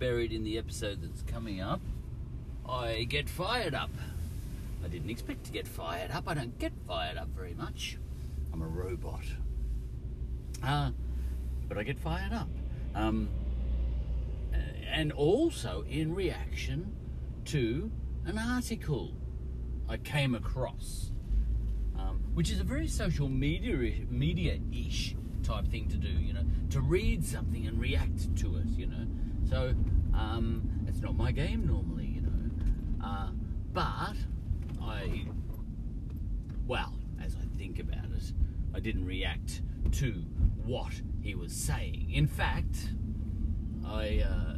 buried in the episode that's coming up, I get fired up. I didn't expect to get fired up. I don't get fired up very much. I'm a robot. Uh, but I get fired up. Um, and also in reaction to an article I came across, um, which is a very social media media ish type thing to do. You know, to read something and react to it. You know, so um, it's not my game normally. You know, uh, but I, well, as I think about it, I didn't react to what he was saying. In fact, I. Uh,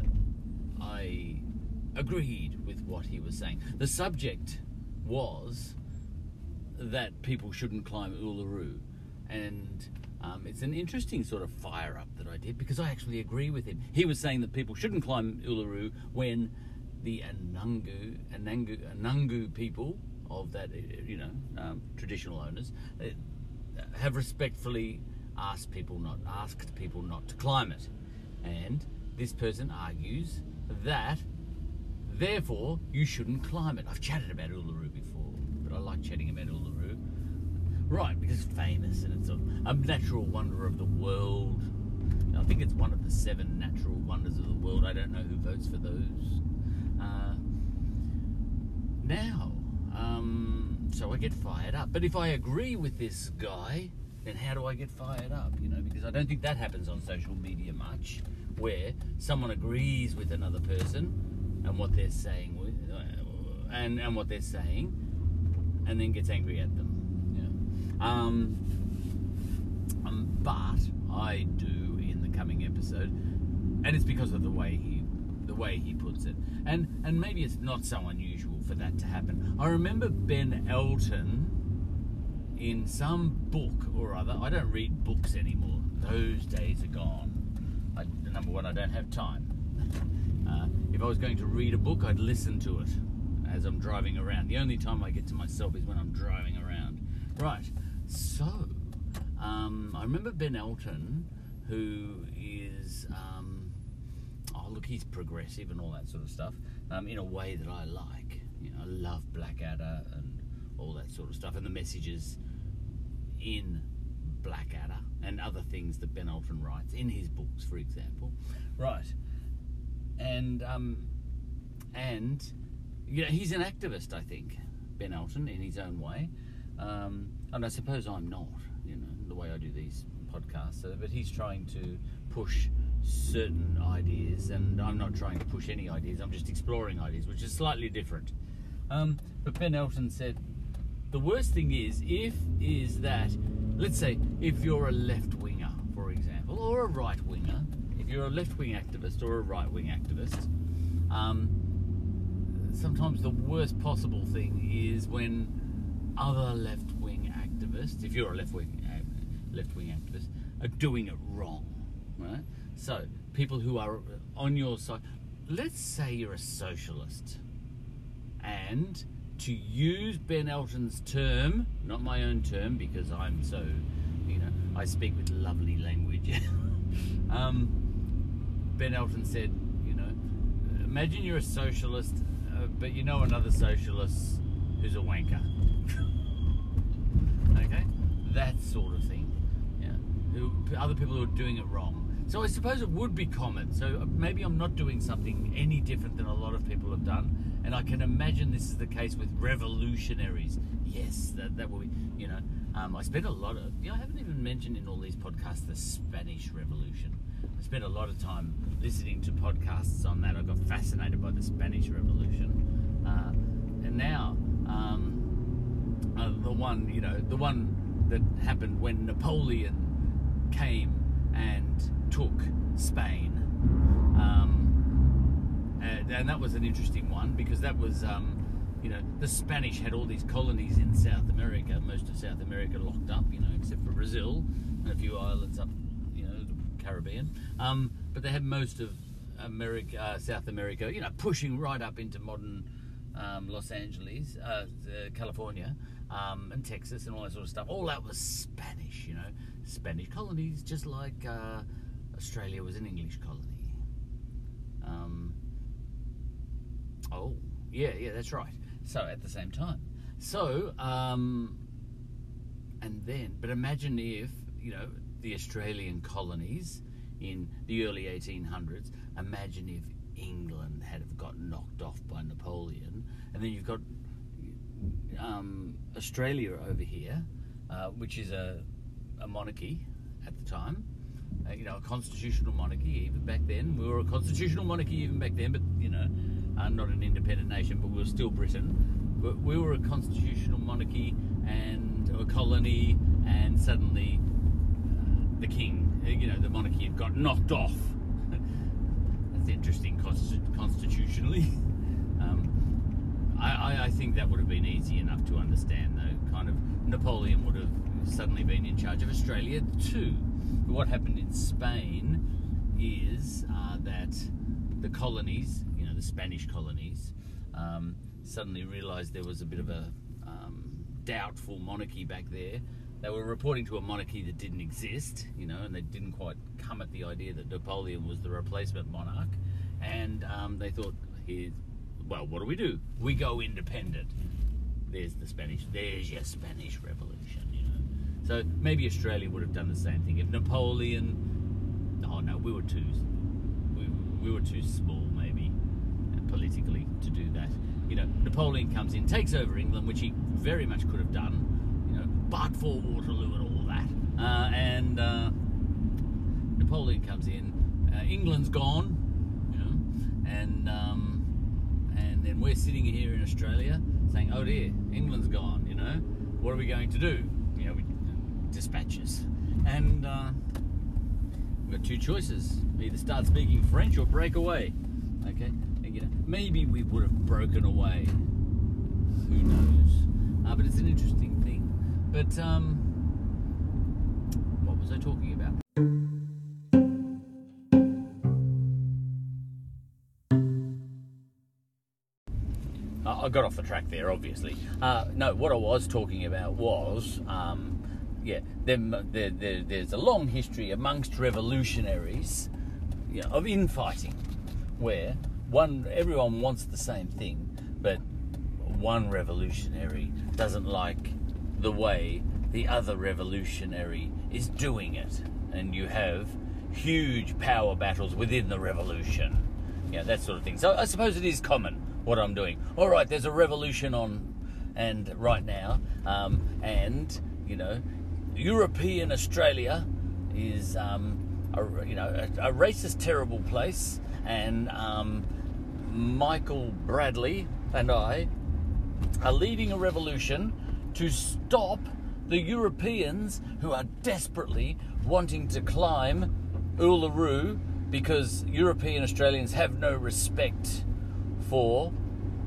I agreed with what he was saying. The subject was that people shouldn't climb Uluru, and um, it's an interesting sort of fire up that I did because I actually agree with him. He was saying that people shouldn't climb Uluru when the Anangu, Anangu, Anangu people of that, you know, um, traditional owners, uh, have respectfully asked people not asked people not to climb it, and this person argues that, therefore, you shouldn't climb it. I've chatted about Uluru before, but I like chatting about Uluru. Right, because it's famous and it's a, a natural wonder of the world. I think it's one of the seven natural wonders of the world. I don't know who votes for those. Uh, now, um, so I get fired up. But if I agree with this guy, then how do I get fired up? You know, because I don't think that happens on social media much where someone agrees with another person and what they're saying with, uh, and and what they're saying, and then gets angry at them. Um, um, but I do in the coming episode, and it's because of the way he the way he puts it, and and maybe it's not so unusual for that to happen. I remember Ben Elton in some book or other. I don't read books anymore; those days are gone I, number one, I don't have time. Uh, if I was going to read a book, I'd listen to it as I'm driving around. The only time I get to myself is when I'm driving around. Right. So, um, I remember Ben Elton, who is, um, oh look, he's progressive and all that sort of stuff, um, in a way that I like. You know, I love Blackadder and all that sort of stuff, and the messages in Blackadder and other things that Ben Elton writes in his books, for example. Right. And um, and you know, he's an activist, I think, Ben Elton, in his own way. Um, and I suppose I'm not, you know, the way I do these podcasts. But he's trying to push certain ideas, and I'm not trying to push any ideas. I'm just exploring ideas, which is slightly different. Um, but Ben Elton said, the worst thing is if is that let's say if you're a left winger, for example, or a right winger, if you're a left wing activist or a right wing activist, um, sometimes the worst possible thing is when other left activists, if you're a left wing uh, left wing activist, are doing it wrong. Right? So people who are on your side, let's say you're a socialist, and to use Ben Elton's term, not my own term because I'm so, you know, I speak with lovely language. um, ben Elton said, you know, imagine you're a socialist, uh, but you know another socialist who's a wanker. Okay? That sort of thing. Yeah. Other people who are doing it wrong. So I suppose it would be common. So uh, maybe I'm not doing something any different than a lot of people have done and I can imagine this is the case with revolutionaries. Yes, that, that will be, you know. Um, I spent a lot of, you know, I haven't even mentioned in all these podcasts the Spanish Revolution. I spent a lot of time listening to podcasts on that. I got fascinated by the Spanish Revolution. Uh, and now, um, uh, the one, you know, the one that happened when Napoleon came and took Spain. Um, and, and that was an interesting one because that was, um, you know, the Spanish had all these colonies in South America, most of South America locked up, you know, except for Brazil and a few islands up, you know, the Caribbean. Um, but they had most of America, uh, South America, you know, pushing right up into modern um, Los Angeles, uh, California, um, and Texas, and all that sort of stuff. All that was Spanish, you know, Spanish colonies, just like uh, Australia was an English colony. Um, oh, yeah, yeah, that's right. So at the same time. So, um, and then, but imagine if, you know, the Australian colonies in the early 1800s, imagine if England had have got knocked off by Napoleon, and then you've got um, Australia over here, uh, which is a, a monarchy at the time, uh, you know, a constitutional monarchy even back then. We were a constitutional monarchy even back then, but you know, uh, not an independent nation, but we were still Britain. But we were a constitutional monarchy and a colony, and suddenly uh, the king, uh, you know, the monarchy had got knocked off. That's interesting, constitutionally. um, I, I, think that would have been easy enough to understand, though. Kind of Napoleon would have suddenly been in charge of Australia too. But what happened in Spain is uh, that the colonies, you know, the Spanish colonies, um, suddenly realised there was a bit of a um, doubtful monarchy back there. They were reporting to a monarchy that didn't exist, you know, and they didn't quite come at the idea that Napoleon was the replacement monarch. And um, they thought, well, what do we do? We go independent. There's the Spanish, there's your Spanish Revolution, you know. So maybe Australia would have done the same thing. If Napoleon, oh no, we were too, we, we were too small maybe politically to do that. You know, Napoleon comes in, takes over England, which he very much could have done, but for Waterloo and all that. Uh, and uh, Napoleon comes in, uh, England's gone, you know, and um, and then we're sitting here in Australia saying, "Oh dear, England's gone," you know. What are we going to do? You know, we dispatches, and uh, we've got two choices: either start speaking French or break away. Okay, and, you know, maybe we would have broken away. Who knows? Uh, but it's an interesting. But um, what was I talking about? I got off the track there, obviously. Uh, no, what I was talking about was, um, yeah, there, there, there's a long history amongst revolutionaries you know, of infighting, where one everyone wants the same thing, but one revolutionary doesn't like the way the other revolutionary is doing it, and you have huge power battles within the revolution. Yeah, that sort of thing. So I suppose it is common what I'm doing. All right, there's a revolution on, and right now, um, and you know, European Australia is um, a, you know a, a racist, terrible place, and um, Michael Bradley and I are leading a revolution to stop the Europeans who are desperately wanting to climb Uluru because European Australians have no respect for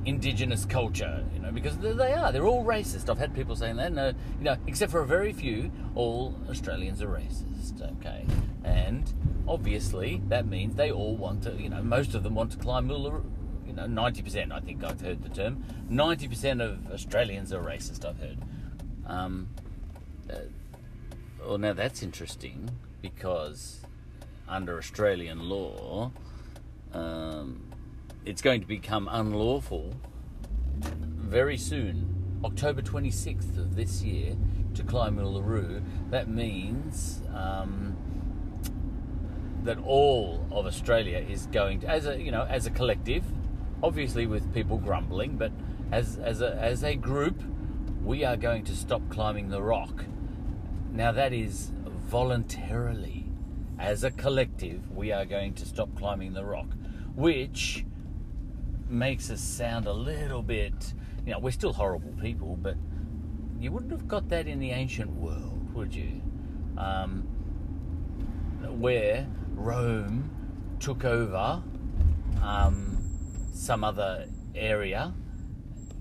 indigenous culture, you know, because they are. They're all racist. I've had people saying that. No, you know, except for a very few, all Australians are racist. Okay, and obviously that means they all want to. You know, most of them want to climb Uluru. You know, ninety percent. I think I've heard the term. Ninety percent of Australians are racist. I've heard. Um, uh, well, now that's interesting because under Australian law, um, it's going to become unlawful very soon, October 26th of this year, to climb Uluru. That means um, that all of Australia is going to, as a you know, as a collective, obviously with people grumbling, but as as a as a group, we are going to stop climbing the rock. Now that is voluntarily. As a collective, we are going to stop climbing the rock, which makes us sound a little bit, you know, we're still horrible people, but you wouldn't have got that in the ancient world, would you? Um, where Rome took over um, some other area,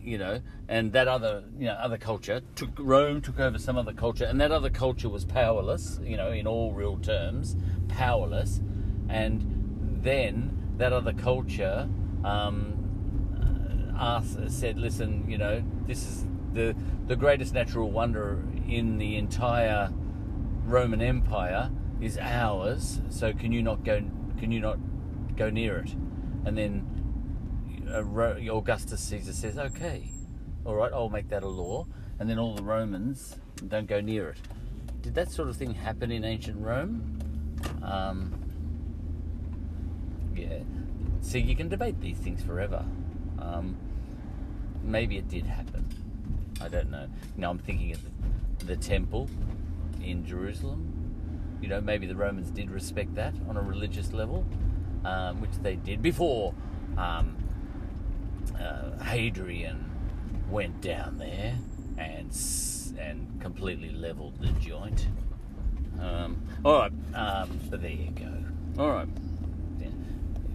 you know, and that other, you know, other culture took Rome took over some other culture, and that other culture was powerless, you know, in all real terms, powerless, and then that other culture um, asked, said, "Listen, you know, this is the the greatest natural wonder in the entire Roman Empire is ours. So can you not go? Can you not go near it?" and then uh, Augustus Caesar says, "Okay, all right, I'll make that a law," and then all the Romans don't go near it. Did that sort of thing happen in ancient Rome? Um, yeah. See, you can debate these things forever. Um, maybe it did happen. I don't know. Now I'm thinking of the, the temple in Jerusalem. You know, maybe the Romans did respect that on a religious level, um, which they did before um, uh, Hadrian went down there and and completely leveled the joint. Um, all right, um, but there you go. All right, yeah.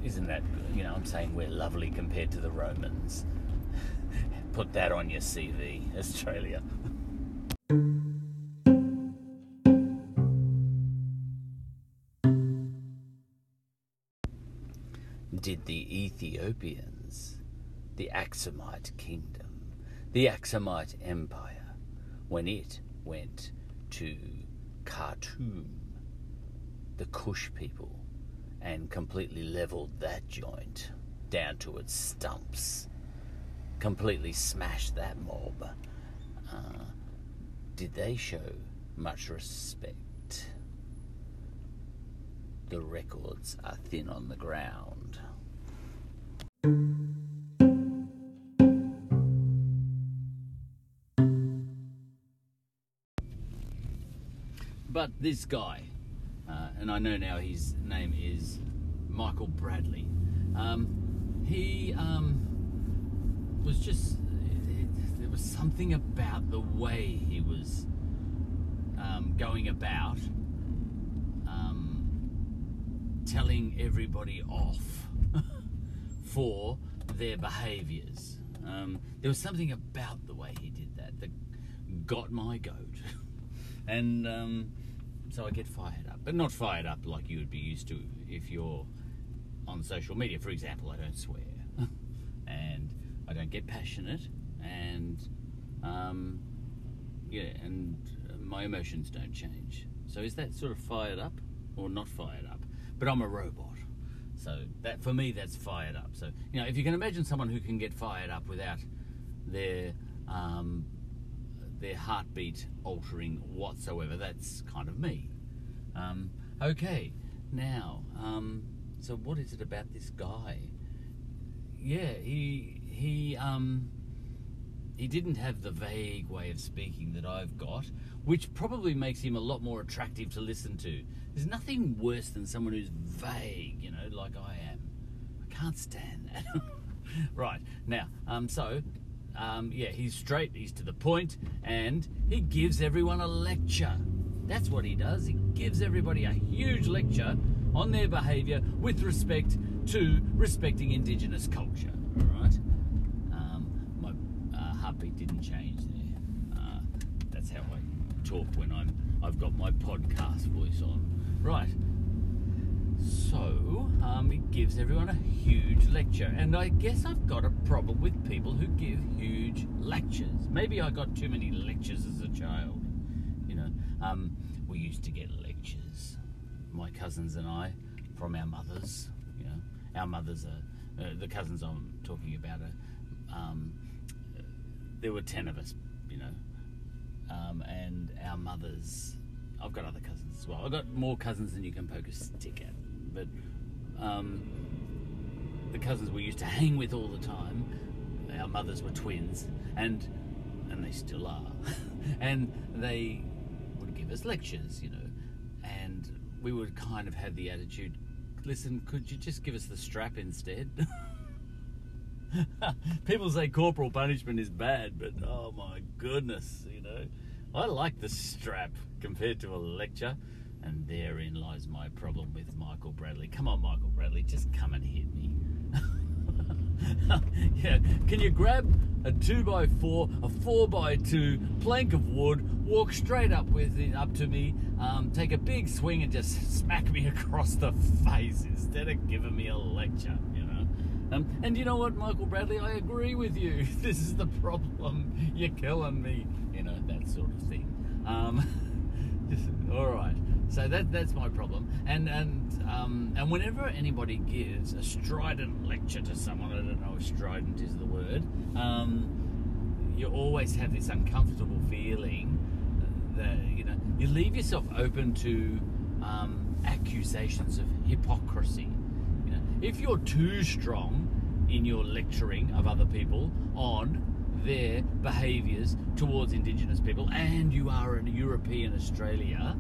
isn't that good? You know, I'm saying we're lovely compared to the Romans. Put that on your CV, Australia. Did the Ethiopians, the Aksumite kingdom, the Aksumite empire, when it went to Khartoum, the Kush people, and completely leveled that joint down to its stumps, completely smashed that mob, uh, did they show much respect? The records are thin on the ground. But this guy, uh, and I know now his name is Michael Bradley, um, he um, was just, there was something about the way he was um, going about um, telling everybody off for their behaviours. Um, there was something about the way he did that that got my goat. and um, so I get fired up. But not fired up like you would be used to if you're on social media. For example, I don't swear. and I don't get passionate. And um, yeah, and my emotions don't change. So is that sort of fired up or not fired up? But I'm a robot. So that for me that's fired up. So you know, if you can imagine someone who can get fired up without their um, their heartbeat altering whatsoever, that's kind of me. Um, okay, now, um, so what is it about this guy? Yeah, he he um, he didn't have the vague way of speaking that I've got, which probably makes him a lot more attractive to listen to. There's nothing worse than someone who's vague, you know, like I am. I can't stand that. right now, um, so um, yeah, he's straight, he's to the point, and he gives everyone a lecture. That's what he does. He gives everybody a huge lecture on their behaviour with respect to respecting Indigenous culture. All right. Um, my uh, heartbeat didn't change there. Uh, that's how I talk when I'm. I've got my podcast voice on. Right. So, um, it gives everyone a huge lecture. And I guess I've got a problem with people who give huge lectures. Maybe I got too many lectures as a child. You know, um, we used to get lectures, my cousins and I, from our mothers. You know, our mothers are, uh, the cousins I'm talking about are, um, there were 10 of us, you know, um, and our mothers, I've got other cousins as well. I've got more cousins than you can poke a stick at but um, the cousins we used to hang with all the time, our mothers were twins, and and they still are, and they would give us lectures, you know, and we would kind of have the attitude, listen, could you just give us the strap instead? People say corporal punishment is bad, but oh my goodness, you know, I like the strap compared to a lecture. And therein lies my problem with Michael Bradley. Come on, Michael Bradley, just come and hit me. yeah, can you grab a two by four, a four by two plank of wood, walk straight up with it up to me, um, take a big swing, and just smack me across the face instead of giving me a lecture, you know? Um, and you know what, Michael Bradley, I agree with you. This is the problem. You're killing me, you know, that sort of thing. Um, all right. So that that's my problem. And and um, and whenever anybody gives a strident lecture to someone, I don't know if strident is the word. Um, you always have this uncomfortable feeling that you know you leave yourself open to um, accusations of hypocrisy. You know, if you're too strong in your lecturing of other people on their behaviours towards Indigenous people, and you are a European Australia,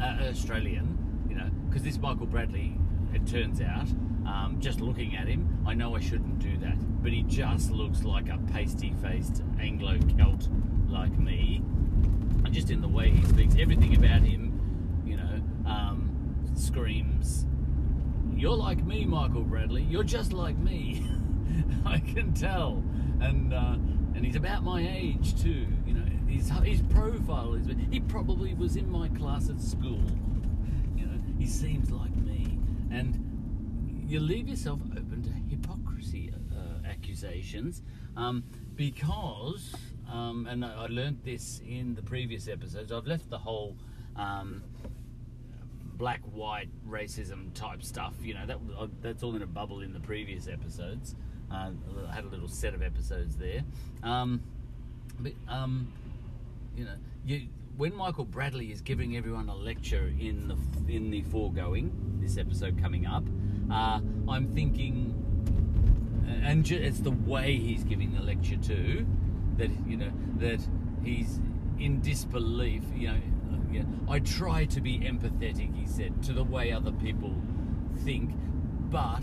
uh, Australian, you know, because this Michael Bradley, it turns out, um, just looking at him, I know I shouldn't do that, but he just looks like a pasty-faced Anglo Celt like me, and just in the way he speaks, everything about him, you know, um, screams. You're like me, Michael Bradley. You're just like me. I can tell, and uh, and he's about my age too. His his profile is. He probably was in my class at school. You know, he seems like me, and you leave yourself open to hypocrisy uh, accusations um, because, um, and I, I learned this in the previous episodes. I've left the whole. Um, black white racism type stuff you know that uh, that's all in a bubble in the previous episodes uh, I had a little set of episodes there. Um, but, um, you know, you, when Michael Bradley is giving everyone a lecture in the in the foregoing, this episode coming up, uh, I'm thinking, and ju- it's the way he's giving the lecture too, that you know that he's in disbelief. You know, you know, I try to be empathetic, he said, to the way other people think, but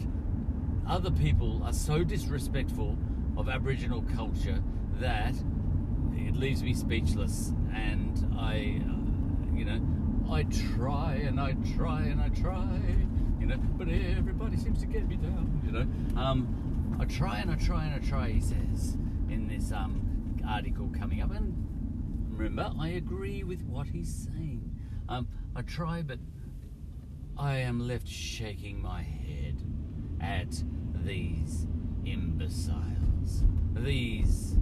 other people are so disrespectful of Aboriginal culture that it leaves me speechless. And I, uh, you know, I try and I try and I try, you know, but everybody seems to get me down, you know. Um, I try and I try and I try, he says in this um, article coming up. And remember, I agree with what he's saying. Um, I try, but I am left shaking my head at these imbeciles, these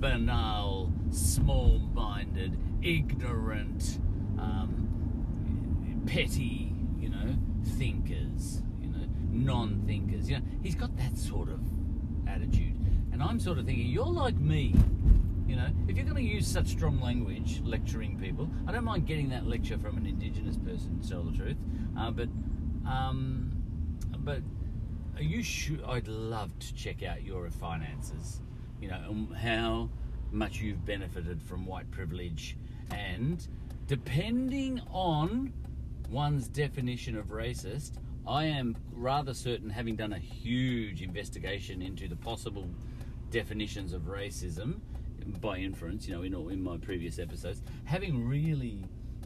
banal, small minded, ignorant, um, petty, you know, thinkers, you know, non thinkers. You know, he's got that sort of attitude. And I'm sort of thinking, you're like me. You know, if you're going to use such strong language lecturing people, I don't mind getting that lecture from an Indigenous person, to tell the truth. Uh, but, um, but you should. I'd love to check out your finances. You know, and how much you've benefited from white privilege, and depending on one's definition of racist, I am rather certain, having done a huge investigation into the possible definitions of racism by inference, you know, in in my previous episodes, having really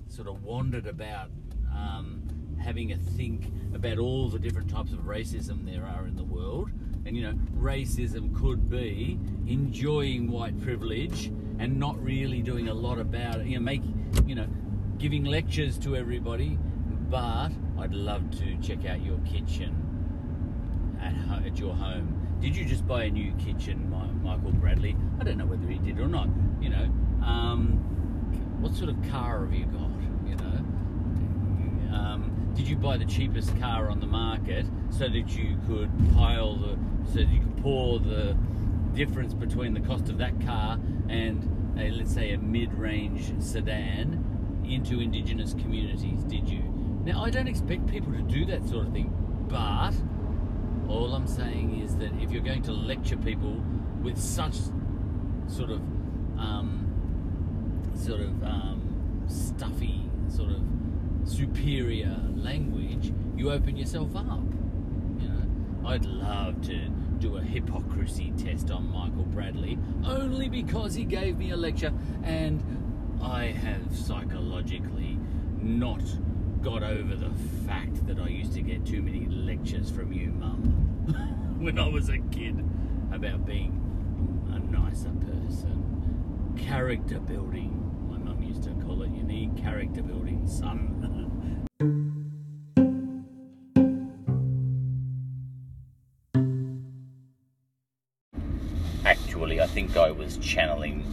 sort of wandered about. Um, having a think about all the different types of racism there are in the world. And you know, racism could be enjoying white privilege and not really doing a lot about it. You know, make you know, giving lectures to everybody. But I'd love to check out your kitchen at at your home. Did you just buy a new kitchen, Michael Bradley? I don't know whether he did or not. You know, um, what sort of car have you got? You know, um, did you buy the cheapest car on the market so that you could pile the so you could pour the difference between the cost of that car and a, let's say a mid-range sedan into indigenous communities did you now i don't expect people to do that sort of thing but all i'm saying is that if you're going to lecture people with such sort of um, sort of um, stuffy sort of superior language, you open yourself up. I'd love to do a hypocrisy test on Michael Bradley only because he gave me a lecture and I have psychologically not got over the fact that I used to get too many lectures from you, Mum, when I was a kid about being a nicer person. Character building, my mum used to call it. You need character building, son. was channeling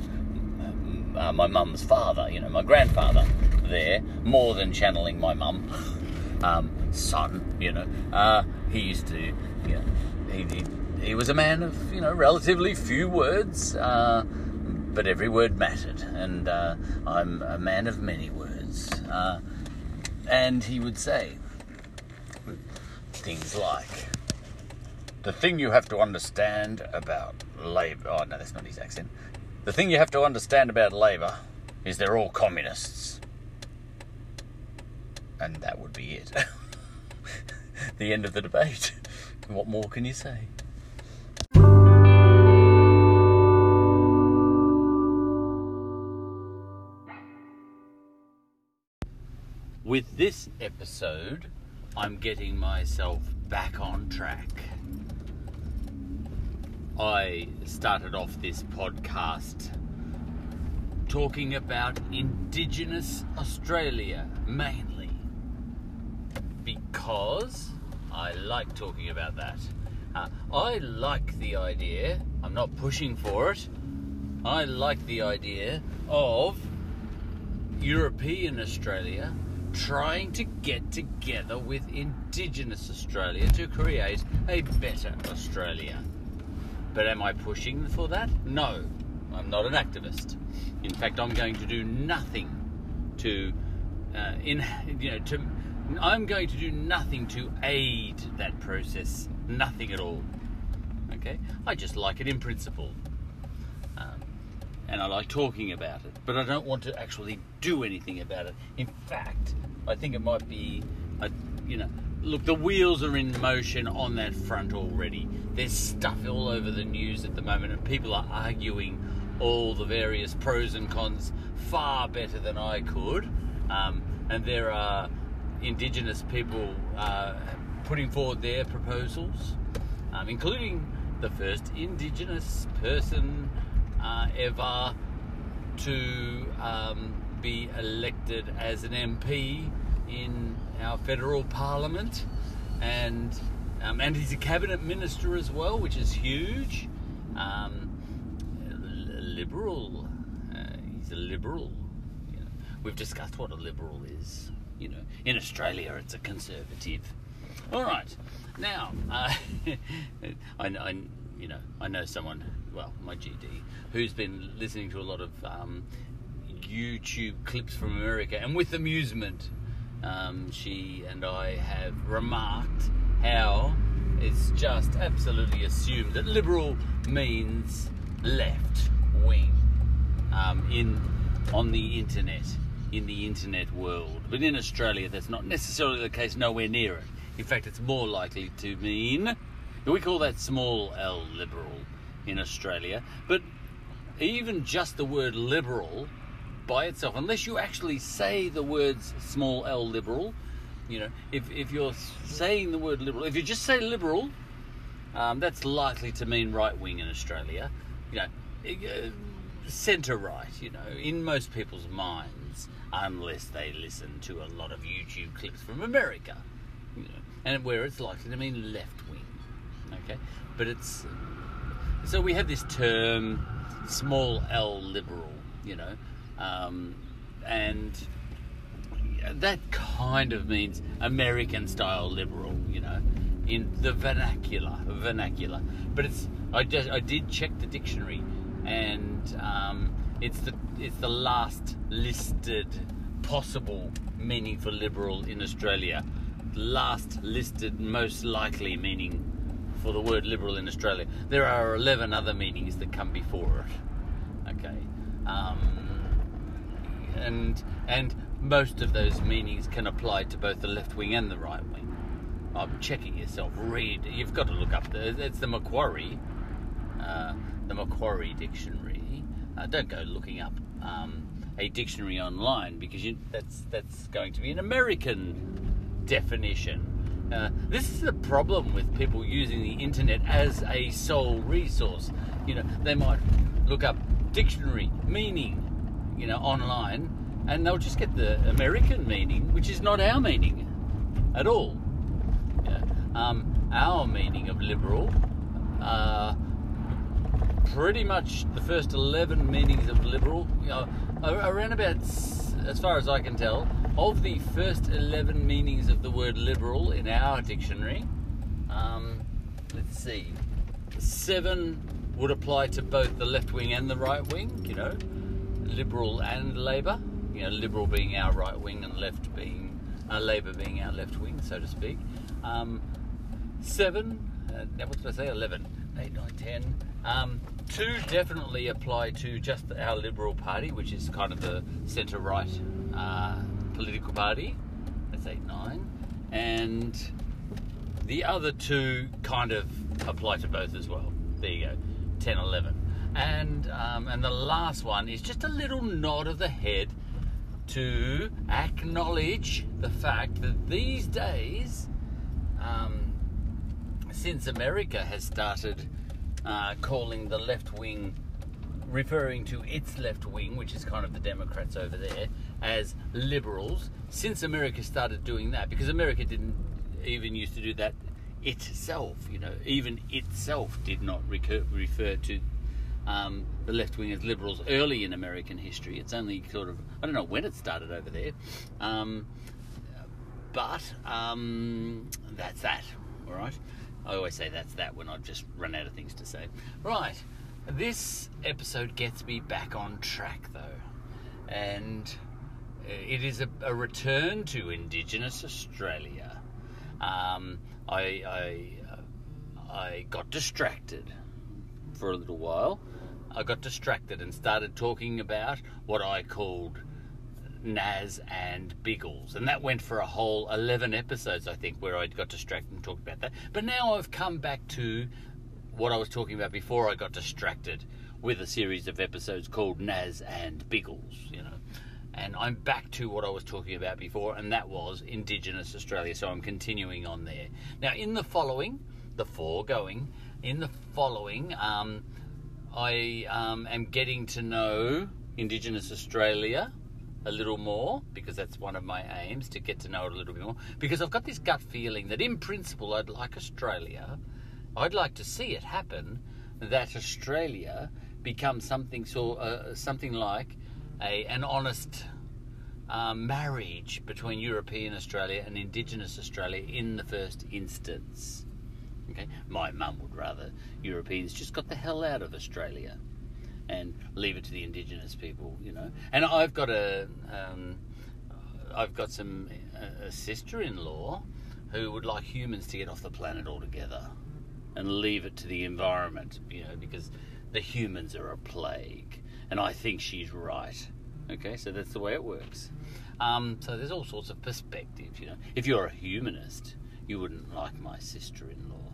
uh, my mum's father, you know, my grandfather, there more than channeling my mum, um, son. You know, uh, he used to, you know, he, he, he was a man of you know relatively few words, uh, but every word mattered, and uh, I'm a man of many words. Uh, and he would say things like, "The thing you have to understand about Labour. Oh, no, that's not his accent. The thing you have to understand about Labour is they're all communists. And that would be it. the end of the debate. What more can you say? With this episode, I'm getting myself back on track. I started off this podcast talking about Indigenous Australia mainly because I like talking about that. Uh, I like the idea, I'm not pushing for it, I like the idea of European Australia trying to get together with Indigenous Australia to create a better Australia. But am I pushing for that? No, I'm not an activist. In fact, I'm going to do nothing to, uh, in you know, to. I'm going to do nothing to aid that process. Nothing at all. Okay, I just like it in principle, and I like talking about it. But I don't want to actually do anything about it. In fact, I think it might be, a, you know, look, the wheels are in motion on that front already. There's stuff all over the news at the moment, and people are arguing all the various pros and cons far better than I could. Um, and there are Indigenous people uh, putting forward their proposals, um, including the first Indigenous person ever to um, be elected as an MP in our federal parliament, and um, and he's a cabinet minister as well, which is huge. Um, liberal. Uh, he's a liberal. You know. We've discussed what a liberal is. You know, in Australia, it's a conservative. All right. Now, uh, I, I, you know, I know someone. Well, my GD, who's been listening to a lot of um, YouTube clips from America, and with amusement, um, she and I have remarked how it's just absolutely assumed that liberal means left wing um, in on the internet, in the internet world. But in Australia, that's not necessarily the case. Nowhere near it. In fact, it's more likely to mean we call that small L liberal in Australia. But even just the word liberal by itself, unless you actually say the words small L liberal, you know, if, if you're saying the word liberal, if you just say liberal, um, that's likely to mean right wing in Australia. You know, uh, centre right, you know, in most people's minds, unless they listen to a lot of YouTube clips from America, you know, and where it's likely to mean left wing. Okay, but it's so we have this term, small L liberal, you know, um, and that kind of means American style liberal, you know, in the vernacular, vernacular. But it's I just I did check the dictionary and um, it's the it's the last listed possible meaning for liberal in Australia. Last listed most likely meaning for the word liberal in Australia. There are 11 other meanings that come before it. Okay. Um, and and most of those meanings can apply to both the left wing and the right wing. I'm checking yourself. Read. You've got to look up the. It's the Macquarie. Uh, the Macquarie Dictionary. Uh, don't go looking up um, a dictionary online because you, that's that's going to be an American definition. Uh, this is the problem with people using the internet as a sole resource. You know, they might look up dictionary meaning, you know, online, and they'll just get the American meaning, which is not our meaning at all. Yeah. Um, our meaning of liberal. Uh, pretty much the first 11 meanings of liberal, you know, around about as far as I can tell, of the first 11 meanings of the word liberal in our dictionary, um, let's see, seven would apply to both the left wing and the right wing, you know, liberal and Labour, you know, liberal being our right wing and left being, uh, Labour being our left wing, so to speak. Um, seven, uh, what did I say? 11, 8, 9, 10. Um, two definitely apply to just our Liberal Party, which is kind of the centre right uh, political party. That's 8, 9. And the other two kind of apply to both as well. There you go, 10, 11. And, um, and the last one is just a little nod of the head to acknowledge the fact that these days, um, since America has started uh, calling the left wing, referring to its left wing, which is kind of the Democrats over there, as liberals, since America started doing that, because America didn't even used to do that itself, you know, even itself did not recur, refer to um, the left wing as liberals early in American history. It's only sort of, I don't know when it started over there. Um, but um, that's that, all right? I always say that's that when I've just run out of things to say. Right, this episode gets me back on track though, and it is a, a return to Indigenous Australia. Um, I, I, uh, I got distracted for a little while. I got distracted and started talking about what I called Naz and Biggles. And that went for a whole 11 episodes, I think, where I got distracted and talked about that. But now I've come back to what I was talking about before I got distracted with a series of episodes called Naz and Biggles, you know. And I'm back to what I was talking about before, and that was Indigenous Australia. So I'm continuing on there. Now, in the following, the foregoing, in the following, um, I um, am getting to know Indigenous Australia a little more because that's one of my aims to get to know it a little bit more. Because I've got this gut feeling that, in principle, I'd like Australia, I'd like to see it happen that Australia becomes something so uh, something like a an honest um, marriage between European Australia and Indigenous Australia in the first instance. Okay, my mum would rather Europeans just got the hell out of Australia and leave it to the indigenous people, you know. And I've got a, um, I've got some a sister-in-law who would like humans to get off the planet altogether and leave it to the environment, you know, because the humans are a plague. And I think she's right. Okay, so that's the way it works. Um, so there's all sorts of perspectives, you know. If you're a humanist, you wouldn't like my sister-in-law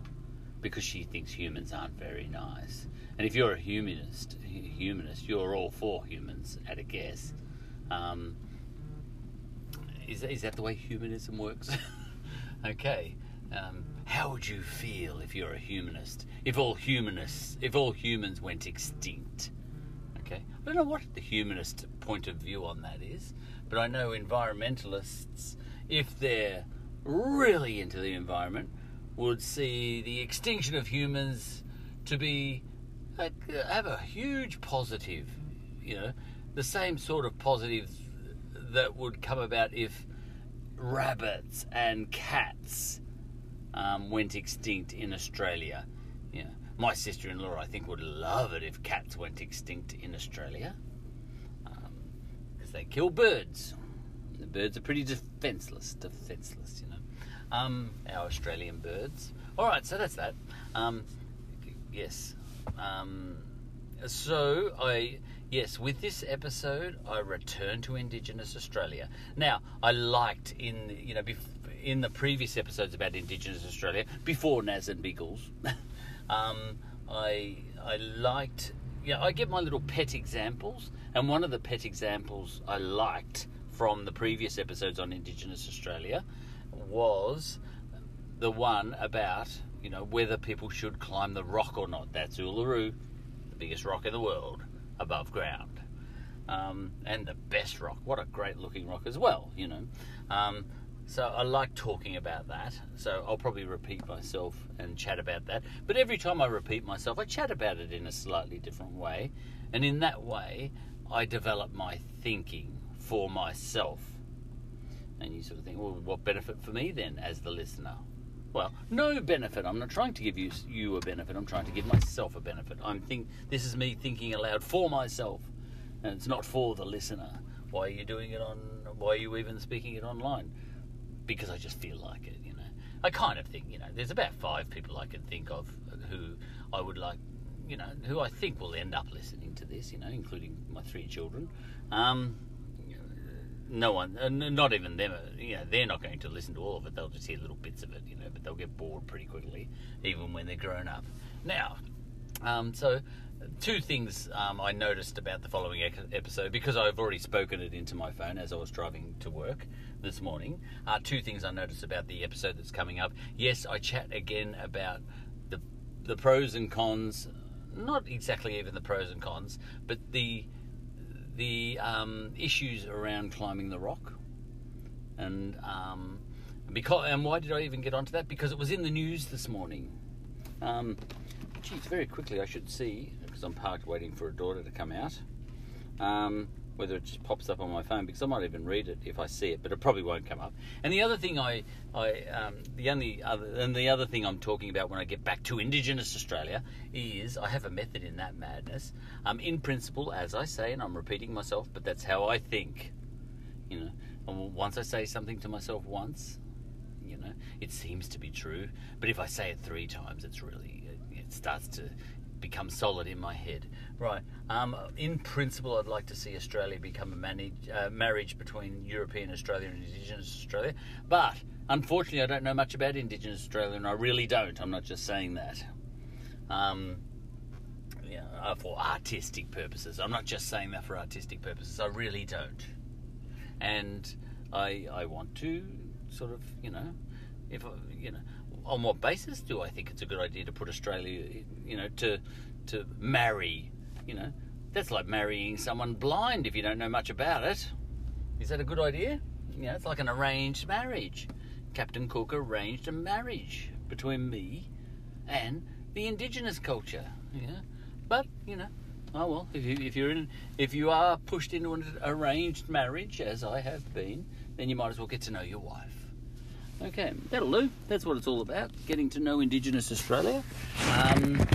because she thinks humans aren't very nice. And if you're a humanist, humanist, you're all for humans at a guess. Um, is, is that the way humanism works? okay. Um, how would you feel if you're a humanist? If all humanists, if all humans went extinct? Okay. I don't know what the humanist point of view on that is, but I know environmentalists, if they're really into the environment, would see the extinction of humans to be have a huge positive, you know, the same sort of positive that would come about if rabbits and cats um, went extinct in Australia. Yeah, my sister-in-law, I think, would love it if cats went extinct in Australia because um, they kill birds. The birds are pretty defenseless, defenseless, you know. Um, our Australian birds. All right, so that's that. Um, yes, um, so I yes, with this episode, I return to Indigenous Australia. Now, I liked in you know in the previous episodes about Indigenous Australia before Naz and Biggles, um, I I liked yeah I get my little pet examples, and one of the pet examples I liked from the previous episodes on Indigenous Australia was the one about you know, whether people should climb the rock or not. That's Uluru, the biggest rock in the world, above ground. Um, and the best rock. What a great looking rock as well, you know. Um, so I like talking about that. So I'll probably repeat myself and chat about that. But every time I repeat myself, I chat about it in a slightly different way. And in that way, I develop my thinking for myself. And you sort of think, well, what benefit for me then as the listener? Well, no benefit. I'm not trying to give you you a benefit. I'm trying to give myself a benefit. I'm think this is me thinking aloud for myself, and it's not for the listener. Why are you doing it on? Why are you even speaking it online? Because I just feel like it. You know, I kind of think you know. There's about five people I can think of who I would like, you know, who I think will end up listening to this. You know, including my three children. Um, no one, not even them, uh, you know, they're not going to listen to all of it. They'll just hear little bits of it, you know, but they'll get bored pretty quickly, even when they're grown up. Now, um, so two things um, I noticed about the following episode because I've already spoken it into my phone as I was driving to work this morning. Uh, two things I noticed about the episode that's coming up. Yes, I chat again about the the pros and cons, not exactly even the pros and cons, but the the um, issues around climbing the rock, and um, because and why did I even get onto that? Because it was in the news this morning. Um, geez, very quickly I should see because I'm parked waiting for a daughter to come out. Um, whether it just pops up on my phone because I might even read it if I see it, but it probably won't come up. And the other thing I, I um, the only other, and the other thing I'm talking about when I get back to Indigenous Australia is I have a method in that madness. Um, in principle, as I say, and I'm repeating myself, but that's how I think. You know, and once I say something to myself once, you know, it seems to be true. But if I say it three times, it's really it starts to become solid in my head. Right. Um, in principle, I'd like to see Australia become a manage, uh, marriage between European Australia and Indigenous Australia. But unfortunately, I don't know much about Indigenous Australia, and I really don't. I'm not just saying that. Um, uh, for artistic purposes. I'm not just saying that for artistic purposes. I really don't. And I, I want to sort of, you know, if you know, on what basis do I think it's a good idea to put Australia, you know, to to marry, you know, that's like marrying someone blind if you don't know much about it. Is that a good idea? You know, it's like an arranged marriage. Captain Cook arranged a marriage between me and the indigenous culture. Know, but you know, oh well, if you if you're in if you are pushed into an arranged marriage, as I have been, then you might as well get to know your wife. Okay, that'll do. That's what it's all about, getting to know Indigenous Australia. Um,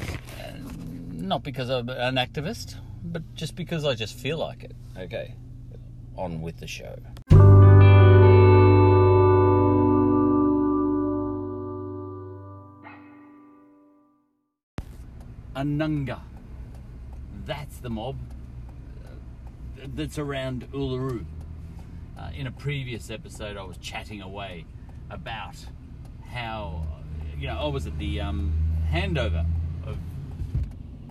not because I'm an activist, but just because I just feel like it. Okay, on with the show. Anangu. That's the mob uh, that's around Uluru. Uh, in a previous episode, I was chatting away about how, you know, I was at the um, handover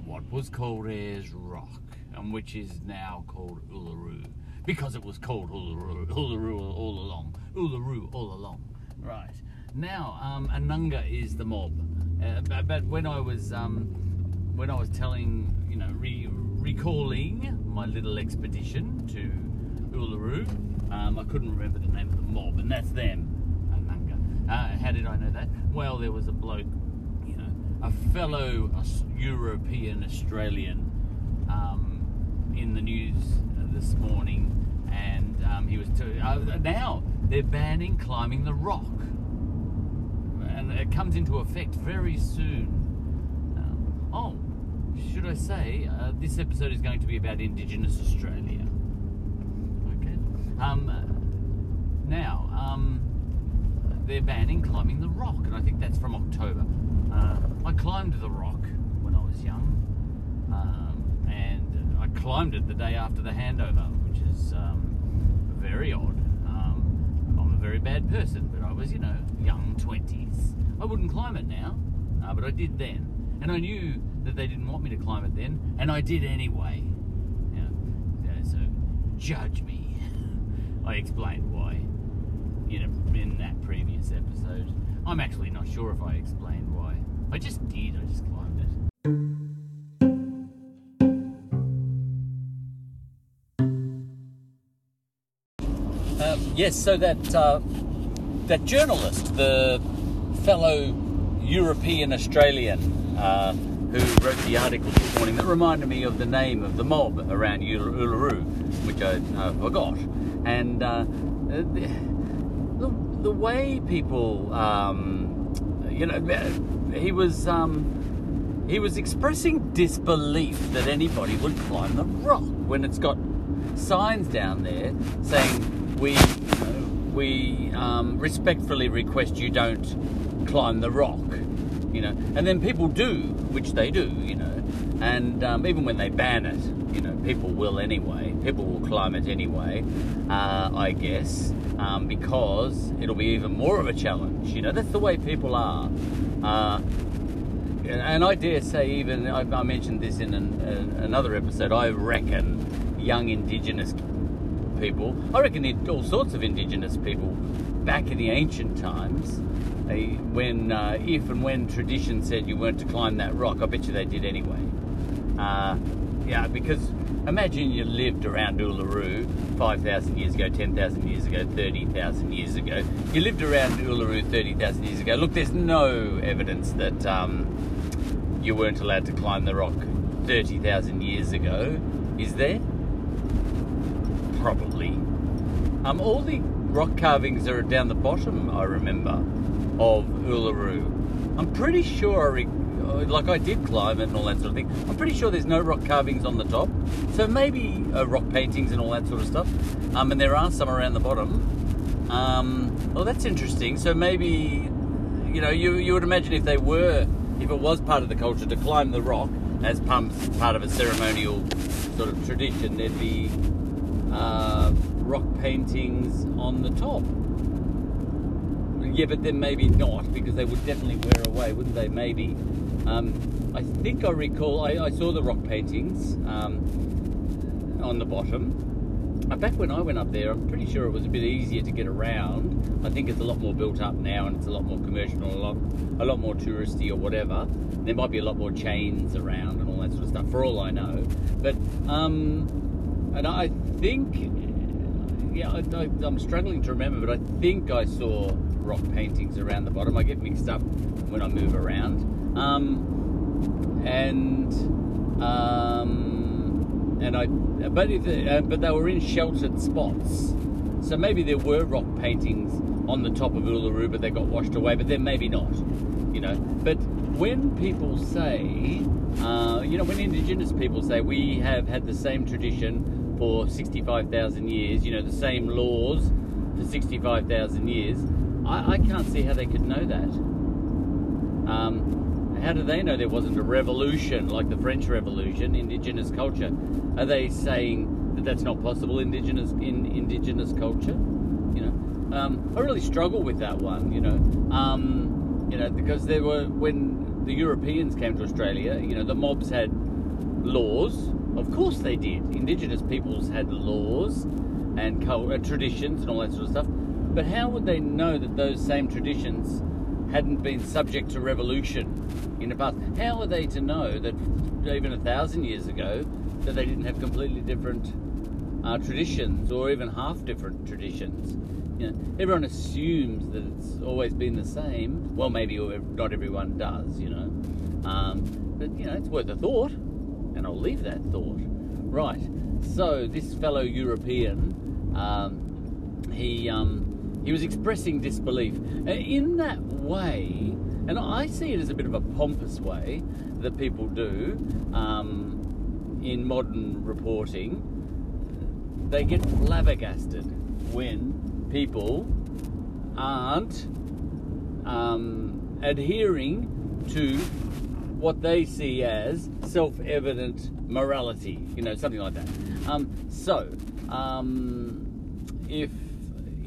what was called Ayers Rock and which is now called Uluru because it was called Uluru, Uluru all along. Uluru all along. Right. Now, um, Anangu is the mob. Uh, but, when I was um, when I was telling, you know, re- recalling my little expedition to Uluru, um, I couldn't remember the name of the mob, and that's them. Uh, how did I know that? Well, there was a bloke, a fellow European Australian um, in the news this morning, and um, he was. T- uh, now they're banning climbing the rock, and it comes into effect very soon. Uh, oh, should I say uh, this episode is going to be about Indigenous Australia? Okay. Um, now. They're banning climbing the rock, and I think that's from October. Uh, I climbed the rock when I was young, um, and I climbed it the day after the handover, which is um, very odd. Um, I'm a very bad person, but I was, you know, young 20s. I wouldn't climb it now, uh, but I did then. And I knew that they didn't want me to climb it then, and I did anyway. You know, so judge me. I explained why in, a, in that previous episode. I'm actually not sure if I explained why. I just did, I just climbed it. Um, yes, so that uh, that journalist, the fellow European Australian uh, who wrote the article this morning that reminded me of the name of the mob around Uluru, which I uh, forgot. and uh, the, way people, um, you know, he was. Um, he was expressing disbelief that anybody would climb the rock when it's got signs down there saying we, you know, we um, respectfully request you don't climb the rock, you know. And then people do, which they do, you know. And um, even when they ban it, you know, people will anyway. People will climb it anyway, uh, I guess, um, because it'll be even more of a challenge. You know, that's the way people are. Uh, and I dare say, even I, I mentioned this in an, another episode. I reckon young Indigenous people, I reckon all sorts of Indigenous people back in the ancient times, they, when uh, if and when tradition said you weren't to climb that rock, I bet you they did anyway. Uh, yeah, because imagine you lived around Uluru 5,000 years ago, 10,000 years ago, 30,000 years ago. You lived around Uluru 30,000 years ago. Look, there's no evidence that um, you weren't allowed to climb the rock 30,000 years ago, is there? Probably. Um, all the rock carvings are down the bottom, I remember, of Uluru. I'm pretty sure, uh, like I did climb it and all that sort of thing. I'm pretty sure there's no rock carvings on the top. So maybe uh, rock paintings and all that sort of stuff. Um, and there are some around the bottom. Um, well, that's interesting. So maybe, you know, you, you would imagine if they were if it was part of the culture to climb the rock as part of a ceremonial sort of tradition, there'd be uh, rock paintings on the top. Yeah, but then maybe not because they would definitely wear away, wouldn't they? Maybe. Um, I think I recall I, I saw the rock paintings um, on the bottom back when I went up there, I'm pretty sure it was a bit easier to get around. I think it's a lot more built up now, and it's a lot more commercial, a lot, a lot more touristy or whatever. There might be a lot more chains around and all that sort of stuff, for all I know. But um, and I think, yeah, I, am struggling to remember, but I think I saw rock paintings around the bottom. I get mixed up when I move around, um, and. Um, and I, but uh, but they were in sheltered spots, so maybe there were rock paintings on the top of Uluru, but they got washed away. But then maybe not, you know. But when people say, uh, you know, when Indigenous people say we have had the same tradition for sixty-five thousand years, you know, the same laws for sixty-five thousand years, I, I, can't see how they could know that. Um, how do they know there wasn't a revolution like the French Revolution, indigenous culture? Are they saying that that's not possible, indigenous in indigenous culture? You know, um, I really struggle with that one. You know, um, you know because there were when the Europeans came to Australia, you know, the mobs had laws. Of course they did. Indigenous peoples had laws and traditions and all that sort of stuff. But how would they know that those same traditions hadn't been subject to revolution in the past. How are they to know that even a thousand years ago that they didn't have completely different uh, traditions or even half different traditions? You know, everyone assumes that it's always been the same. Well, maybe not everyone does, you know. Um, but you know, it's worth a thought, and I'll leave that thought. Right. So this fellow European, um, he um, he was expressing disbelief in that way, and I see it as a bit of a pompous way that people do um, in modern reporting. They get flabbergasted when people aren't um, adhering to what they see as self-evident morality, you know, something like that. Um, so, um, if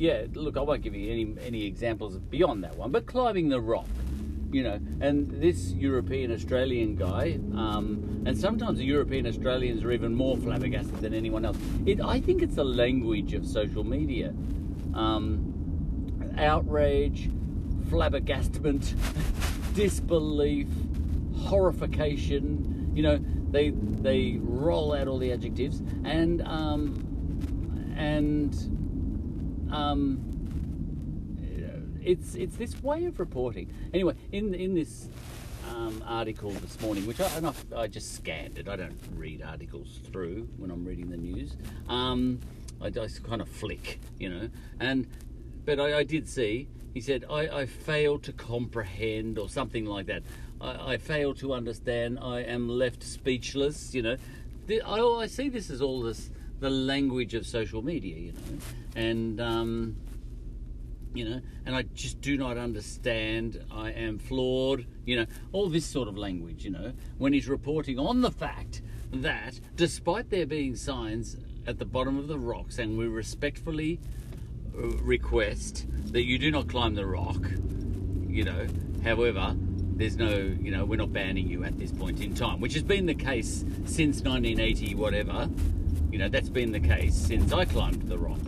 yeah, look, I won't give you any any examples beyond that one, but climbing the rock, you know, and this European Australian guy, um, and sometimes the European Australians are even more flabbergasted than anyone else. It, I think it's the language of social media, um, outrage, flabbergastment, disbelief, horrification. You know, they they roll out all the adjectives and um, and um, it's it's this way of reporting. Anyway, in in this um, article this morning, which I, I, I, just scanned it. I don't read articles through when I'm reading the news. Um, I just kind of flick, you know. And but I, I did see. He said, I, fail to comprehend, or something like that. I, fail to understand. I am left speechless, you know. I see this as all this the language of social media, you know, and um, you know, and I just do not understand. I am flawed, you know, all this sort of language, you know, when he's reporting on the fact that despite there being signs at the bottom of the rocks, saying we respectfully uh, request that you do not climb the rock, you know, however, there's no, you know, we're not banning you at this point in time, which has been the case since 1980, whatever. You know, that's been the case since I climbed the rock.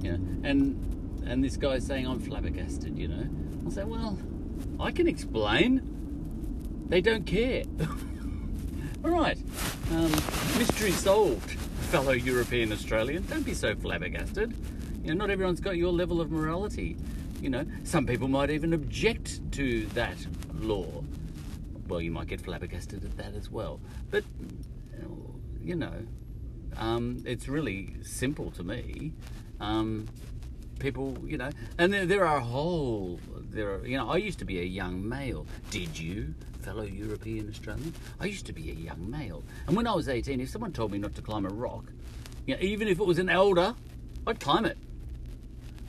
You know, and and this guy's saying I'm flabbergasted. You know, I'll say, well, I can explain. They don't care. All right, um, mystery solved, fellow European Australian. Don't be so flabbergasted. You know, not everyone's got your level of morality. You know, some people might even object to that law. Well, you might get flabbergasted at that as well. But, you know, um, it's really simple to me. Um, people, you know, and there, there are a whole, there are, you know, I used to be a young male. Did you, fellow European Australian? I used to be a young male. And when I was 18, if someone told me not to climb a rock, you know, even if it was an elder, I'd climb it.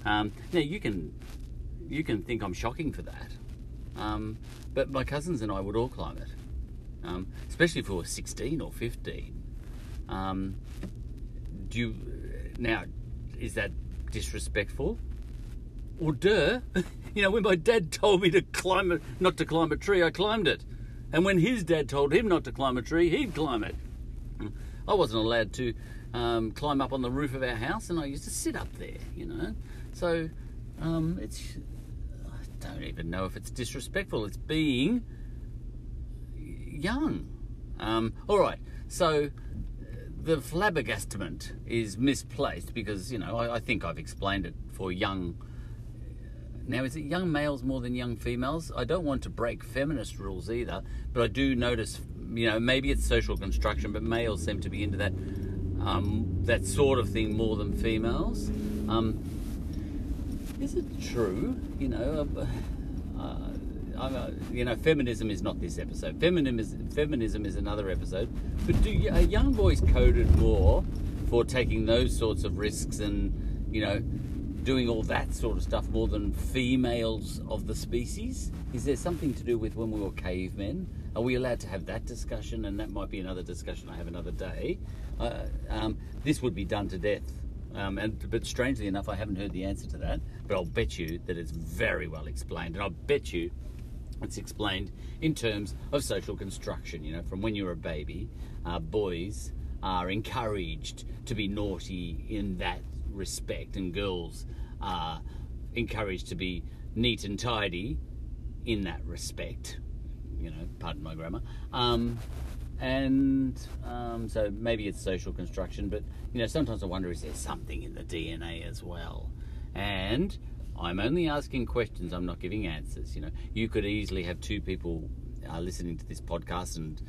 Um, now you can, you can think I'm shocking for that. Um, but my cousins and I would all climb it, um, especially if we were 16 or 15. Um, do you, now, is that disrespectful? Or duh, you know, when my dad told me to climb it, not to climb a tree, I climbed it. And when his dad told him not to climb a tree, he'd climb it. I wasn't allowed to um, climb up on the roof of our house, and I used to sit up there, you know. So um, it's I don't even know if it's disrespectful. It's being young. Um, all right, so the flabbergastment is misplaced because you know I, I, think I've explained it for young. Now, is it young males more than young females? I don't want to break feminist rules either, but I do notice, you know, maybe it's social construction, but males seem to be into that um, that sort of thing more than females. Um, is it true? You know, uh, uh, you know, feminism is not this episode. Feminism is feminism is another episode. But do young boys coded more for taking those sorts of risks and you know doing all that sort of stuff more than females of the species? Is there something to do with when we were cavemen? Are we allowed to have that discussion? And that might be another discussion I have another day. Uh, um, this would be done to death um, and but strangely enough, I haven't heard the answer to that. But I'll bet you that it's very well explained, and I'll bet you it's explained in terms of social construction. You know, from when you're a baby, uh, boys are encouraged to be naughty in that respect, and girls are encouraged to be neat and tidy in that respect. You know, pardon my grammar. Um, and um, so maybe it's social construction, but you know sometimes I wonder is there something in the DNA as well? And I'm only asking questions. I'm not giving answers. You know, you could easily have two people uh, listening to this podcast, and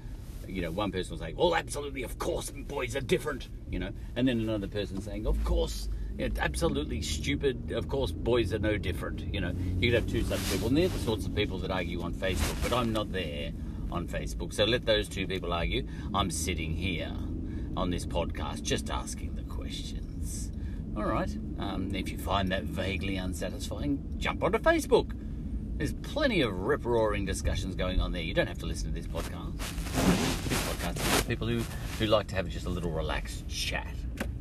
you know, one person will say, "Well, absolutely, of course, boys are different," you know, and then another person saying, "Of course." It's absolutely stupid. Of course, boys are no different. You know, you could have two such people, and they're the sorts of people that argue on Facebook. But I'm not there on Facebook. So let those two people argue. I'm sitting here on this podcast just asking the questions. All right. Um, if you find that vaguely unsatisfying, jump onto Facebook. There's plenty of rip roaring discussions going on there. You don't have to listen to this podcast. This podcast is for people who, who like to have just a little relaxed chat.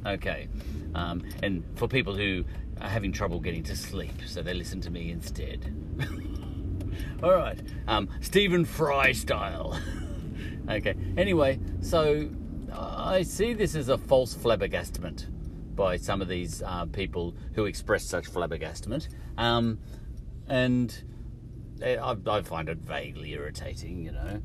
Okay. Um, and for people who are having trouble getting to sleep, so they listen to me instead. All right, um, Stephen Fry style. okay. Anyway, so I see this as a false flabbergastement by some of these uh, people who express such flabbergastment. um, and eh, I, I, find it vaguely irritating. You know,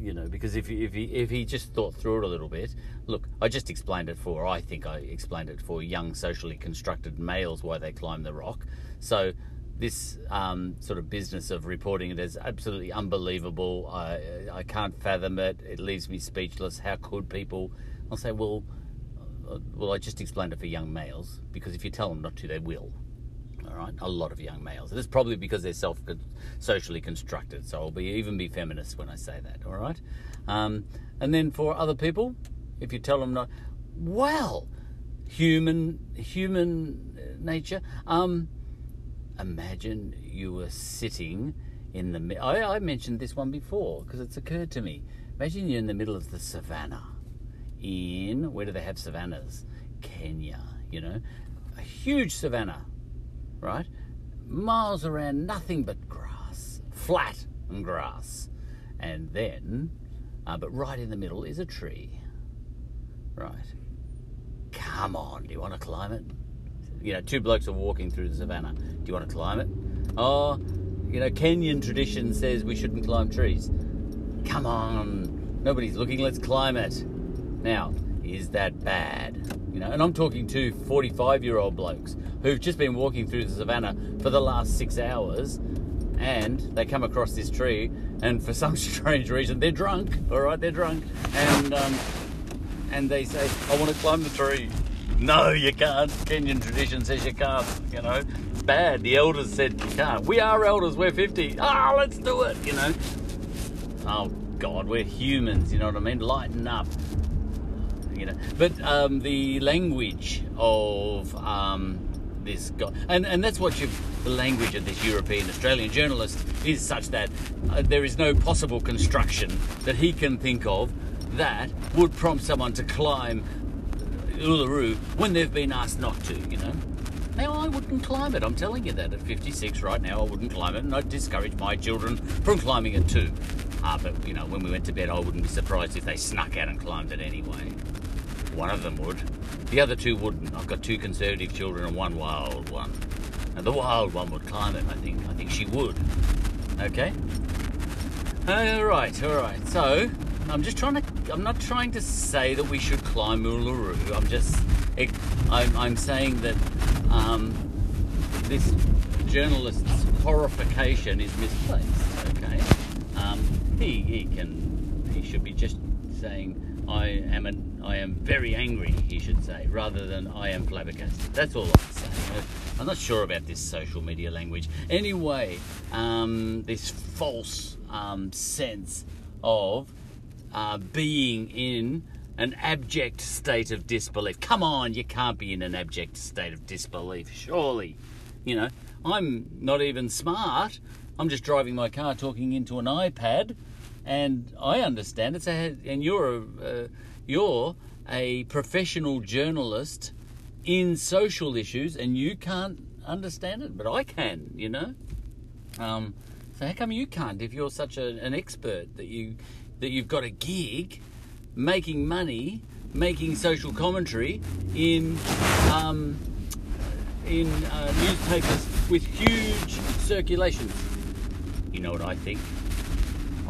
you know, because if he, if he if he just thought through it a little bit, look, I just explained it for. I think I explained it for young socially constructed males why they climb the rock. So this um, sort of business of reporting it as absolutely unbelievable. I, I can't fathom it. It leaves me speechless. How could people? I'll say, well, uh, well, I just explained it for young males because if you tell them not to, they will. All right, a lot of young males. It's probably because they're self socially constructed. So I'll be even be feminist when I say that. All right, um, and then for other people, if you tell them not, well, human human nature. Um, imagine you were sitting in the. I, I mentioned this one before because it's occurred to me. Imagine you're in the middle of the savannah. In where do they have savannas? Kenya. You know, a huge savannah, right? Miles around, nothing but grass, flat and grass, and then, uh, but right in the middle is a tree. Right. Come on, do you want to climb it? You know, two blokes are walking through the savannah. Do you want to climb it? Oh, you know, Kenyan tradition says we shouldn't climb trees. Come on, nobody's looking, let's climb it. Now, is that bad? You know, and I'm talking to 45 year old blokes who've just been walking through the savannah for the last six hours and they come across this tree and for some strange reason they're drunk, all right, they're drunk. And, um, and they say, I want to climb the tree. No, you can't. Kenyan tradition says you can't. You know, bad. The elders said you can't. We are elders. We're 50. Ah, let's do it. You know. Oh, God, we're humans. You know what I mean? Lighten up. You know, but um, the language of um, this guy, and, and that's what you, the language of this European Australian journalist is such that uh, there is no possible construction that he can think of that would prompt someone to climb Uluru when they've been asked not to, you know. Now, I wouldn't climb it. I'm telling you that at 56 right now, I wouldn't climb it, and I'd discourage my children from climbing it too. Ah, but, you know, when we went to bed, I wouldn't be surprised if they snuck out and climbed it anyway. One of them would. The other two wouldn't. I've got two conservative children and one wild one. And the wild one would climb it, I think. I think she would. Okay? All right, all right. So, I'm just trying to. I'm not trying to say that we should climb Uluru. I'm just. It, I'm, I'm saying that um, this journalist's horrification is misplaced. Okay. Um, he he can. He should be just saying. I am an, I am very angry, he should say, rather than I am flabbergasted. That's all I'm saying. I'm not sure about this social media language. Anyway, um, this false um, sense of uh, being in an abject state of disbelief. Come on, you can't be in an abject state of disbelief, surely. You know, I'm not even smart. I'm just driving my car talking into an iPad, and I understand it. So, and you're a, uh, you're a professional journalist in social issues, and you can't understand it, but I can. You know. Um, so how come you can't if you're such a, an expert that you that you've got a gig making money, making social commentary in um, in uh, newspapers with huge circulations? You know what I think?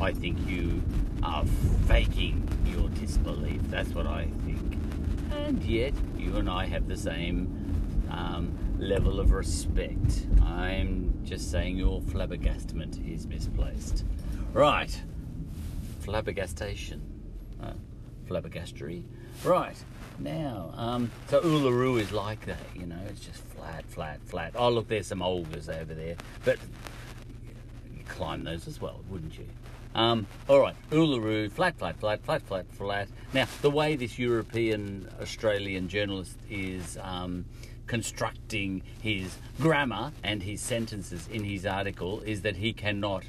I think you are faking your disbelief. That's what I think. And yet, you and I have the same um, level of respect. I'm just saying your flabbergastment is misplaced. Right. Flabbergastation. Uh, flabbergastery. Right. Now, um, so Uluru is like that, you know, it's just flat, flat, flat. Oh, look, there's some Olgas over there. But you climb those as well, wouldn't you? Um, all right, Uluru, flat, flat, flat, flat, flat, flat. Now, the way this European Australian journalist is um, constructing his grammar and his sentences in his article is that he cannot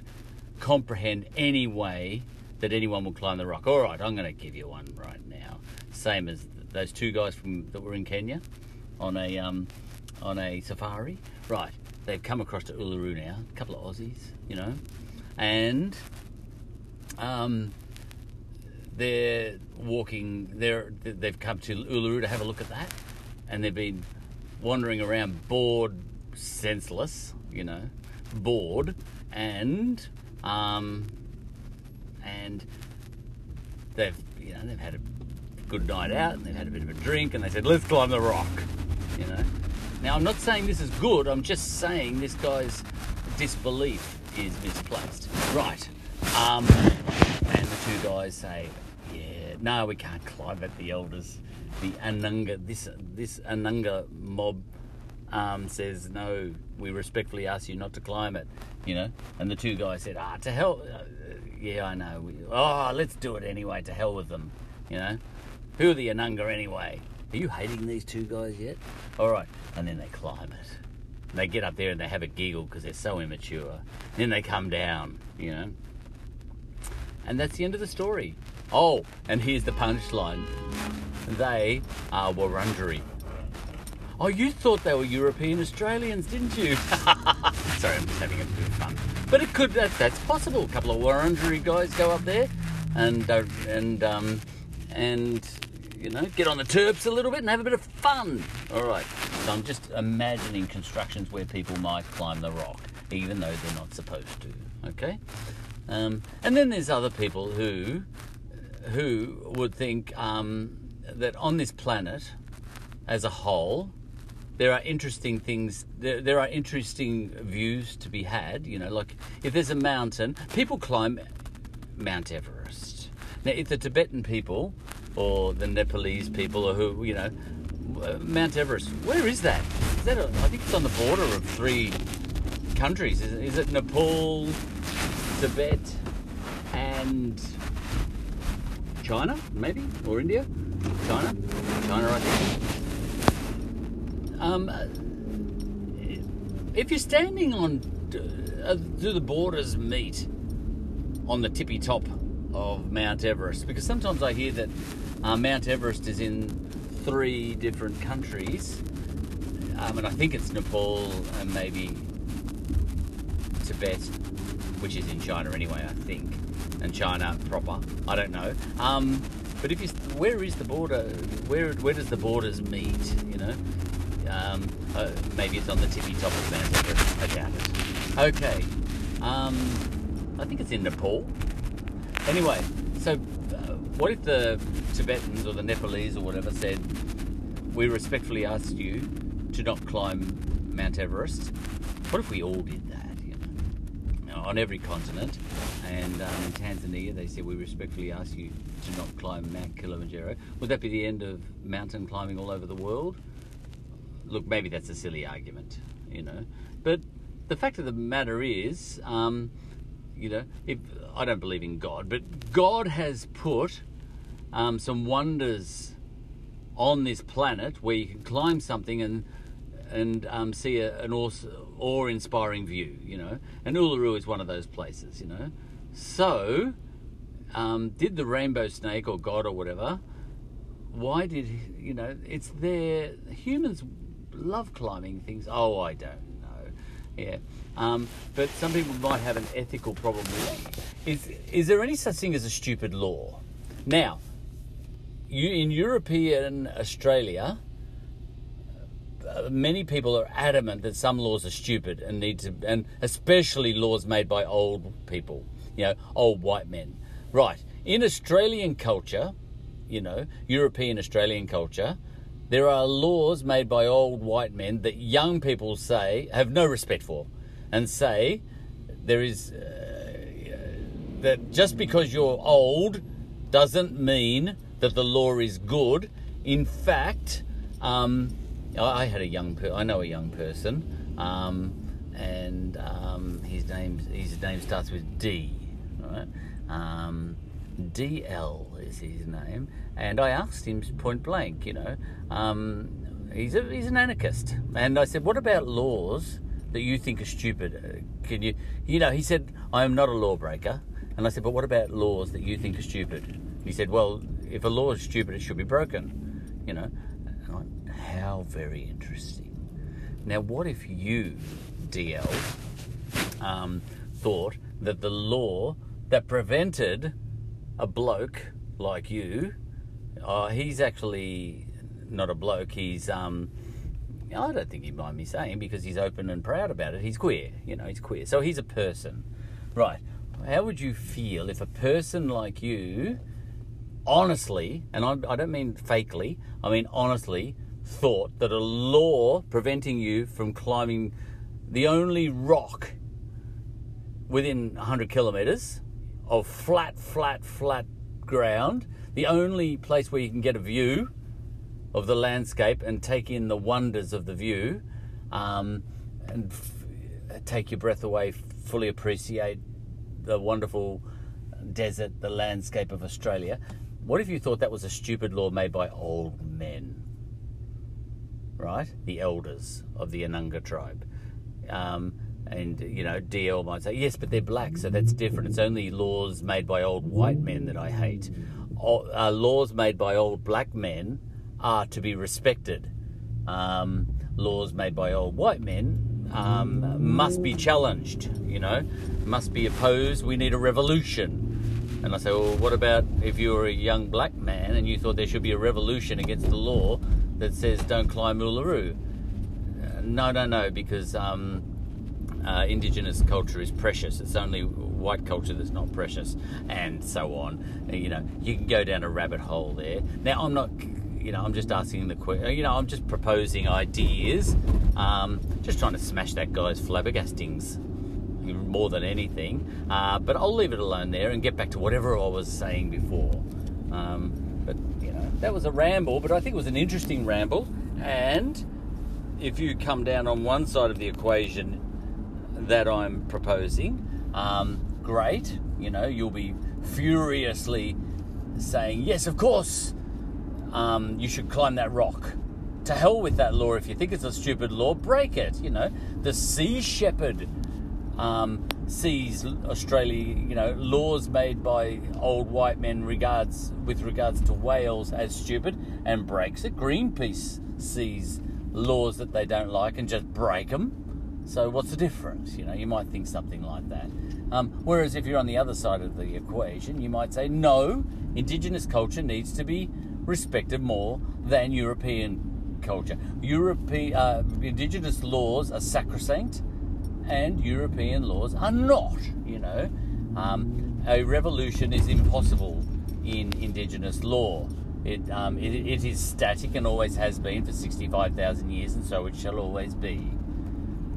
comprehend any way that anyone will climb the rock. All right, I'm going to give you one right now. Same as those two guys from that were in Kenya on a um, on a safari. Right, they've come across to Uluru now. A couple of Aussies, you know, and um, they're walking. They're they've come to Uluru to have a look at that, and they've been wandering around bored, senseless, you know, bored, and um, and they've you know they've had a good night out and they've had a bit of a drink and they said let's climb the rock, you know. Now I'm not saying this is good. I'm just saying this guy's disbelief is misplaced. Right. Um, and the two guys say, yeah, no, we can't climb it. The elders, the Anangu, this this Anangu mob um, says no. We respectfully ask you not to climb it. You know, and the two guys said, ah, to hell. Uh, yeah, I know. We, oh, let's do it anyway. To hell with them. You know, who are the Anangu anyway? Are you hating these two guys yet? All right, and then they climb it. They get up there and they have a giggle because they're so immature. Then they come down. You know. And that's the end of the story. Oh, and here's the punchline. They are Wurundjeri. Oh, you thought they were European Australians, didn't you? Sorry, I'm just having a bit of fun. But it could, that, that's possible. A couple of Wurundjeri guys go up there and, uh, and, um, and, you know, get on the turps a little bit and have a bit of fun. All right. So I'm just imagining constructions where people might climb the rock, even though they're not supposed to. Okay? Um, and then there's other people who who would think um, that on this planet, as a whole, there are interesting things. There, there are interesting views to be had. You know, like if there's a mountain, people climb Mount Everest. Now, if the Tibetan people or the Nepalese people, or who you know, Mount Everest, where is that? Is that? A, I think it's on the border of three countries. Is, is it Nepal? Tibet and China, maybe, or India. China, China, I think. Um, if you're standing on, uh, do the borders meet on the tippy top of Mount Everest? Because sometimes I hear that uh, Mount Everest is in three different countries, um, and I think it's Nepal and maybe Tibet which is in China anyway, I think, and China proper. I don't know. Um, but if you, where is the border? Where where does the borders meet? You know, um, uh, maybe it's on the tippy top of Mount Everest. I doubt it. Okay, um, I think it's in Nepal. Anyway, so uh, what if the Tibetans or the Nepalese or whatever said, "We respectfully ask you to not climb Mount Everest"? What if we all did? On every continent. And um, in Tanzania, they said, We respectfully ask you to not climb Mount Kilimanjaro. Would that be the end of mountain climbing all over the world? Look, maybe that's a silly argument, you know. But the fact of the matter is, um, you know, if I don't believe in God, but God has put um, some wonders on this planet where you can climb something and and um, see a, an awe-inspiring view, you know. And Uluru is one of those places, you know. So, um, did the rainbow snake or God or whatever? Why did you know? It's there. Humans love climbing things. Oh, I don't know. Yeah, um, but some people might have an ethical problem with it. Is is there any such thing as a stupid law? Now, you in European Australia many people are adamant that some laws are stupid and need to, and especially laws made by old people, you know, old white men. Right. In Australian culture, you know, European Australian culture, there are laws made by old white men that young people say have no respect for and say there is uh, that just because you're old doesn't mean that the law is good. In fact, um, I had a young per- I know a young person, um, and um, his name his name starts with D, right? Um, DL is his name, and I asked him point blank, you know, um, he's a, he's an anarchist, and I said, what about laws that you think are stupid? Uh, can you, you know, he said, I am not a lawbreaker, and I said, but what about laws that you think are stupid? He said, well, if a law is stupid, it should be broken, you know. How very interesting. Now, what if you, DL, um, thought that the law that prevented a bloke like you, uh, he's actually not a bloke, he's, um, I don't think he'd mind me saying because he's open and proud about it. He's queer, you know, he's queer. So he's a person. Right. How would you feel if a person like you, honestly, and I, I don't mean fakely, I mean honestly, thought that a law preventing you from climbing the only rock within 100 kilometres of flat, flat, flat ground, the only place where you can get a view of the landscape and take in the wonders of the view um, and f- take your breath away, fully appreciate the wonderful desert, the landscape of Australia. What if you thought that was a stupid law made by old men? Right? The elders of the Anangu tribe. Um, and, you know, DL might say, yes, but they're black, so that's different. It's only laws made by old white men that I hate. O- uh, laws made by old black men are to be respected. Um, laws made by old white men um, must be challenged, you know, must be opposed. We need a revolution. And I say, well, what about if you were a young black man and you thought there should be a revolution against the law that says don't climb Uluru? Uh, no, no, no, because um, uh, indigenous culture is precious. It's only white culture that's not precious, and so on. Uh, You know, you can go down a rabbit hole there. Now, I'm not, you know, I'm just asking the question. You know, I'm just proposing ideas, um, just trying to smash that guy's flabbergastings more than anything. Uh, but I'll leave it alone there and get back to whatever I was saying before. Um, that was a ramble, but I think it was an interesting ramble. And if you come down on one side of the equation that I'm proposing, um, great. You know, you'll be furiously saying, yes, of course, um, you should climb that rock. To hell with that law. If you think it's a stupid law, break it. You know, the Sea Shepherd um, sees Australia, you know, laws made by old white men regards with regards to whales as stupid and breaks it. Greenpeace sees laws that they don't like and just break them. So what's the difference? You know, you might think something like that. Um, whereas if you're on the other side of the equation, you might say no, Indigenous culture needs to be respected more than European culture. European uh, Indigenous laws are sacrosanct and European laws are not. You know, um, a revolution is impossible in Indigenous law. It, um, it, it is static and always has been for 65,000 years, and so it shall always be.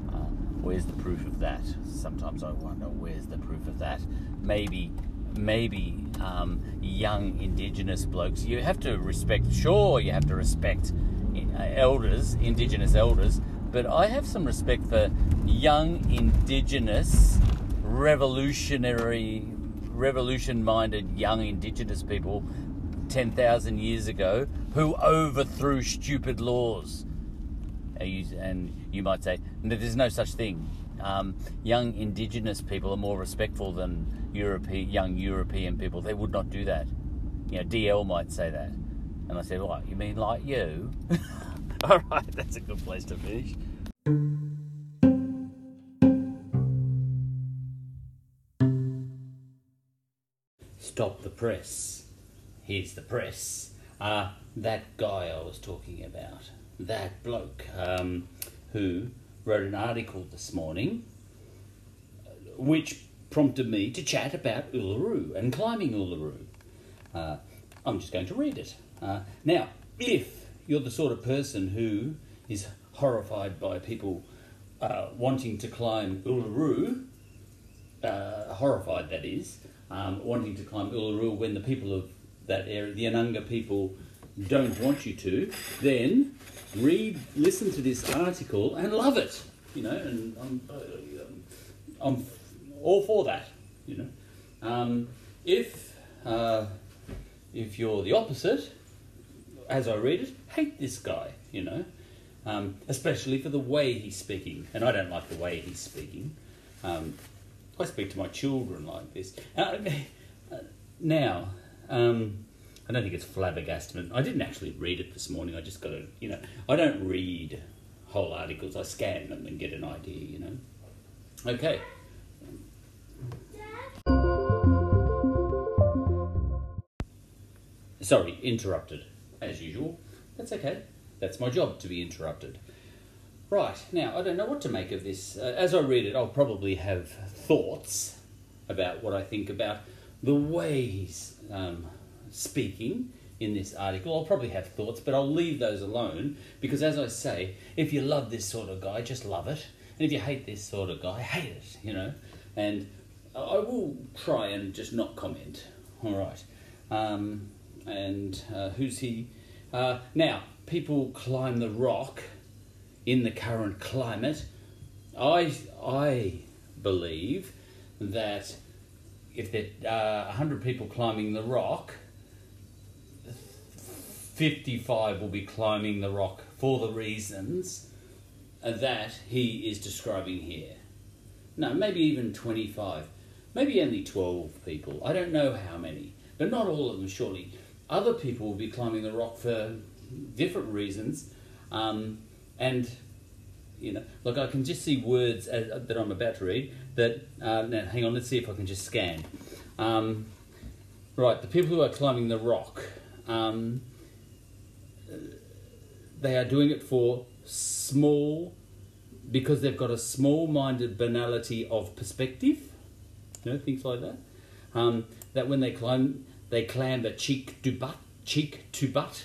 Uh, where's the proof of that? Sometimes I wonder where's the proof of that. Maybe, maybe um, young Indigenous blokes. You have to respect. Sure, you have to respect uh, elders, Indigenous elders, but I have some respect for young Indigenous, revolutionary, revolution-minded young Indigenous people, ten thousand years ago, who overthrew stupid laws. And you might say, there's no such thing. Um, young Indigenous people are more respectful than European, young European people. They would not do that. You know, DL might say that. And I said, what, you mean like you? All right, that's a good place to finish. Stop the press. Here's the press. Uh, that guy I was talking about, that bloke um, who wrote an article this morning which prompted me to chat about Uluru and climbing Uluru. Uh, I'm just going to read it. Uh, now, if you're the sort of person who is horrified by people uh, wanting to climb Uluru, uh, horrified that is, um, wanting to climb Uluru when the people of that area, the Anangu people, don't want you to, then read, listen to this article and love it. You know, and I'm, uh, I'm all for that. You know, um, if uh, if you're the opposite, as I read it, hate this guy. You know, um, especially for the way he's speaking, and I don't like the way he's speaking. Um, I speak to my children like this. Uh, now, um, I don't think it's flabbergastement. I didn't actually read it this morning. I just got to, you know, I don't read whole articles. I scan them and get an idea, you know. Okay. Sorry, interrupted, as usual. That's okay. That's my job to be interrupted. Right, now, I don't know what to make of this. Uh, as I read it, I'll probably have thoughts about what I think about the way he's um, speaking in this article. I'll probably have thoughts, but I'll leave those alone because, as I say, if you love this sort of guy, just love it. And if you hate this sort of guy, hate it, you know. And I will try and just not comment. All right. Um, and uh, who's he? Uh, now, people climb the rock in the current climate. I, I believe that if there are 100 people climbing the rock, 55 will be climbing the rock for the reasons that he is describing here. No, maybe even 25. Maybe only 12 people. I don't know how many, but not all of them, surely. Other people will be climbing the rock for different reasons. Um, and, you know, look, I can just see words as, that I'm about to read that, uh, now hang on, let's see if I can just scan. Um, right, the people who are climbing the rock, um, they are doing it for small, because they've got a small minded banality of perspective, you know, things like that. Um, that when they climb, they clamber cheek to butt, cheek to butt.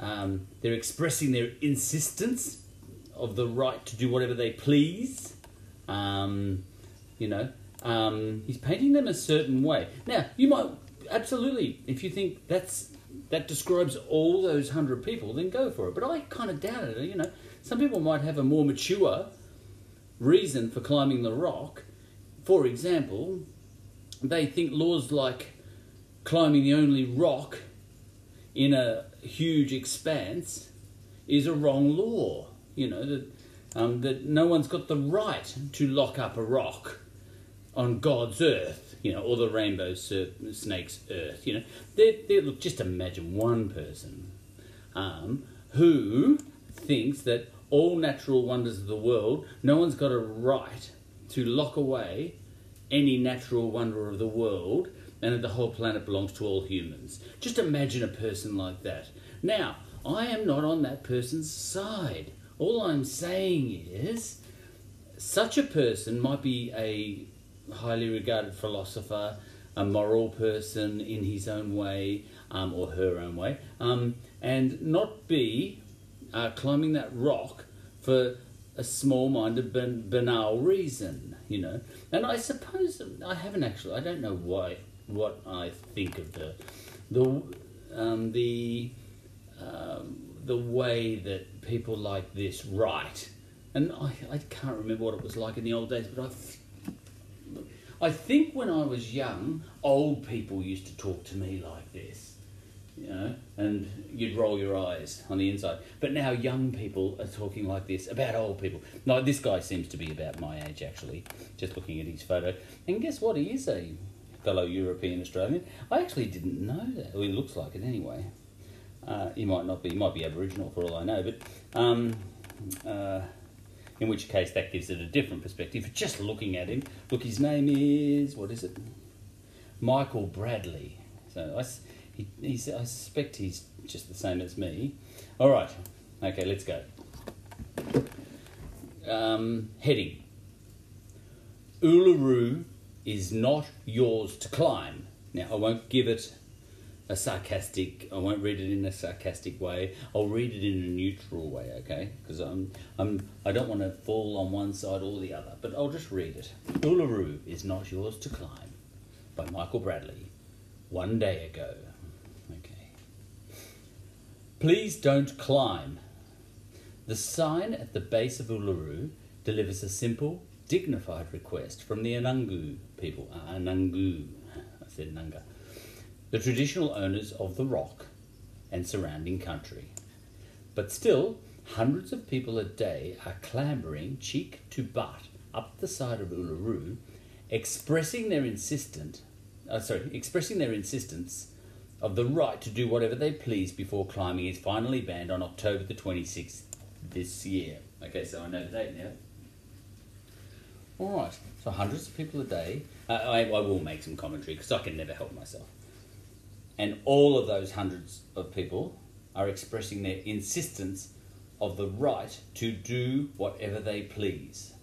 Um, they're expressing their insistence of the right to do whatever they please. Um, you know, um, he's painting them a certain way. Now, you might absolutely, if you think that's that describes all those hundred people, then go for it. But I kind of doubt it. You know, some people might have a more mature reason for climbing the rock. For example, they think laws like climbing the only rock in a huge expanse is a wrong law. You know that um, that no one's got the right to lock up a rock on God's earth, you know, or the rainbow snake's earth. You know, they they look. Just imagine one person um, who thinks that all natural wonders of the world, no one's got a right to lock away any natural wonder of the world, and that the whole planet belongs to all humans. Just imagine a person like that. Now, I am not on that person's side. All I'm saying is, such a person might be a highly regarded philosopher, a moral person in his own way um, or her own way, um, and not be uh, climbing that rock for a small-minded, ban- banal reason, you know. And I suppose I haven't actually. I don't know why. What I think of the the um, the um, the way that people like this write, and I, I can't remember what it was like in the old days, but I I think when I was young, old people used to talk to me like this, you know, and you'd roll your eyes on the inside. But now young people are talking like this about old people. No, this guy seems to be about my age, actually, just looking at his photo. And guess what? He is a fellow European Australian. I actually didn't know that. Well, he looks like it anyway. Uh, he might not be, he might be Aboriginal for all I know, but. Um, uh, in which case that gives it a different perspective. Just looking at him, look, his name is what is it? Michael Bradley. So I, he, he's, I suspect he's just the same as me. All right, okay, let's go. Um, heading. Uluru is not yours to climb. Now I won't give it a sarcastic. I won't read it in a sarcastic way. I'll read it in a neutral way, okay? Because I'm, I'm, I don't want to fall on one side or the other. But I'll just read it. Uluru is not yours to climb, by Michael Bradley. One day ago. Okay. Please don't climb. The sign at the base of Uluru delivers a simple, dignified request from the Anangu people. Uh, Anangu. I said Nanga the traditional owners of the rock and surrounding country. But still, hundreds of people a day are clambering cheek to butt up the side of Uluru, expressing their insistent, uh, sorry, expressing their insistence of the right to do whatever they please before climbing is finally banned on October the 26th this year. Okay, so I know the date now. All right, so hundreds of people a day. I, I will make some commentary because I can never help myself. And all of those hundreds of people are expressing their insistence of the right to do whatever they please.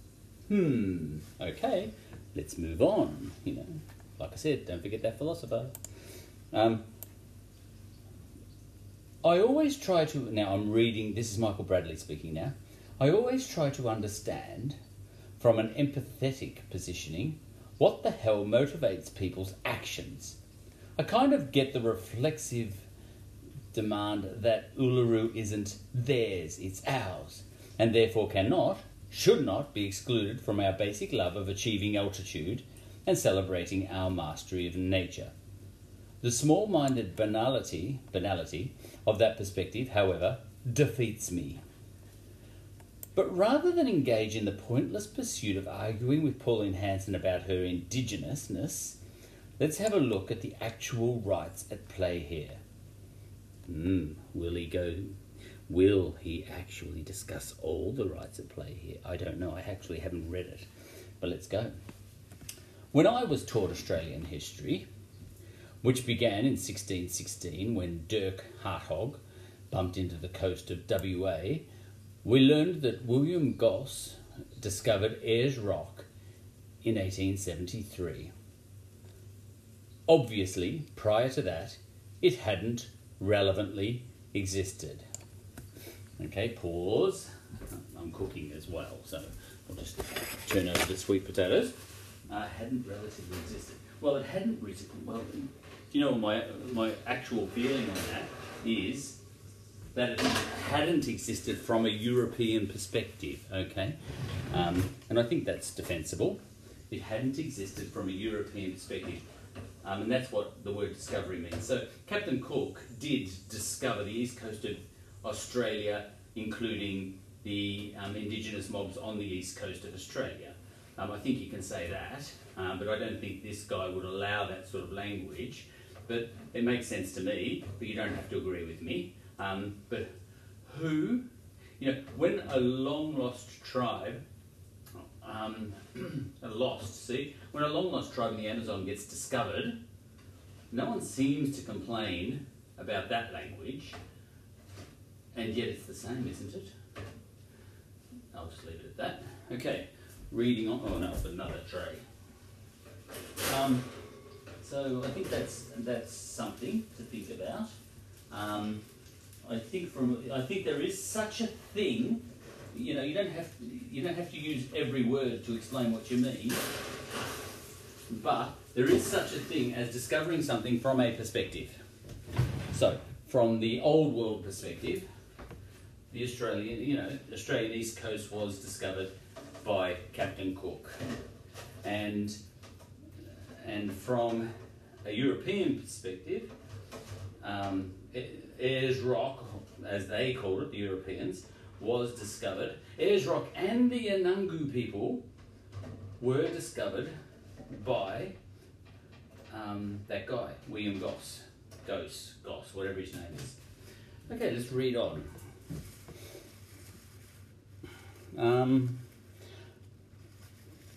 Hmm, okay, let's move on. You know, like I said, don't forget that philosopher. Um, I always try to, now I'm reading, this is Michael Bradley speaking now. I always try to understand from an empathetic positioning what the hell motivates people's actions I kind of get the reflexive demand that Uluru isn't theirs, it's ours, and therefore cannot, should not be excluded from our basic love of achieving altitude and celebrating our mastery of nature. The small minded banality, banality of that perspective, however, defeats me. But rather than engage in the pointless pursuit of arguing with Pauline Hanson about her indigenousness, let's have a look at the actual rights at play here. Hmm, will he go? Will he actually discuss all the rights at play here? I don't know. I actually haven't read it. But let's go. When I was taught Australian history, which began in 1616 when Dirk Hartog bumped into the coast of WA, we learned that William Gosse discovered Ayers Rock in 1873. Obviously, prior to that, it hadn't relevantly existed. Okay, pause. I'm cooking as well, so I'll just turn over the sweet potatoes. Uh, hadn't relatively existed. Well, it hadn't recently. Well, you know, my my actual feeling on that is that it hadn't existed from a European perspective. Okay, um, and I think that's defensible. It hadn't existed from a European perspective. Um, and that's what the word discovery means. So Captain Cook did discover the east coast of Australia, including the um, indigenous mobs on the east coast of Australia. Um, I think you can say that, um, but I don't think this guy would allow that sort of language. But it makes sense to me, but you don't have to agree with me. Um, but who, you know, when a long lost tribe um, lost. See, when a long lost tribe in the Amazon gets discovered, no one seems to complain about that language, and yet it's the same, isn't it? I'll just leave it at that. Okay, reading on. Oh no, another tray. Um, so I think that's that's something to think about. Um, I think from I think there is such a thing you know, you don't have to, you don't have to use every word to explain what you mean. But there is such a thing as discovering something from a perspective. So, from the old world perspective, the Australian, you know, Australian east coast was discovered by Captain Cook, and and from a European perspective, um, Ayers Rock, as they called it, the Europeans, was discovered. Ayers Rock and the Anangu people were discovered by um, that guy, William Gosse. Gosse, Gosse, whatever his name is. Okay, let's read on. Um,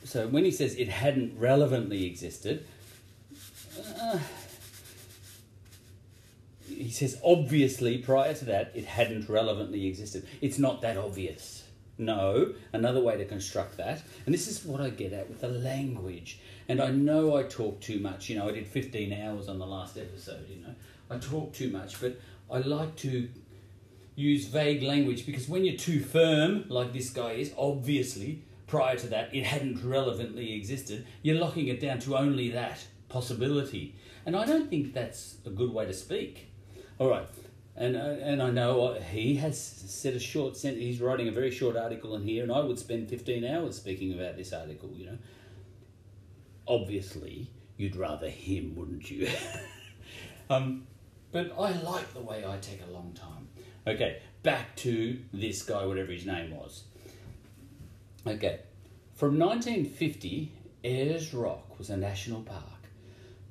so when he says it hadn't relevantly existed, uh, he says, obviously, prior to that, it hadn't relevantly existed. It's not that obvious. No, another way to construct that, and this is what I get at with the language. And I know I talk too much. You know, I did 15 hours on the last episode. You know, I talk too much, but I like to use vague language because when you're too firm, like this guy is, obviously, prior to that, it hadn't relevantly existed, you're locking it down to only that possibility. And I don't think that's a good way to speak. All right. And, and I know he has said a short sentence. He's writing a very short article in here, and I would spend 15 hours speaking about this article, you know. Obviously, you'd rather him, wouldn't you? um, but I like the way I take a long time. Okay, back to this guy, whatever his name was. Okay, from 1950, Ayers Rock was a national park.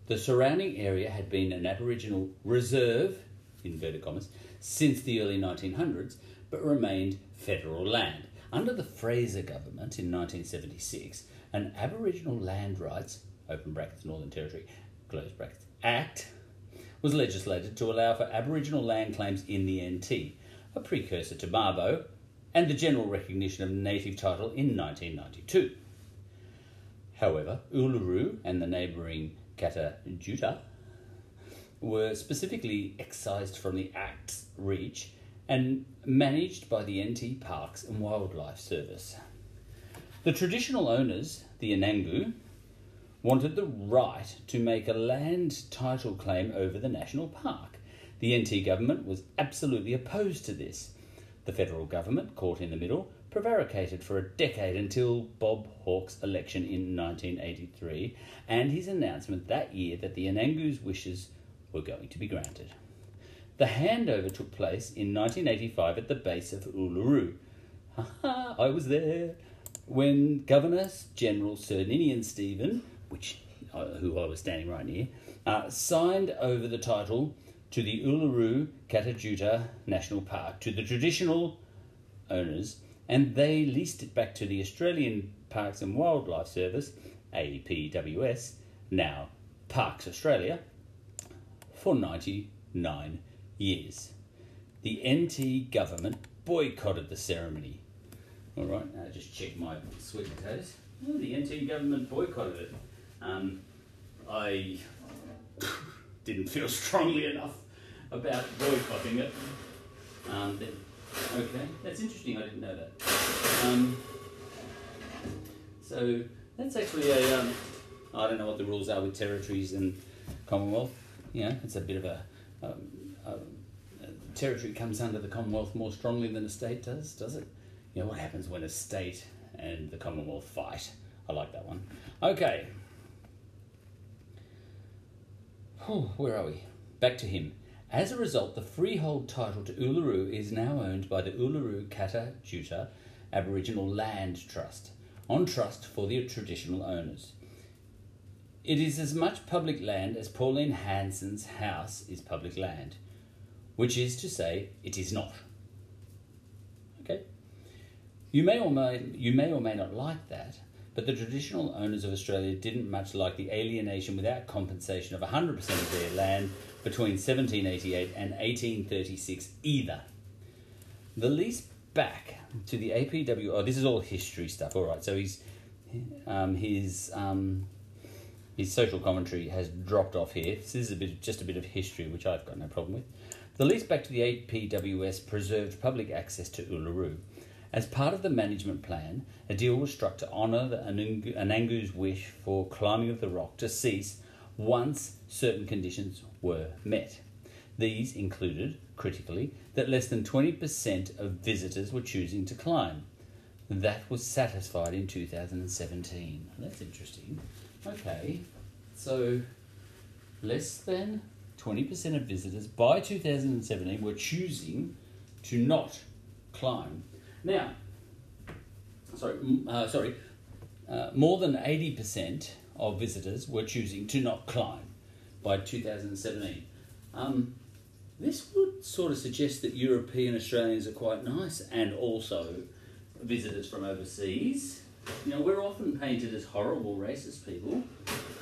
The surrounding area had been an Aboriginal reserve inverted commas, since the early 1900s, but remained federal land. Under the Fraser government in 1976, an Aboriginal Land Rights, open brackets, Northern Territory, close brackets, Act was legislated to allow for Aboriginal land claims in the NT, a precursor to Mabo, and the general recognition of native title in 1992. However, Uluru and the neighbouring Kata Tjuta were specifically excised from the Act's reach and managed by the NT Parks and Wildlife Service. The traditional owners, the Anangu, wanted the right to make a land title claim over the national park. The NT government was absolutely opposed to this. The federal government, caught in the middle, prevaricated for a decade until Bob Hawke's election in 1983 and his announcement that year that the Anangu's wishes were going to be granted. The handover took place in 1985 at the base of Uluru. Ha ha, I was there when Governor General Sir Ninian Stephen, which uh, who I was standing right near, uh, signed over the title to the Uluru Kata Tjuta National Park to the traditional owners and they leased it back to the Australian Parks and Wildlife Service, APWS, now Parks Australia, for 99 years. The NT government boycotted the ceremony. All right, now just check my sweet potatoes. Oh, the NT government boycotted it. Um, I didn't feel strongly enough about boycotting it. Um, Okay, that's interesting. I didn't know that. Um, so that's actually a. Um, I don't know what the rules are with territories and Commonwealth. You know, it's a bit of a. Um, a territory comes under the Commonwealth more strongly than a state does, does it? You know, what happens when a state and the Commonwealth fight? I like that one. Okay. Whew, where are we? Back to him. As a result, the freehold title to Uluru is now owned by the Uluru Kata Tjuta Aboriginal Land Trust, on trust for the traditional owners. It is as much public land as Pauline Hanson's house is public land, which is to say, it is not. Okay? You may or may, you may or may not like that, but the traditional owners of Australia didn't much like the alienation without compensation of 100% of their land between 1788 and 1836 either. The lease back to the APW. Oh, this is all history stuff. All right, so he's um, his um, his social commentary has dropped off here. This is a bit, just a bit of history, which I've got no problem with. The lease back to the APWS preserved public access to Uluru. As part of the management plan, a deal was struck to honour the Anangu's wish for climbing of the rock to cease once certain conditions were met. These included, critically, that less than 20% of visitors were choosing to climb. That was satisfied in 2017. That's interesting. Okay, so less than 20% of visitors by 2017 were choosing to not climb. Now, sorry, uh, sorry, uh, more than 80% of visitors were choosing to not climb by 2017. Um, this would sort of suggest that European Australians are quite nice and also visitors from overseas. You know, we're often painted as horrible racist people,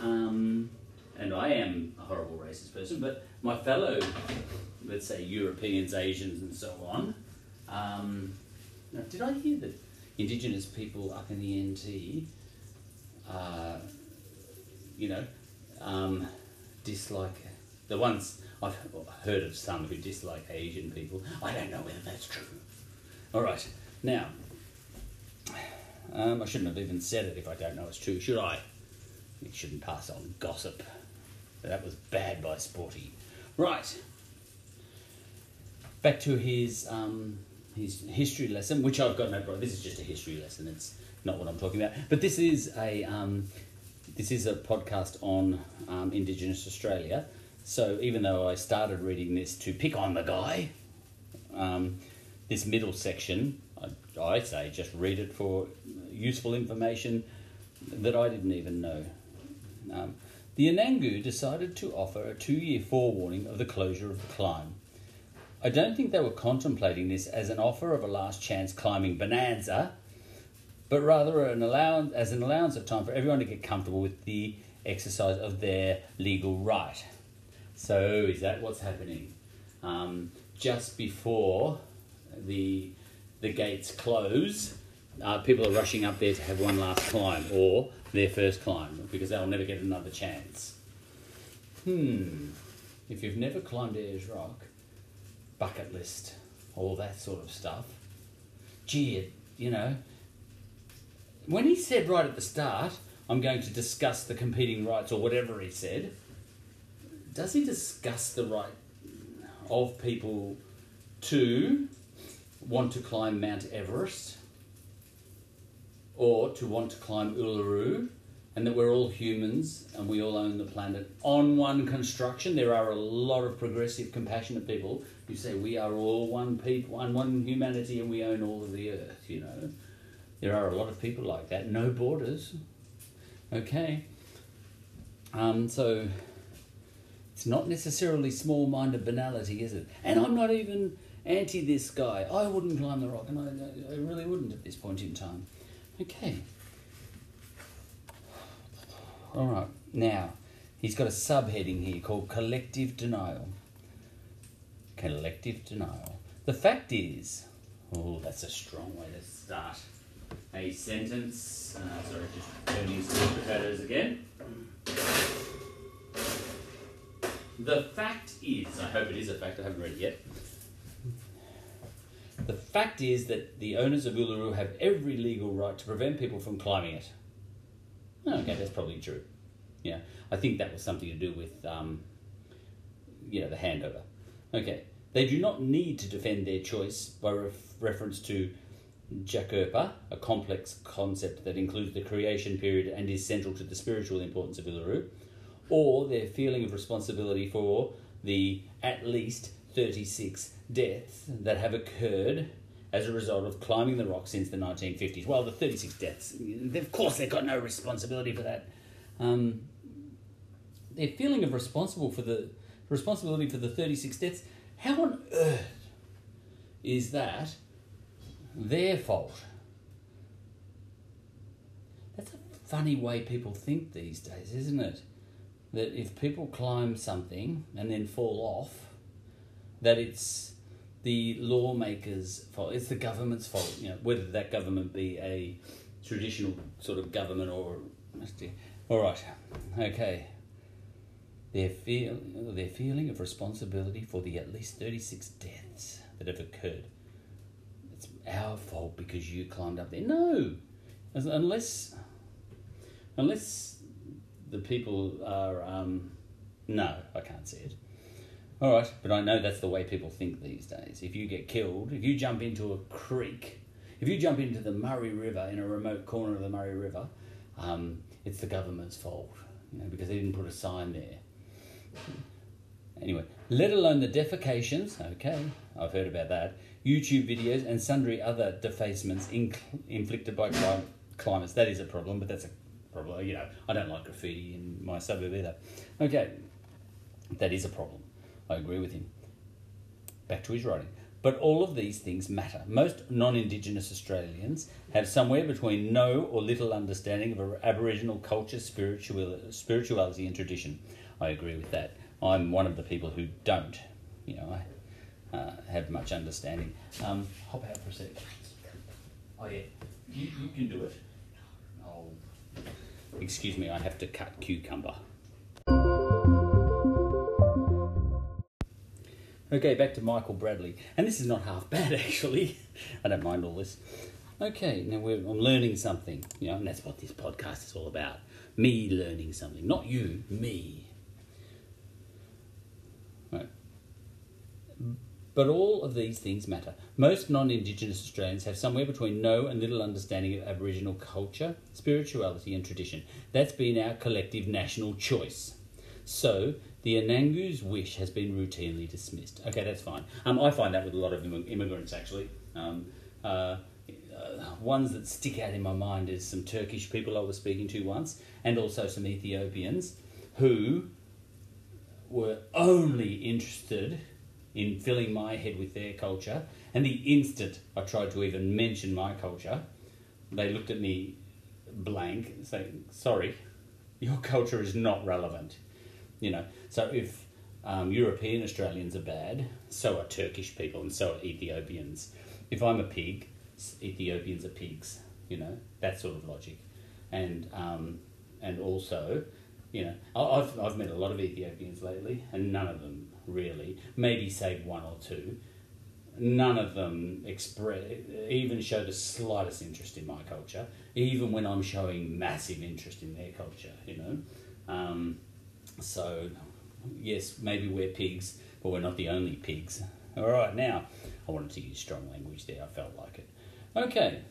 um, and I am a horrible racist person, but my fellow, let's say, Europeans, Asians, and so on. Um, now, did I hear that Indigenous people up in the NT, uh, you know, um, dislike the ones I've heard of some who dislike Asian people. I don't know whether that's true. All right, now um, I shouldn't have even said it if I don't know it's true, should I? It shouldn't pass on gossip. That was bad by Sporty. Right. Back to his um, his history lesson, which I've got no problem. This is just a history lesson. It's not what I'm talking about. But this is a um, this is a podcast on um, Indigenous Australia. So even though I started reading this to pick on the guy, um, this middle section, I, say just read it for useful information that I didn't even know. Um, the Anangu decided to offer a two year forewarning of the closure of the climb. I don't think they were contemplating this as an offer of a last chance climbing bonanza but rather an allowance, as an allowance of time for everyone to get comfortable with the exercise of their legal right. So, is that what's happening? Um, just before the, the gates close, uh, people are rushing up there to have one last climb or their first climb because they'll never get another chance. Hmm. If you've never climbed Ayers Rock, bucket list, all that sort of stuff, gee, you know, when he said right at the start, I'm going to discuss the competing rights or whatever he said. Does he discuss the right of people to want to climb Mount Everest or to want to climb Uluru and that we're all humans and we all own the planet on one construction. There are a lot of progressive, compassionate people who say we are all one people, one, one humanity, and we own all of the earth. You know, there are a lot of people like that. No borders. Okay. Um, so it's not necessarily small-minded banality, is it? And I'm not even anti this guy. I wouldn't climb the rock, and I, I really wouldn't at this point in time. Okay. All right. Now, he's got a subheading here called collective denial. Collective denial. The fact is, oh, that's a strong way to start a sentence. Uh, sorry, just turning some potatoes again. The fact is, I hope it is a fact, I haven't read it yet. The fact is that the owners of Uluru have every legal right to prevent people from climbing it. Oh, okay, that's probably true. Yeah, I think that was something to do with, um, you know, the handover. Okay, they do not need to defend their choice by ref- reference to Tjukurpa, a complex concept that includes the creation period and is central to the spiritual importance of Uluru, or their feeling of responsibility for the at least 36 deaths that have occurred as a result of climbing the rock since the 1950s. Well, the 36 deaths, of course, they've got no responsibility for that. Um, their feeling of responsible for the responsibility for the 36 deaths, how on earth is that their fault? That's a funny way people think these days, isn't it? That if people climb something and then fall off, that it's the lawmakers' fault. It's the government's fault. You know, whether that government be a traditional sort of government or all right, okay. Their feel their feeling of responsibility for the at least thirty six deaths that have occurred. It's our fault because you climbed up there. No, unless unless the people are um, no, I can't see it. All right, but I know that's the way people think these days. If you get killed, if you jump into a creek, if you jump into the Murray River in a remote corner of the Murray River, um, it's the government's fault, you know, because they didn't put a sign there. Anyway, let alone the defecations, okay, I've heard about that, YouTube videos, and sundry other defacements inc- inflicted by clim- climates. That is a problem, but that's a problem. You know, I don't like graffiti in my suburb either. Okay, that is a problem. I agree with him. Back to his writing. But all of these things matter. Most non Indigenous Australians have somewhere between no or little understanding of Aboriginal culture, spiritual, spirituality, and tradition. I agree with that. I'm one of the people who don't, you know, I, uh, have much understanding. Um, hop out for a sec. Oh, yeah, you, you can do it. Oh, excuse me, I have to cut cucumber. Okay, back to Michael Bradley. And this is not half bad, actually. I don't mind all this. Okay, now I'm learning something, you know, and that's what this podcast is all about. Me learning something, not you, me. Right. But all of these things matter. Most non Indigenous Australians have somewhere between no and little understanding of Aboriginal culture, spirituality, and tradition. That's been our collective national choice. So, the Anangu's wish has been routinely dismissed. Okay, that's fine. Um, I find that with a lot of immigrants, actually. Um, uh, uh, ones that stick out in my mind is some Turkish people I was speaking to once, and also some Ethiopians who were only interested in filling my head with their culture. And the instant I tried to even mention my culture, they looked at me blank, saying, Sorry, your culture is not relevant. You know, so if um, European Australians are bad, so are Turkish people and so are Ethiopians. If I'm a pig, Ethiopians are pigs. You know that sort of logic, and um, and also, you know, I've I've met a lot of Ethiopians lately, and none of them really, maybe save one or two, none of them express even show the slightest interest in my culture, even when I'm showing massive interest in their culture. You know, um, so yes, maybe we're pigs, but we're not the only pigs. All right, now I wanted to use strong language there. I felt like it. Okay.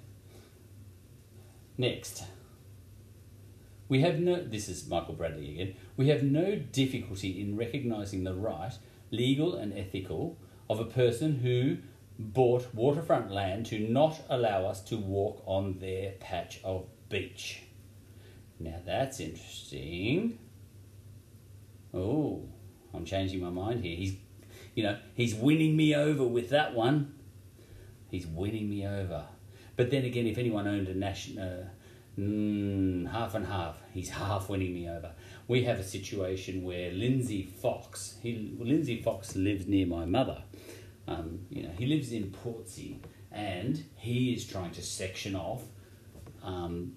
Next. We have no, this is Michael Bradley again, we have no difficulty in recognising the right, legal and ethical, of a person who bought waterfront land to not allow us to walk on their patch of beach. Now that's interesting. Oh, I'm changing my mind here. He's, you know, he's winning me over with that one. He's winning me over. But then again, if anyone owned a national, uh, mm, half and half, he's half winning me over. We have a situation where Lindsay Fox, he, Lindsay Fox lives near my mother. Um, you know, he lives in Portsea, and he is trying to section off um,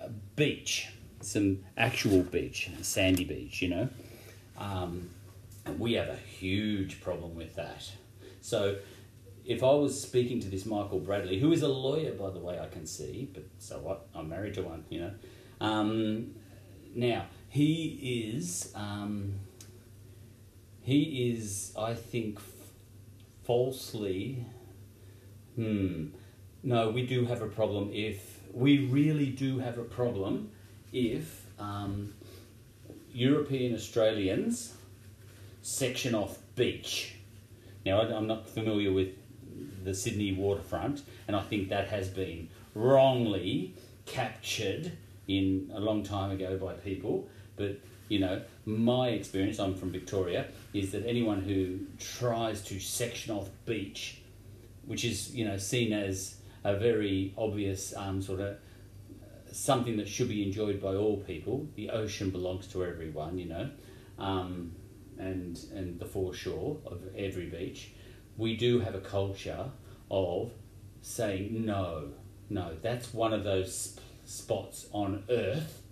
a beach, some actual beach, sandy beach. You know, um, and we have a huge problem with that. So, if I was speaking to this Michael Bradley, who is a lawyer, by the way, I can see, but so what? I'm married to one, you know. Um, now, he is, um, he is, I think, f- falsely, hmm, no, we do have a problem if, we really do have a problem if um, European Australians section off beach. Now, I'm not familiar with the Sydney waterfront, and I think that has been wrongly captured in a long time ago by people. But you know, my experience, I'm from Victoria, is that anyone who tries to section off beach, which is you know seen as a very obvious um, sort of something that should be enjoyed by all people. The ocean belongs to everyone, you know, um, and and the foreshore of every beach. We do have a culture of saying no, no. That's one of those sp- spots on Earth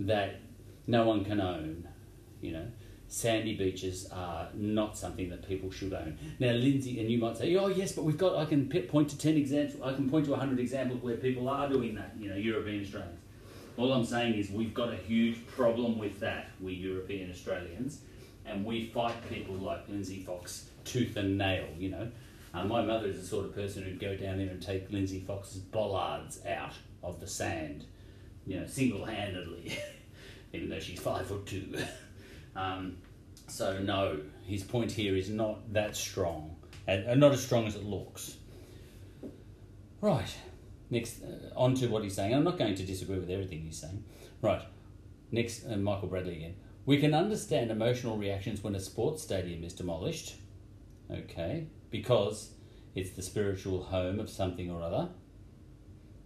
that no one can own. You know, sandy beaches are not something that people should own. Now, Lindsay, and you might say, oh yes, but we've got. I can point to ten examples. I can point to hundred examples where people are doing that. You know, European Australians. All I'm saying is we've got a huge problem with that, we European Australians, and we fight people like Lindsay Fox tooth and nail. You know, uh, my mother is the sort of person who'd go down there and take Lindsay Fox's bollards out of the sand, you know, single-handedly, even though she's five foot two. um, so no, his point here is not that strong, and, not as strong as it looks. Right. Next, uh, on to what he's saying. I'm not going to disagree with everything he's saying. Right. Next, uh, Michael Bradley again. We can understand emotional reactions when a sports stadium is demolished. Okay. Because it's the spiritual home of something or other.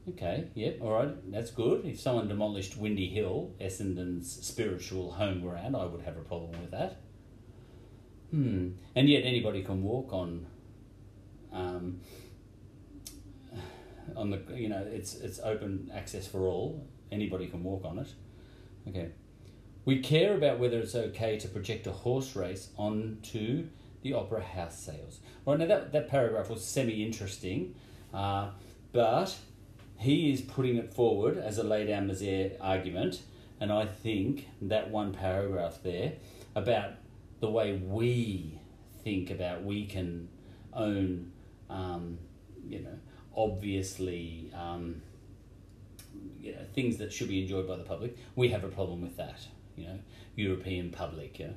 Okay, yep, all right, that's good. If someone demolished Windy Hill, Essendon's spiritual home ground, I would have a problem with that. Hmm. And yet anybody can walk on um, on the you know it's it's open access for all. Anybody can walk on it. Okay. We care about whether it's okay to project a horse race onto the opera house sails. Right now that that paragraph was semi interesting, uh, but he is putting it forward as a lay down argument, and I think that one paragraph there about the way we think about we can own, um, you know, obviously, um, you know, things that should be enjoyed by the public. We have a problem with that, you know, European public. You know.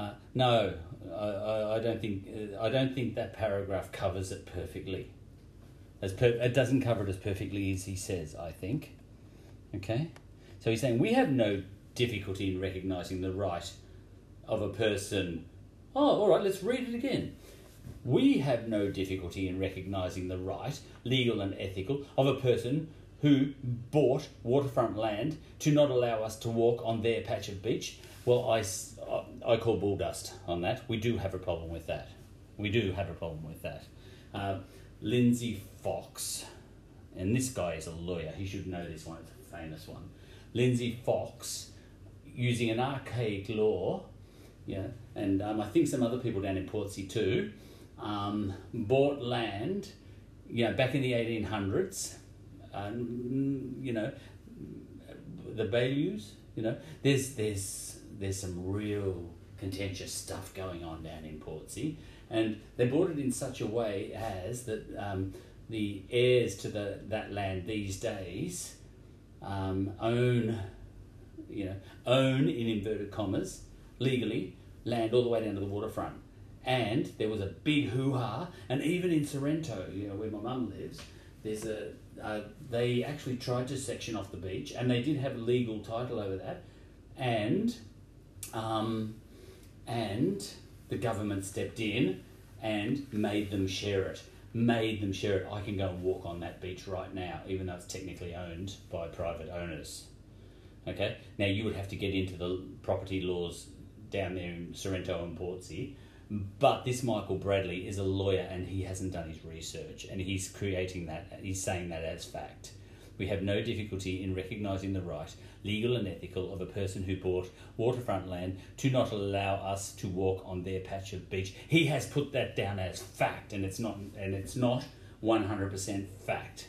Uh, no, I, I, I don't think I don't think that paragraph covers it perfectly. As per, it doesn't cover it as perfectly as he says. I think. Okay, so he's saying we have no difficulty in recognizing the right of a person. Oh, all right. Let's read it again. We have no difficulty in recognizing the right, legal and ethical, of a person who bought waterfront land to not allow us to walk on their patch of beach. Well, I, I call bull dust on that. We do have a problem with that. We do have a problem with that. Uh, Lindsay Fox, and this guy is a lawyer. He should know this one. It's a famous one. Lindsay Fox, using an archaic law, yeah, and um, I think some other people down in Portsea too, um, bought land, you know, back in the 1800s, um, you know, the Bayous, you know, there's, there's, there's some real contentious stuff going on down in Portsea. And they bought it in such a way as that um, the heirs to the, that land these days um, own, you know, own in inverted commas, legally, land all the way down to the waterfront. And there was a big hoo ha, and even in Sorrento, you know, where my mum lives, there's a uh, they actually tried to section off the beach, and they did have legal title over that, and um, and the government stepped in and made them share it. Made them share it. I can go and walk on that beach right now, even though it's technically owned by private owners. Okay, now you would have to get into the property laws down there in Sorrento and Portsea. But this Michael Bradley is a lawyer and he hasn't done his research and he's creating that, he's saying that as fact. We have no difficulty in recognising the right, legal and ethical, of a person who bought waterfront land to not allow us to walk on their patch of beach. He has put that down as fact, and it's not, and it's not one hundred percent fact.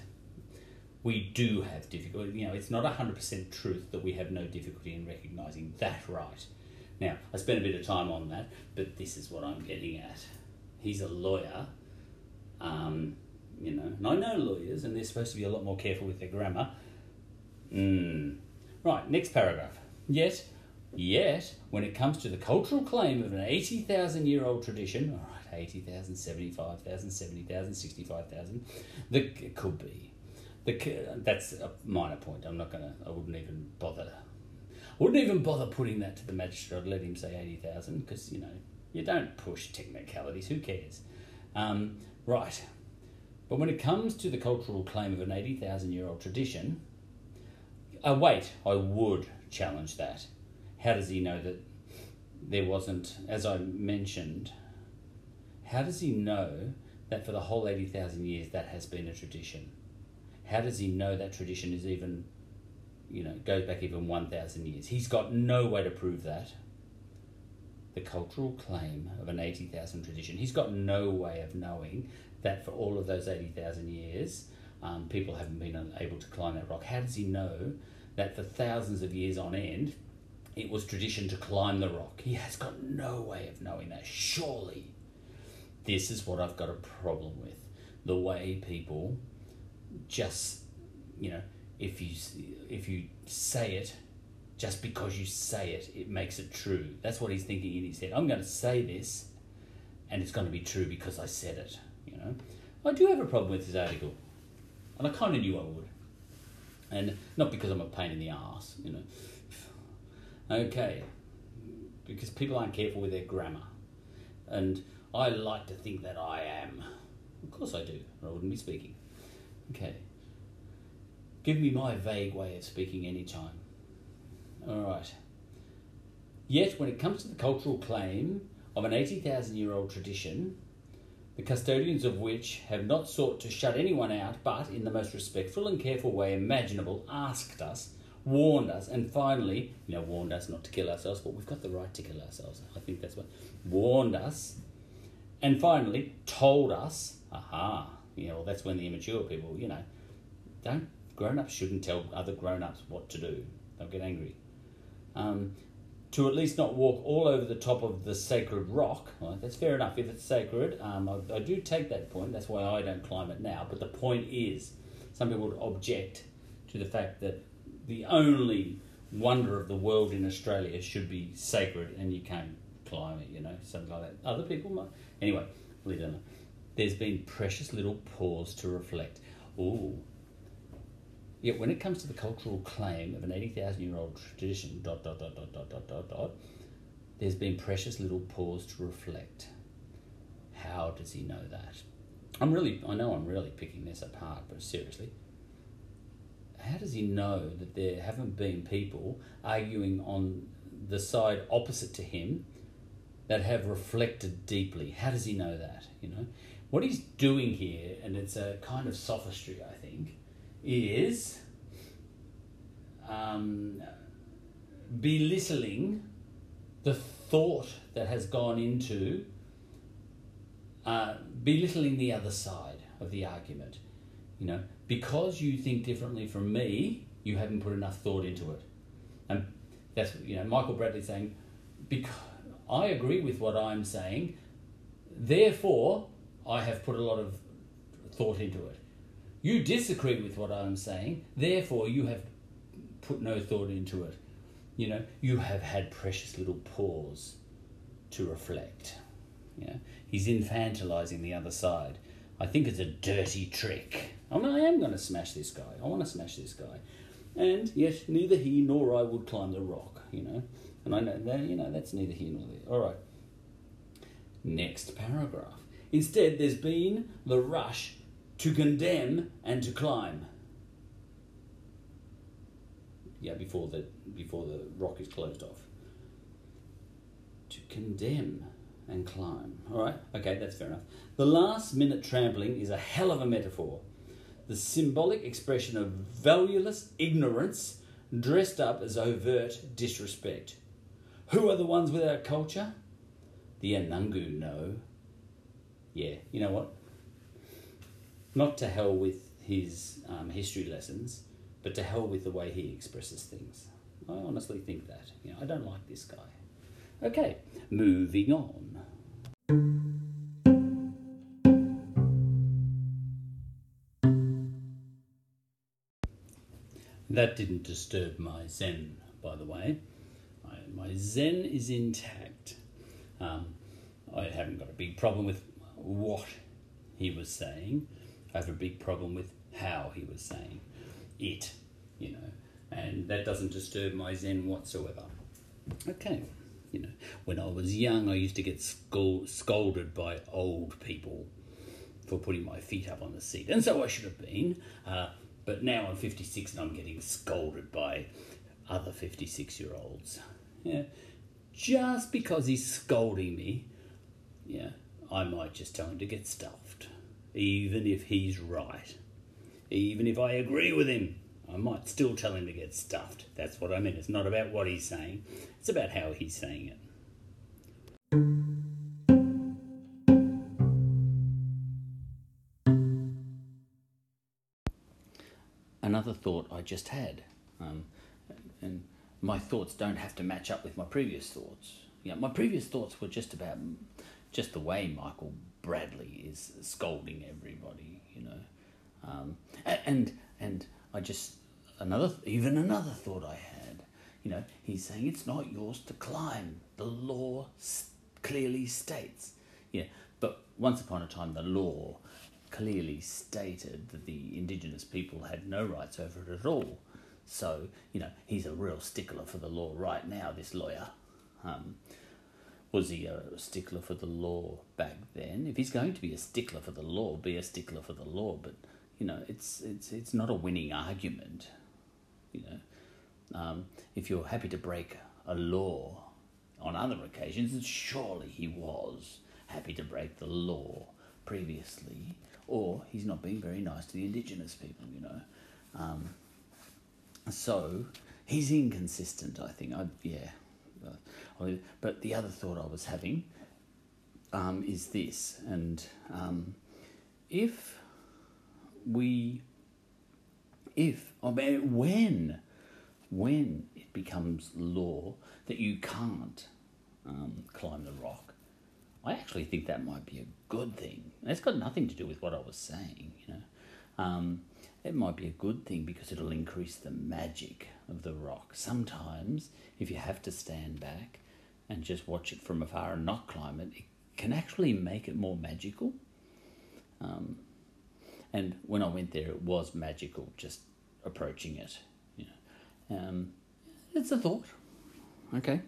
We do have difficulty. You know, it's not hundred percent truth that we have no difficulty in recognising that right. Now, I spent a bit of time on that, but this is what I'm getting at. He's a lawyer. Um, you know, and I know lawyers, and they're supposed to be a lot more careful with their grammar. Mm. Right, next paragraph. Yet, yet, when it comes to the cultural claim of an 80,000 year old tradition, all right, 80,000, 75,000, 70,000, 65,000, the, it could be. The, that's a minor point. I'm not going to, I wouldn't even bother. Wouldn't even bother putting that to the magistrate, I'd let him say 80,000, because, you know, you don't push technicalities, who cares? Um, right, but when it comes to the cultural claim of an 80,000 year old tradition, uh, wait, I would challenge that. How does he know that there wasn't, as I mentioned, how does he know that for the whole 80,000 years that has been a tradition? How does he know that tradition is even, you know, goes back even 1,000 years? He's got no way to prove that. The cultural claim of an 80,000 tradition, he's got no way of knowing that for all of those 80,000 years, um, people haven't been able to climb that rock. How does he know that for thousands of years on end, it was tradition to climb the rock? He has got no way of knowing that. Surely, this is what I've got a problem with. The way people just, you know, if you if you say it, just because you say it, it makes it true. That's what he's thinking in his head. I'm going to say this, and it's going to be true because I said it. You know, I do have a problem with this article, and I kind of knew I would, and not because I'm a pain in the ass. You know, okay, because people aren't careful with their grammar, and I like to think that I am. Of course I do, or I wouldn't be speaking. Okay. Give me my vague way of speaking any time. All right. Yet, when it comes to the cultural claim of an 80,000 year old tradition, the custodians of which have not sought to shut anyone out, but, in the most respectful and careful way imaginable, asked us, warned us, and finally, you know, warned us not to kill ourselves, but we've got the right to kill ourselves. I think that's what. Warned us, and finally, told us, aha, you know, that's when the immature people, you know, don't, grown ups shouldn't tell other grown ups what to do. They'll get angry. Um, to at least not walk all over the top of the sacred rock. Right? That's fair enough if it's sacred. Um, I, I, do take that point. That's why I don't climb it now. But the point is, some people would object to the fact that the only wonder of the world in Australia should be sacred, and you can't climb it. You know, something like that. Other people might. Anyway, it alone. There's been precious little pause to reflect. Ooh, Yet when it comes to the cultural claim of an 80,000 year old tradition, dot, dot, dot, dot, dot, dot, dot, dot, there's been precious little pause to reflect. How does he know that? I'm really, I know I'm really picking this apart, but seriously, how does he know that there haven't been people arguing on the side opposite to him that have reflected deeply? How does he know that? You know, what he's doing here, and it's a kind of sophistry, I think, is um, belittling the thought that has gone into uh, belittling the other side of the argument. You know, because you think differently from me, you haven't put enough thought into it. And that's, you know, Michael Bradley saying, because I agree with what I'm saying, therefore I have put a lot of thought into it. You disagree with what I'm saying, therefore you have put no thought into it. You know, you have had precious little pause to reflect. Yeah, he's infantilizing the other side. I think it's a dirty trick. I mean, I am going to smash this guy. I want to smash this guy. And yes, neither he nor I would climb the rock. You know, and I know that you know that's neither here nor there. All right. Next paragraph. Instead, there's been the rush to condemn and to climb. Yeah, before the before the rock is closed off. To condemn and climb. All right, okay, that's fair enough. The last minute trampling is a hell of a metaphor. The symbolic expression of valueless ignorance dressed up as overt disrespect. Who are the ones without culture? The Anangu know. Yeah, you know what? Not to hell with his um, history lessons, but to hell with the way he expresses things. I honestly think that. You know, I don't like this guy. Okay, moving on. That didn't disturb my zen, by the way. I, my zen is intact. Um, I haven't got a big problem with what he was saying. I have a big problem with how he was saying it, you know, and that doesn't disturb my zen whatsoever. Okay, you know, when I was young, I used to get scold, scolded by old people for putting my feet up on the seat, and so I should have been. Uh, but now I'm 56 and I'm getting scolded by other 56 year olds. Yeah, just because he's scolding me, yeah, I might just tell him to get stuffed, even if he's right. Even if I agree with him, I might still tell him to get stuffed. That's what I mean. It's not about what he's saying, it's about how he's saying it. Another thought I just had, um, and my thoughts don't have to match up with my previous thoughts. Yeah, my previous thoughts were just about just the way Michael Bradley is scolding everybody, you know. Um, and and I just another even another thought I had, you know, he's saying it's not yours to climb. The law clearly states, yeah. But once upon a time, the law clearly stated that the indigenous people had no rights over it at all. So you know, he's a real stickler for the law right now. This lawyer. Um, was he a stickler for the law back then? If he's going to be a stickler for the law, be a stickler for the law. But you know, it's it's it's not a winning argument. You know, um, if you're happy to break a law on other occasions, surely he was happy to break the law previously, or he's not being very nice to the indigenous people. You know, um, so he's inconsistent. I think. I yeah. But the other thought I was having um, is this, and um, if we, if I mean when, when it becomes law that you can't um, climb the rock, I actually think that might be a good thing. It's got nothing to do with what I was saying, you know. Um, it might be a good thing because it'll increase the magic of the rock. Sometimes, if you have to stand back and just watch it from afar and not climb it, it can actually make it more magical. Um, and when I went there, it was magical just approaching it. You know. um, it's a thought. Okay.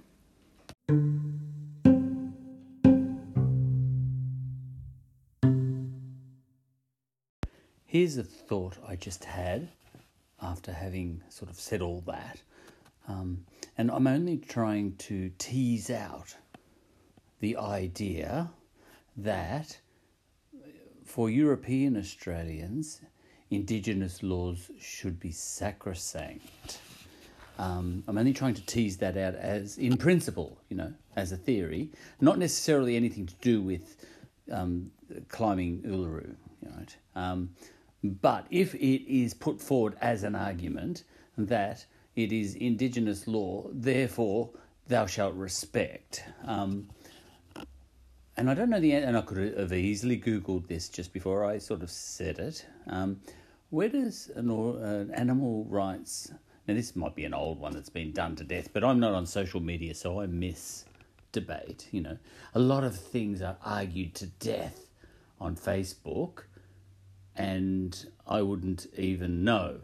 Here's a thought I just had after having sort of said all that. Um, and I'm only trying to tease out the idea that for European Australians, Indigenous laws should be sacrosanct. Um, I'm only trying to tease that out as in principle, you know, as a theory, not necessarily anything to do with um, climbing Uluru, right? Um, but if it is put forward as an argument that it is Indigenous law, therefore thou shalt respect. Um, and I don't know the and I could have easily googled this just before I sort of said it. Um, where does an, uh, animal rights? Now this might be an old one that's been done to death, but I'm not on social media, so I miss debate. You know, a lot of things are argued to death on Facebook, and I wouldn't even know.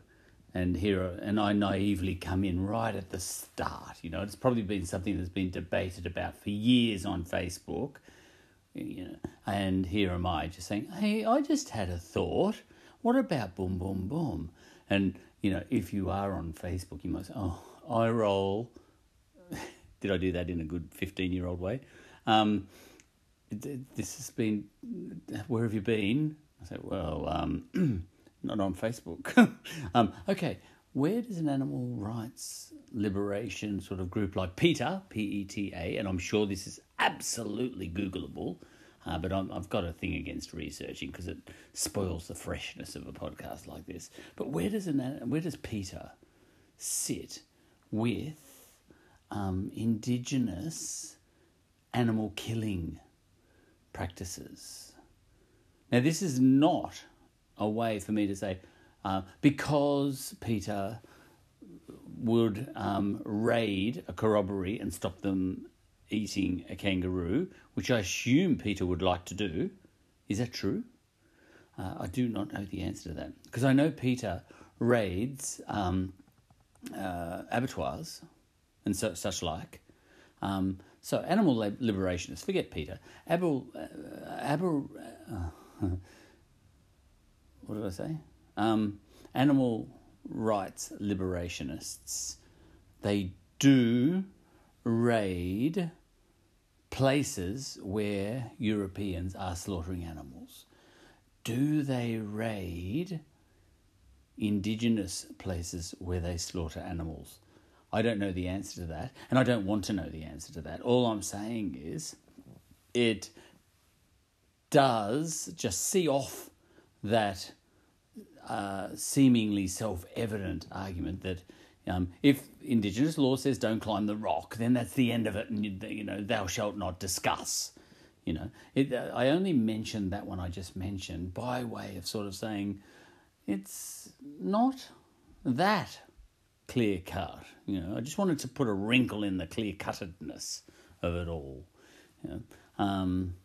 And here, and I naively come in right at the start. You know, it's probably been something that's been debated about for years on Facebook you know, and here am I just saying, hey, I just had a thought. What about boom, boom, boom? And, you know, if you are on Facebook, you might say, oh, I roll. Did I do that in a good 15 year old way? Um, this has been, where have you been? I said, well, um, not on Facebook. um, okay, where does an animal rights liberation sort of group like PETA, P E T A, and I'm sure this is absolutely Googleable, uh, but i have got a thing against researching because it spoils the freshness of a podcast like this. But where does an where does PETA sit with um, indigenous animal killing practices? Now, this is not a way for me to say uh, because PETA would um, raid a corroboree and stop them eating a kangaroo, which I assume PETA would like to do. Is that true? Uh, I do not know the answer to that because I know PETA raids um, uh, abattoirs and so, such like. Um, so animal liberationists, forget PETA. Abel, uh, Abel, uh, what did I say? um, animal rights liberationists, they do raid places where Europeans are slaughtering animals. Do they raid indigenous places where they slaughter animals? I don't know the answer to that, and I don't want to know the answer to that. All I'm saying is it does just see off that uh, seemingly self evident argument that um, if Indigenous law says don't climb the rock, then that's the end of it, and you, you know thou shalt not discuss. You know, it, uh, I only mentioned that one I just mentioned by way of sort of saying it's not that clear cut. You know, I just wanted to put a wrinkle in the clear cuttedness of it all. You know, um,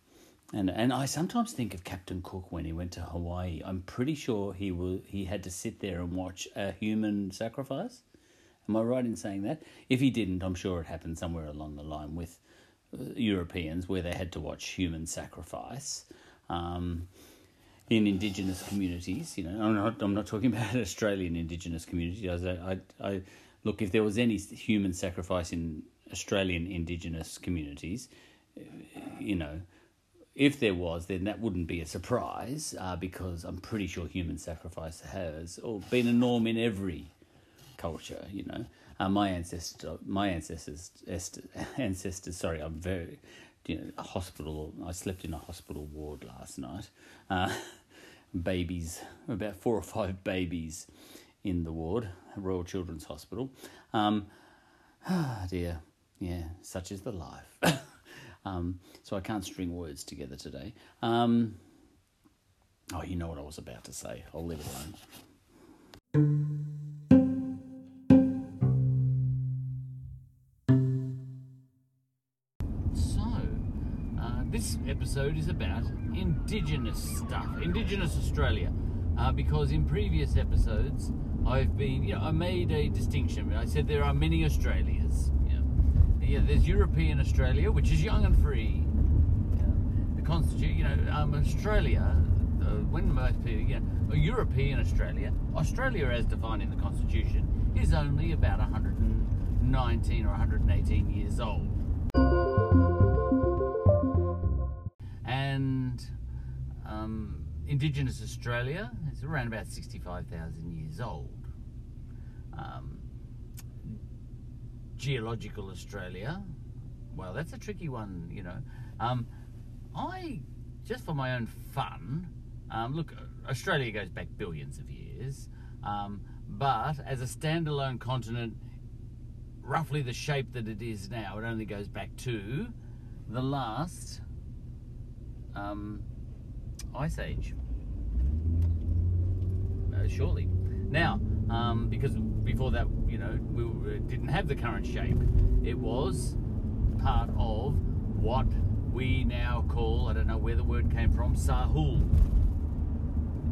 and and I sometimes think of Captain Cook when he went to Hawaii. I'm pretty sure he will he had to sit there and watch a human sacrifice. Am I right in saying that? If he didn't, I'm sure it happened somewhere along the line with uh, Europeans where they had to watch human sacrifice. Um, in indigenous communities, you know, I'm not, I'm not talking about Australian indigenous communities. I, I, I, look, if there was any human sacrifice in Australian indigenous communities, uh, you know, if there was, then that wouldn't be a surprise uh, because I'm pretty sure human sacrifice has or been a norm in every culture. You know, uh, my ancestor, my ancestors, ancestors. Sorry, I'm very, you know, hospital. I slept in a hospital ward last night. Uh, babies, about four or five babies in the ward, Royal Children's Hospital. Um, ah, dear, yeah, such is the life. Um, so I can't string words together today. Um, oh, you know what I was about to say. I'll leave it alone. So, uh, this episode is about Indigenous stuff, Indigenous Australia. Uh, because in previous episodes, I've been, you know, I made a distinction. I said there are many Australias yeah, there's European Australia, which is young and free. the Constitution, you know, um, Australia, uh, when most people, you know, European Australia, Australia as defined in the Constitution, is only about 119 or 118 years old. And um, Indigenous Australia is around about 65,000 years old. Um, geological Australia? Well, that's a tricky one, you know. Um, I just for my own fun, um, look, Australia goes back billions of years, um, but as a standalone continent, roughly the shape that it is now, it only goes back to the last um, ice age. Uh, surely. Now, um, because before that, you know, we didn't have the current shape. It was part of what we now call, I don't know where the word came from, Sahul,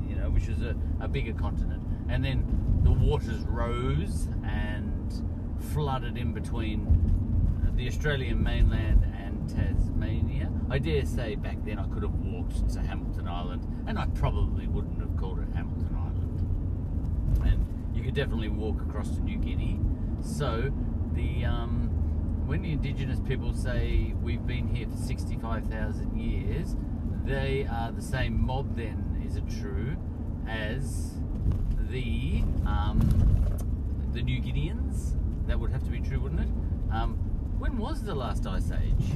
you know, which is a, a bigger continent. And then the waters rose and flooded in between the Australian mainland and Tasmania. I dare say back then I could have walked to Hamilton Island, and I probably wouldn't have called it Hamilton Island. And you could definitely walk across to New Guinea. So the um, when the indigenous people say we've been here for 65,000 years, they are the same mob then, is it true, as the um, the New Guineans? That would have to be true, wouldn't it? Um, when was the last ice age?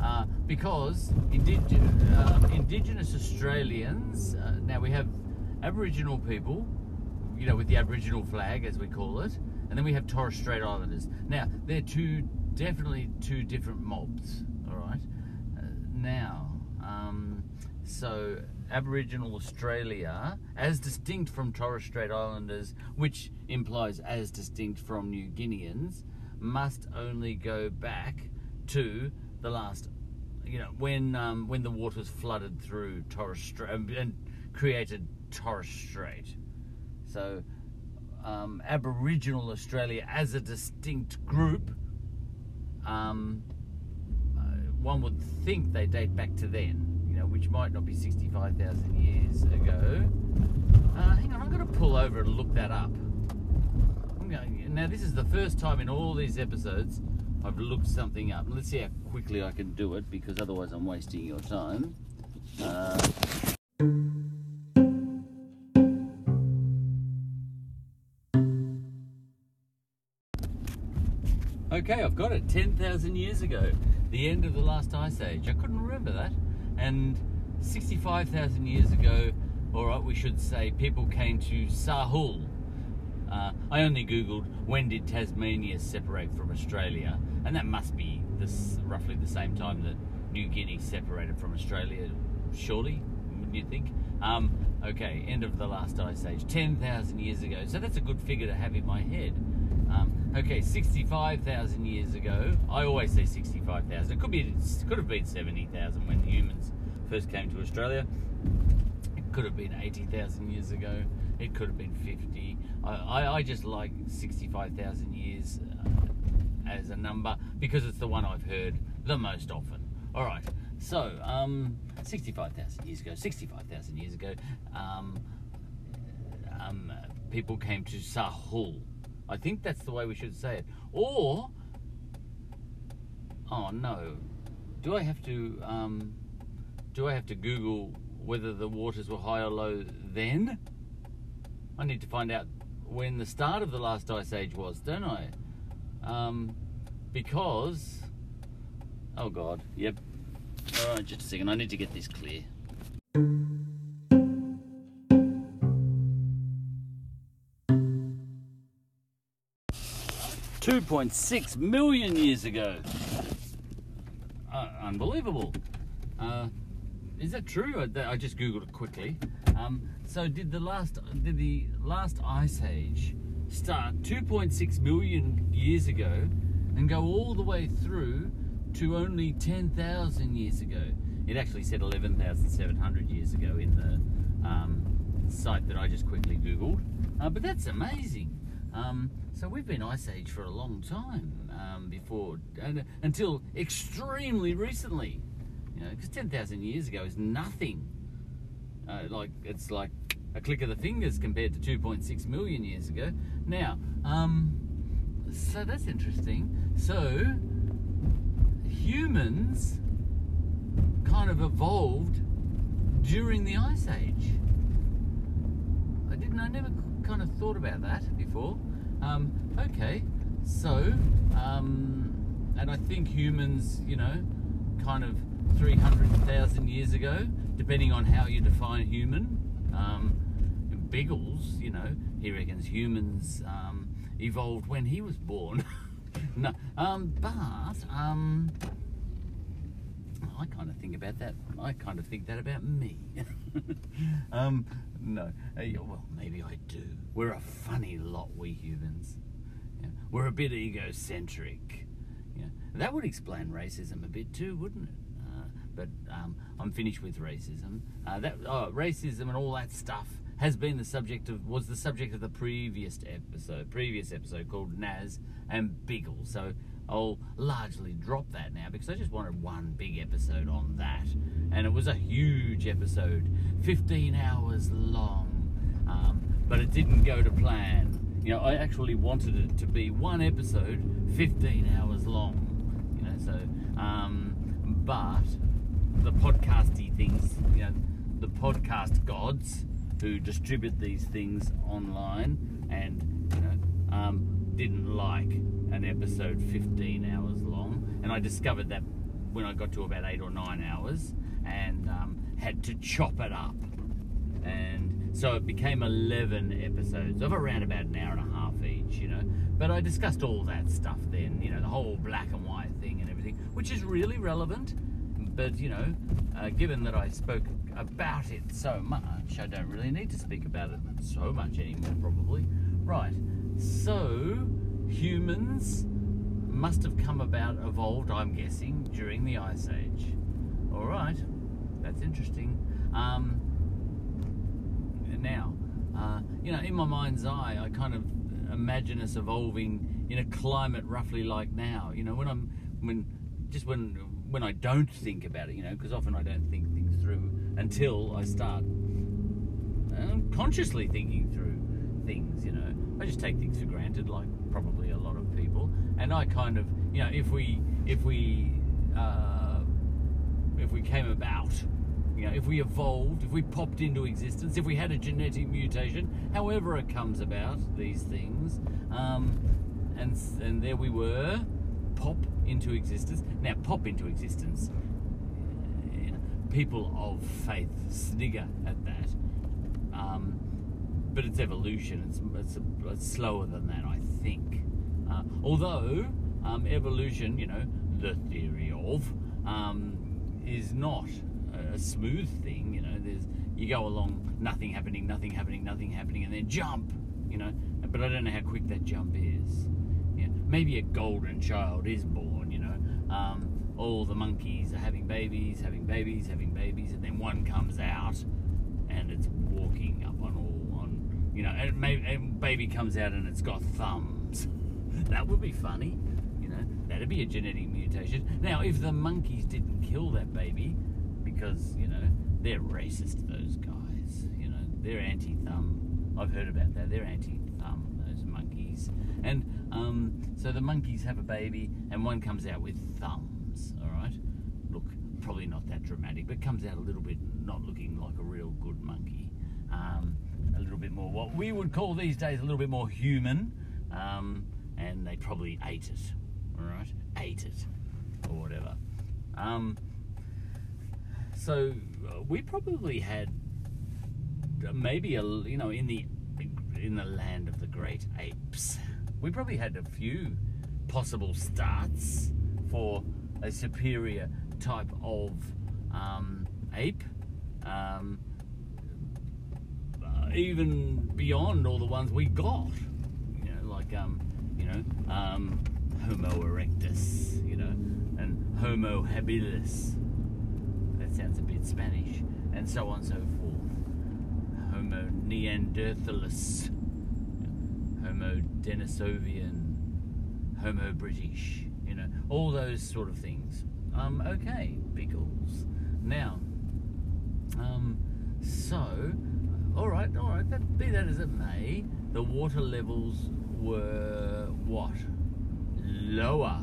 Uh, because indig- uh, Indigenous Australians, uh, now we have Aboriginal people, you know, with the Aboriginal flag, as we call it, and then we have Torres Strait Islanders. Now, they're two, definitely two different mobs, all right? Uh, now, um, so Aboriginal Australia, as distinct from Torres Strait Islanders, which implies as distinct from New Guineans, must only go back to the last, you know, when um, when the waters flooded through Torres Strait and, and created Torres Strait. So, um, Aboriginal Australia as a distinct group, um, uh, one would think they date back to then, you know, which might not be 65,000 years ago. Uh, hang on, I'm going to pull over and look that up. Going, now, this is the first time in all these episodes I've looked something up. Let's see how quickly I can do it because otherwise I'm wasting your time. Uh, Okay, I've got it. 10,000 years ago, the end of the last ice age. I couldn't remember that. And 65,000 years ago, right, we should say, people came to Sahul. Uh, I only googled when did Tasmania separate from Australia, and that must be this roughly the same time that New Guinea separated from Australia. Surely, wouldn't you think? Um, okay, end of the last ice age, 10,000 years ago. So that's a good figure to have in my head. Um, okay, 65,000 years ago. I always say 65,000. It could be, it could have been 70,000 when humans first came to Australia. It could have been 80,000 years ago. It could have been 50. I, I, I just like 65,000 years uh, as a number because it's the one I've heard the most often. All right. So, um, 65,000 years ago, 65,000 years ago, um, um, people came to Sahul. I think that's the way we should say it. Or, oh no, do I have to, um, do I have to Google whether the waters were high or low then? I need to find out when the start of the last ice age was, don't I? Um, because, oh god, yep. All right, just a second. I need to get this clear. 2.6 million years ago. Uh, unbelievable. Uh, is that true? I, just googled it quickly. Um, so did the last did the last ice age start 2.6 million years ago and go all the way through to only 10,000 years ago? It actually said 11,700 years ago in the um, site that I just quickly googled. Uh, but that's amazing. Um, so we've been ice age for a long time um, before, and, until extremely recently. You know, because 10,000 years ago is nothing. Uh, like it's like a click of the fingers compared to 2.6 million years ago. Now, um, so that's interesting. So humans kind of evolved during the ice age. I didn't. I never kind of thought about that before. Um, okay, so um, and I think humans, you know, kind of 300,000 years ago, depending on how you define human. Um, Biggles, you know, he reckons humans um, evolved when he was born. no, um, but um, I kind of think about that. I kind of think that about me. um, no, well, maybe I do. We're a funny lot, we humans. Yeah, We're a bit egocentric. Yeah, that would explain racism a bit too, wouldn't it? Uh, but um, I'm finished with racism. Uh, that oh, racism and all that stuff has been the subject of was the subject of the previous episode, previous episode called Naz and Biggle. So I'll largely drop that now because I just wanted one big episode on that, and it was a huge episode, 15 hours long, um, but it didn't go to plan. You know, I actually wanted it to be one episode, 15 hours long. You know, so um, but the podcasty things, you know, the podcast gods who distribute these things online and you know um, didn't like an episode 15 hours long, and I discovered that when I got to about eight or nine hours, and um, had to chop it up, and so it became 11 episodes of around about an hour and a half each, you know. But I discussed all that stuff then, you know, the whole black and white thing and everything, which is really relevant. But you know, uh, given that I spoke about it so much, I don't really need to speak about it so much anymore, probably. Right. So, humans must have come about, evolved, I'm guessing, during the Ice Age. All right. That's interesting. Um, now, uh, you know, in my mind's eye, I kind of imagine us evolving in a climate roughly like now. You know, when I'm when just when when I don't think about it, you know, because often I don't think things through until I start um, consciously thinking through things. You know, I just take things for granted, like probably a lot of people, and I kind of, you know, if we if we uh, if we came about you know, if we evolved, if we popped into existence, if we had a genetic mutation, however it comes about, these things, um, and and there we were, pop into existence. Now, pop into existence. people of faith snigger at that, um, but it's evolution. It's it's, it's slower than that, think. Uh, although um, evolution, you know, the theory of, um, is not a smooth thing. You know, there's you go along, nothing happening, nothing happening, nothing happening, and then jump. You know, but I don't know how quick that jump is. Yeah, maybe a golden child is born. You know, um, all the monkeys are having babies, having babies, having babies, and then one comes out, and it's walking up. You know, and maybe baby comes out and it's got thumbs. that would be funny. You know, that'd be a genetic mutation. Now, if the monkeys didn't kill that baby, because you know they're racist. Those guys, you know, they're anti-thumb. I've heard about that. They're anti-thumb. Those monkeys, and um, so the monkeys have a baby, and one comes out with thumbs. All right, look, probably not that dramatic, but comes out a little bit not looking like a real good monkey. Um, a little bit more what we would call these days a little bit more human, um, and they probably ate it. All right, ate it or whatever. Um, so uh, we probably had uh, maybe a you know in the in the land of the great apes we probably had a few possible starts for a superior type of um, ape um, even beyond all the ones we got you know like um, you know um, homo erectus you know and homo habilis That sounds a bit Spanish, and so on and so forth. Homo neanderthalus, Homo denisovian, Homo British, you know, all those sort of things. Um, okay, Biggles. Now, um, so, all right, all right, that, be that as it may, the water levels were what? Lower.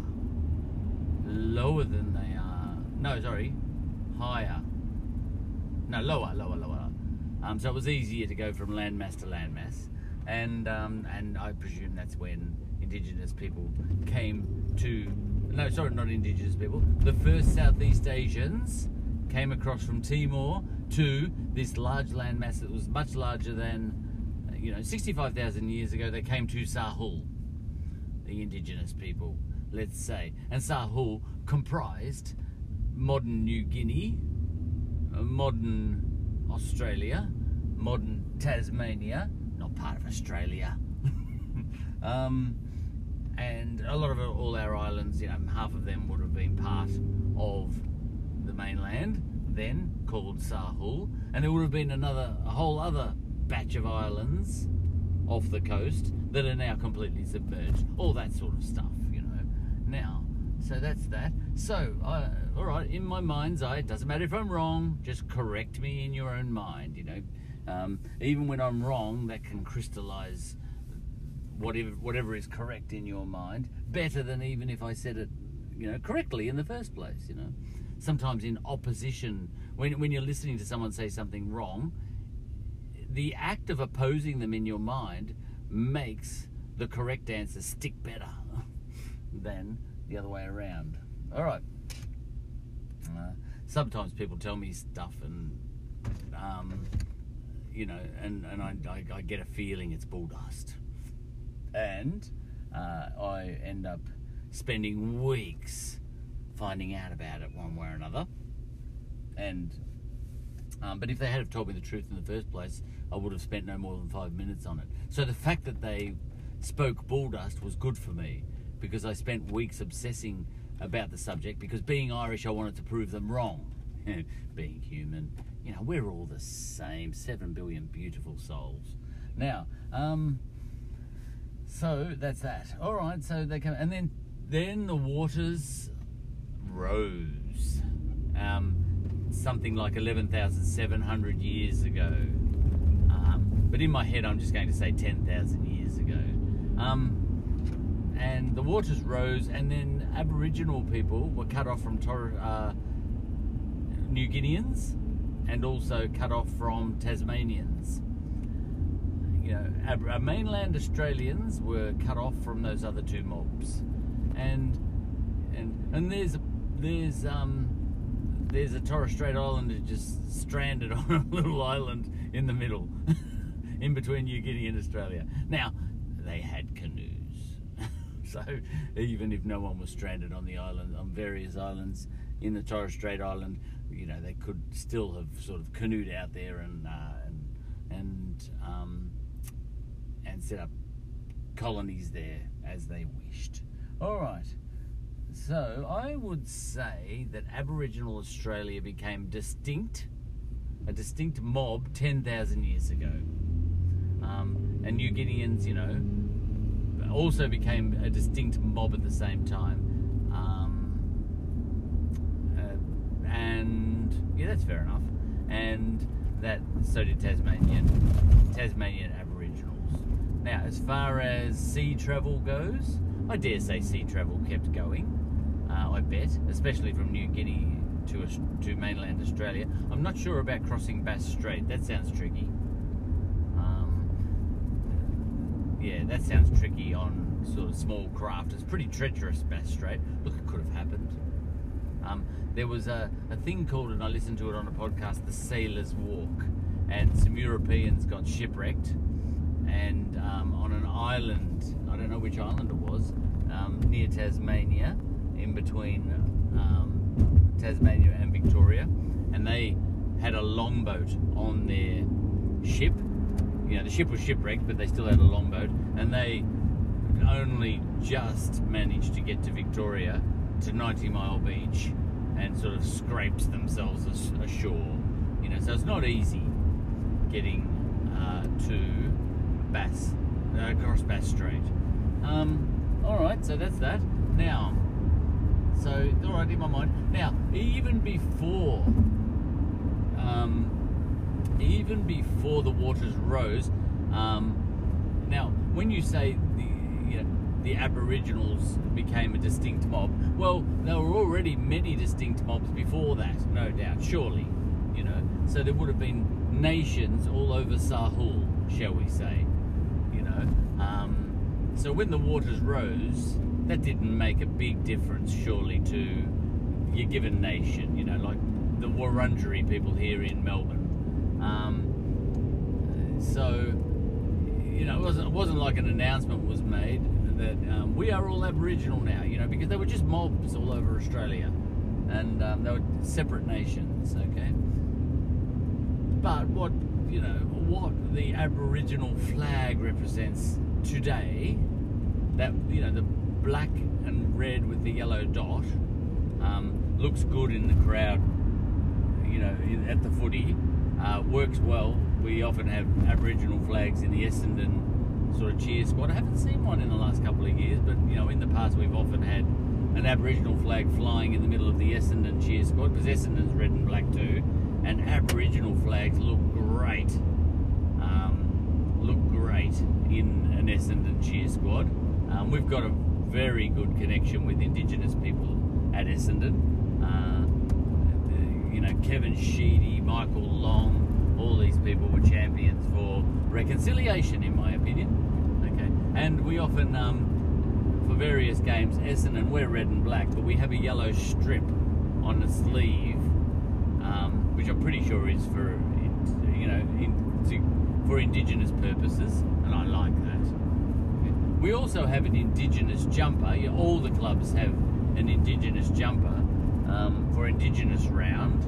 Lower than they are. No, sorry, higher. No, lower, lower, lower. Um, so it was easier to go from landmass to landmass, and um, and I presume that's when indigenous people came to no, sorry, not indigenous people. The first Southeast Asians came across from Timor to this large landmass that was much larger than, you know, 65,000 years ago. They came to Sahul, the indigenous people, let's say. And Sahul comprised modern New Guinea, uh, modern Australia, modern Tasmania, not part of Australia. um, and a lot of all our islands, you know, half of them would have been part of the mainland, then called Sahul, and there would have been another, a whole other batch of islands off the coast that are now completely submerged. All that sort of stuff, you know. Now, so that's that. So, all right, in my mind's eye, it doesn't matter if I'm wrong, just correct me in your own mind, you know. Um, even when I'm wrong, that can crystallize whatever whatever is correct in your mind better than even if I said it, you know, correctly in the first place. You know, sometimes in opposition, when when you're listening to someone say something wrong, the act of opposing them in your mind makes the correct answer stick better than the other way around. All right. Uh, sometimes people tell me stuff and. Um, you know, and, and I, I, I get a feeling it's bull dust and uh, I end up spending weeks finding out about it one way or another. And um, but if they had told me the truth in the first place, I would have spent no more than five minutes on it. So the fact that they spoke bull dust was good for me because I spent weeks obsessing about the subject because being Irish, I wanted to prove them wrong. being human, you know, we're all the same, seven billion beautiful souls. Now, um, so that's that. All right. So they come, and then then the waters rose. Um, something like eleven thousand seven hundred years ago. Um, but in my head, I'm just going to say ten thousand years ago. Um, and the waters rose, and then Aboriginal people were cut off from Tor- uh, New Guineans, and also cut off from Tasmanians you know, our, our mainland Australians were cut off from those other two mobs, and and and there's there's um there's a Torres Strait Islander just stranded on a little island in the middle, in between New Guinea and Australia. Now they had canoes, so even if no one was stranded on the island on various islands in the Torres Strait Island, you know they could still have sort of canoed out there and uh, and and um, and set up colonies there as they wished. All right. So I would say that Aboriginal Australia became distinct, a distinct mob 10,000 years ago. Um, and New Guineans, you know, also became a distinct mob at the same time. Um, uh, and yeah, that's fair enough. And that so did Tasmanian, Tasmanian Aboriginals. now, as far as sea travel goes, I dare say sea travel kept going. Uh, I bet, especially from New Guinea to to mainland Australia. I'm not sure about crossing Bass Strait. That sounds tricky. Um, yeah, that sounds tricky on sort of small craft. It's pretty treacherous, Bass Strait. Look, it could have happened. Um, there was a, a thing called, and I listened to it on a podcast, the Sailor's Walk, and some Europeans got shipwrecked and um, on an island, I don't know which island it was, um, near Tasmania, in between um, Tasmania and Victoria, and they had a longboat on their ship. You know, the ship was shipwrecked, but they still had a longboat, and they only just managed to get to Victoria to 90 Mile Beach and sort of scraped themselves ashore. You know, so it's not easy getting uh, to Bass, uh, across Bass Strait. Um, all right, so that's that. Now, so all right in my mind. Now, even before, um, even before the waters rose, um, now when you say the you know, the Aboriginals became a distinct mob, well, there were already many distinct mobs before that, no doubt, surely, you know. So there would have been nations all over Sahul, shall we say. You know. Um, so when the waters rose, that didn't make a big difference, surely, to your given nation. You know, like the Wurundjeri people here in Melbourne. Um, so, you know, it wasn't, it wasn't like an announcement was made that um, we are all Aboriginal now. You know, because they were just mobs all over Australia, and um, they were separate nations. Okay, but what you know, what the Aboriginal flag represents today, that you know, the black and red with the yellow dot, um, looks good in the crowd. You know, at the footy, uh, works well. We often have Aboriginal flags in the Essendon sort of cheer squad. I haven't seen one in the last couple of years, but you know, in the past we've often had an Aboriginal flag flying in the middle of the Essendon cheer squad because Essendon's red and black too, and Aboriginal flags look great. Um, look great in an Essendon cheer squad. Um, we've got a very good connection with Indigenous people at Essendon. Uh, you know, Kevin Sheedy, Michael Long, all these people were champions for reconciliation, in my opinion. Okay, and we often, um, for various games, Essendon, we're red and black, but we have a yellow strip on the sleeve, um, which I'm pretty sure is for, you know, in, to, for Indigenous purposes, and I like that. We also have an Indigenous jumper. Yeah, All the clubs have an Indigenous jumper um, for Indigenous round.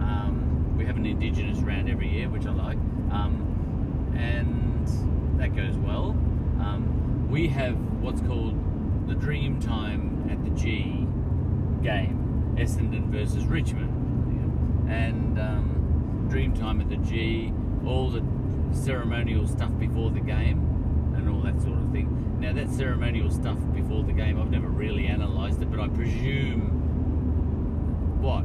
Um, we have an Indigenous round every year, which I like, um, and that goes well. Um, we have what's called the Dream Time at the G game, Essendon versus Richmond, and um, Dream Time at the G, all the ceremonial stuff before the game and all that sort of thing. Now, that ceremonial stuff before the game, I've never really analysed it, but I presume what?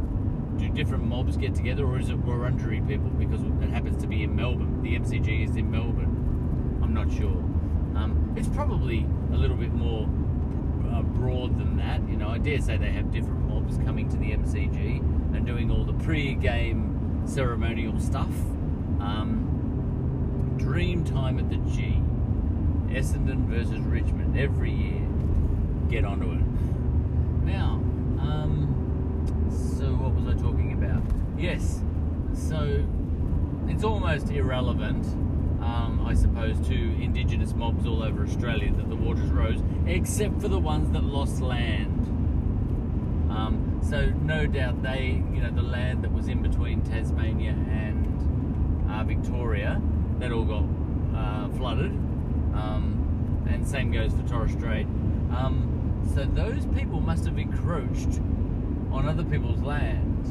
Do different mobs get together, or is it Wurundjeri people? Because it happens to be in Melbourne. The MCG is in Melbourne. I'm not sure. Um, it's probably a little bit more uh, broad than that. You know, I dare say they have different mobs coming to the MCG and doing all the pre-game ceremonial stuff. Um, dream time at the G. Essendon versus Richmond every year. Get onto it. Now, um, so what was I talking about? Yes, so it's almost irrelevant, um, I suppose, to Indigenous mobs all over Australia that the waters rose, except for the ones that lost land. Um, so no doubt they, you know, the land that was in between Tasmania and uh, Victoria, that all got uh, flooded. Um, and same goes for Torres Strait. Um, so those people must have encroached on other people's land.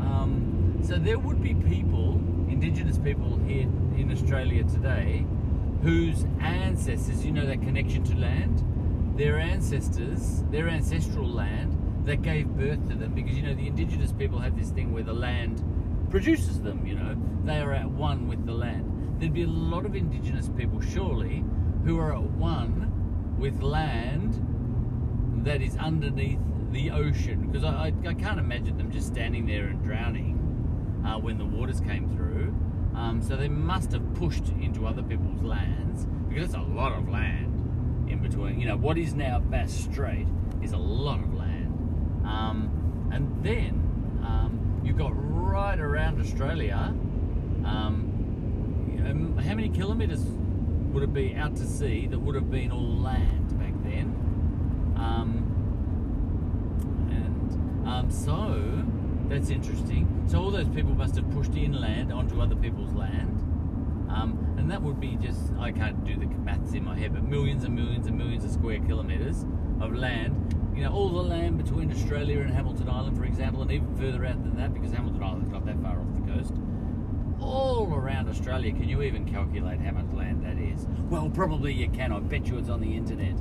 Um, so there would be people, Indigenous people here in Australia today, whose ancestors, you know, that connection to land, their ancestors, their ancestral land, that gave birth to them, because you know the Indigenous people have this thing where the land produces them. You know, they are at one with the land. There'd be a lot of Indigenous people, surely, who are at one with land that is underneath the ocean because I, I, I can't imagine them just standing there and drowning uh, when the waters came through. Um, so they must have pushed into other people's lands because it's a lot of land in between. You know, what is now Bass Strait is a lot of land. Um, and then um, you've got right around Australia. Um, how many kilometres would it be out to sea that would have been all land back then? Um, and um, so that's interesting. So all those people must have pushed inland onto other people's land. Um, and that would be just, I can't do the maths in my head, but millions and millions and millions of square kilometres of land. You know, all the land between Australia and Hamilton Island, for example, and even further out than that, because Hamilton Island's not that far. All around Australia, can you even calculate how much land that is? Well, probably you can. I bet you it's on the internet.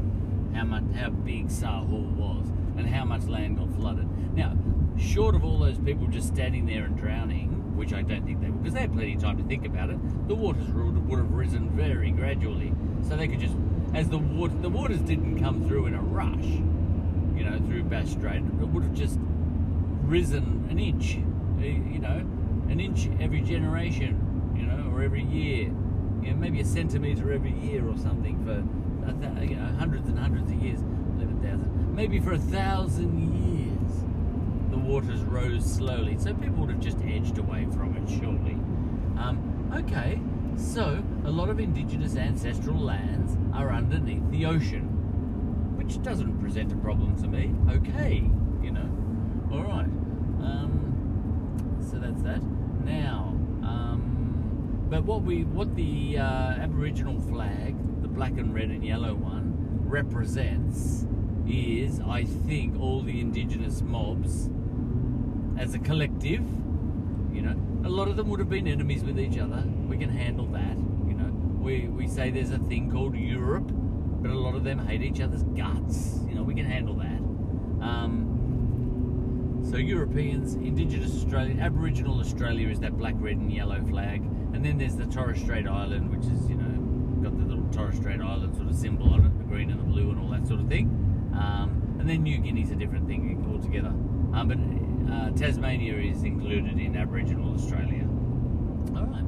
How much, how big Sahul was, and how much land got flooded. Now, short of all those people just standing there and drowning, which I don't think they would, because they had plenty of time to think about it, the waters would would have risen very gradually, so they could just, as the water, the waters didn't come through in a rush, you know, through Bass Strait, it would have just risen an inch, eh, you know, an inch every generation, you know, or every year, you know, maybe a centimetre every year or something for you know, hundreds and hundreds of years, eleven thousand, maybe for a thousand years, the waters rose slowly. So people would have just edged away from it, surely. Um, okay, so a lot of indigenous ancestral lands are underneath the ocean, which doesn't present a problem to me. Okay, you know. All right. Um, so that's that. Now, um, but what we, what the uh, Aboriginal flag, the black and red and yellow one, represents is, I think, all the indigenous mobs as a collective. You know, a lot of them would have been enemies with each other. We can handle that. You know, we we say there's a thing called Europe, but a lot of them hate each other's guts. You know, we can handle that. Um, so Europeans, Indigenous Australia, Aboriginal Australia is that black, red, and yellow flag, and then there's the Torres Strait Island, which is you know got the little Torres Strait Island sort of symbol on it, the green and the blue and all that sort of thing. Um, and then New Guinea's a different thing altogether. Um, but uh, Tasmania is included in Aboriginal Australia. All right.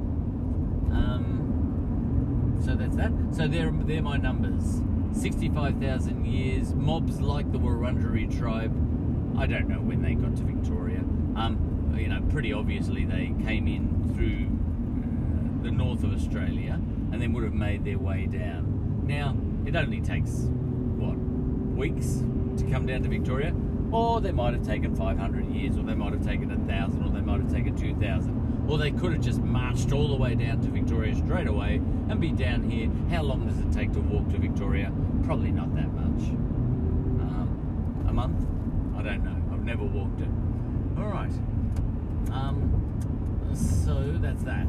Um, so that's that. So they're they're my numbers. Sixty-five thousand years. Mobs like the Wurundjeri tribe. I don't know when they got to Victoria. Um, you know, pretty obviously they came in through uh, the north of Australia and then would have made their way down. Now it only takes what weeks to come down to Victoria, or they might have taken 500 years, or they might have taken a thousand, or they might have taken 2,000, or they could have just marched all the way down to Victoria straight away and be down here. How long does it take to walk to Victoria? Probably not that much. Um, a month? I don't know. I've never walked it. All right. Um, so that's that.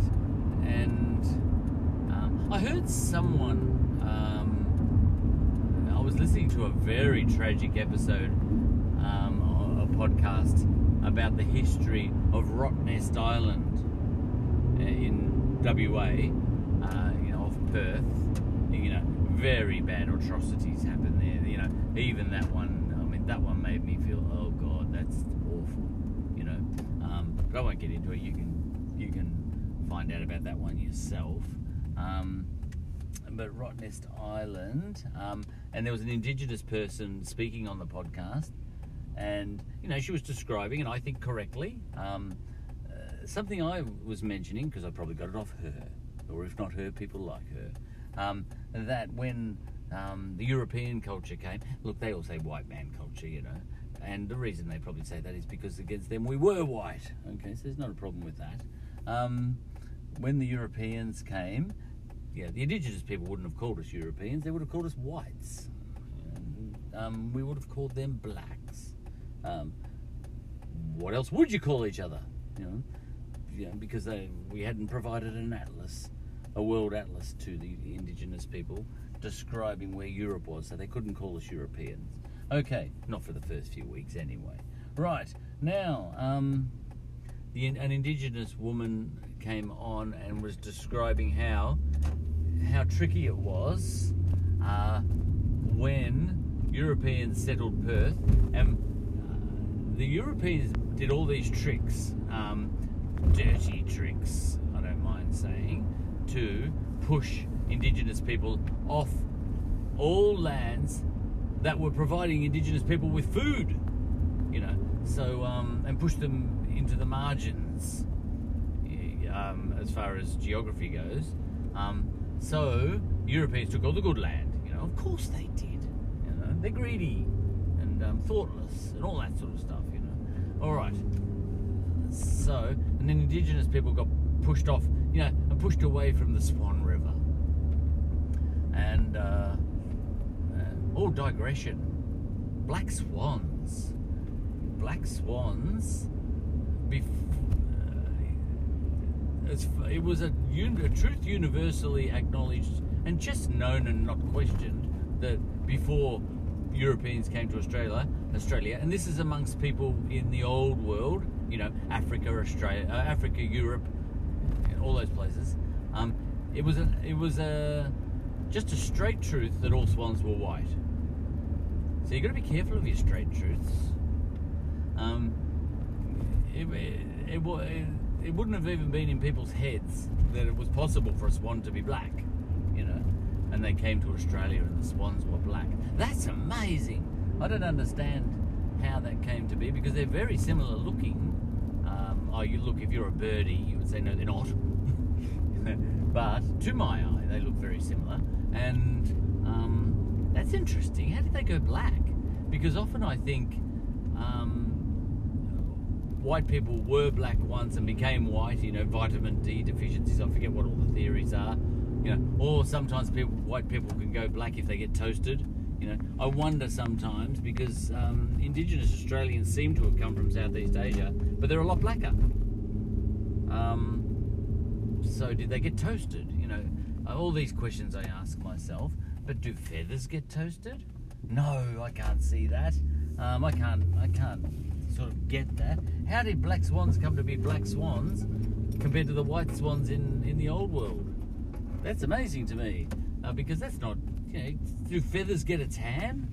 And um, I heard someone. Um, I was listening to a very tragic episode, um, a podcast about the history of Rottnest Island uh, in WA, uh, you know, off Perth. You know, very bad atrocities happened there. You know, even that one. I mean, that one made me feel, oh god, that's awful. You know, um, but I won't get into it. You can, you can find out about that one yourself. Um, but Rottnest Island, um, and there was an Indigenous person speaking on the podcast, and you know she was describing, and I think correctly, um, uh, something I was mentioning because I probably got it off her, or if not her, people like her, um, that when um, the European culture came, look, they all say white man culture, you know, and the reason they probably say that is because against them we were white. Okay, so there's not a problem with that. Um, when the Europeans came, yeah, the indigenous people wouldn't have called us Europeans; they would have called us whites. Um, we would have called them blacks. Um, what else would you call each other? You know, because they, we hadn't provided an atlas, a world atlas to the indigenous people describing where Europe was, so they couldn't call us Europeans. Okay, not for the first few weeks anyway. Right now, um, the, an indigenous woman came on and was describing how how tricky it was uh, when Europeans settled Perth, and uh, the Europeans did all these tricks, um, dirty tricks, I don't mind saying, to push Indigenous people off all lands that were providing Indigenous people with food, you know, so um, and push them into the margins um, as far as geography goes. Um, so Europeans took all the good land. You know, of course they did. You know, they're greedy and um, thoughtless and all that sort of stuff. You know. All right. So and then indigenous people got pushed off. You know, and pushed away from the Swan River. And uh, uh, all digression. Black swans. Black swans. Bef- it's, it was a, un, a truth universally acknowledged and just known and not questioned that before Europeans came to Australia, Australia, and this is amongst people in the old world, you know, Africa, Australia, uh, Africa, Europe, all those places. Um, it was a, it was a, just a straight truth that all swans were white. So you've got to be careful of your straight truths. Um, it, it, it, it wouldn't have even been in people's heads that it was possible for a swan to be black, you know. and they came to Australia and the swans were black. That's amazing. I don't understand how that came to be because they're very similar looking. Um, oh, you look, if you're a birdie, you would say, no, they're not. but to my eye, they look very similar. And um, that's interesting. How did they go black? Because often I think um, white people were black once and became white, you know, vitamin D deficiencies. I forget what all the theories are. You know, or sometimes people, white people can go black if they get toasted. You know, I wonder sometimes because um, Indigenous Australians seem to have come from Southeast Asia, but they're a lot blacker. Um, so did they get toasted? You know, all these questions I ask myself. But do feathers get toasted? No, I can't see that. Um, I can't. I can't sort of get that. How did black swans come to be black swans compared to the white swans in in the old world? That's amazing to me uh, because that's not. You know, do feathers get a tan?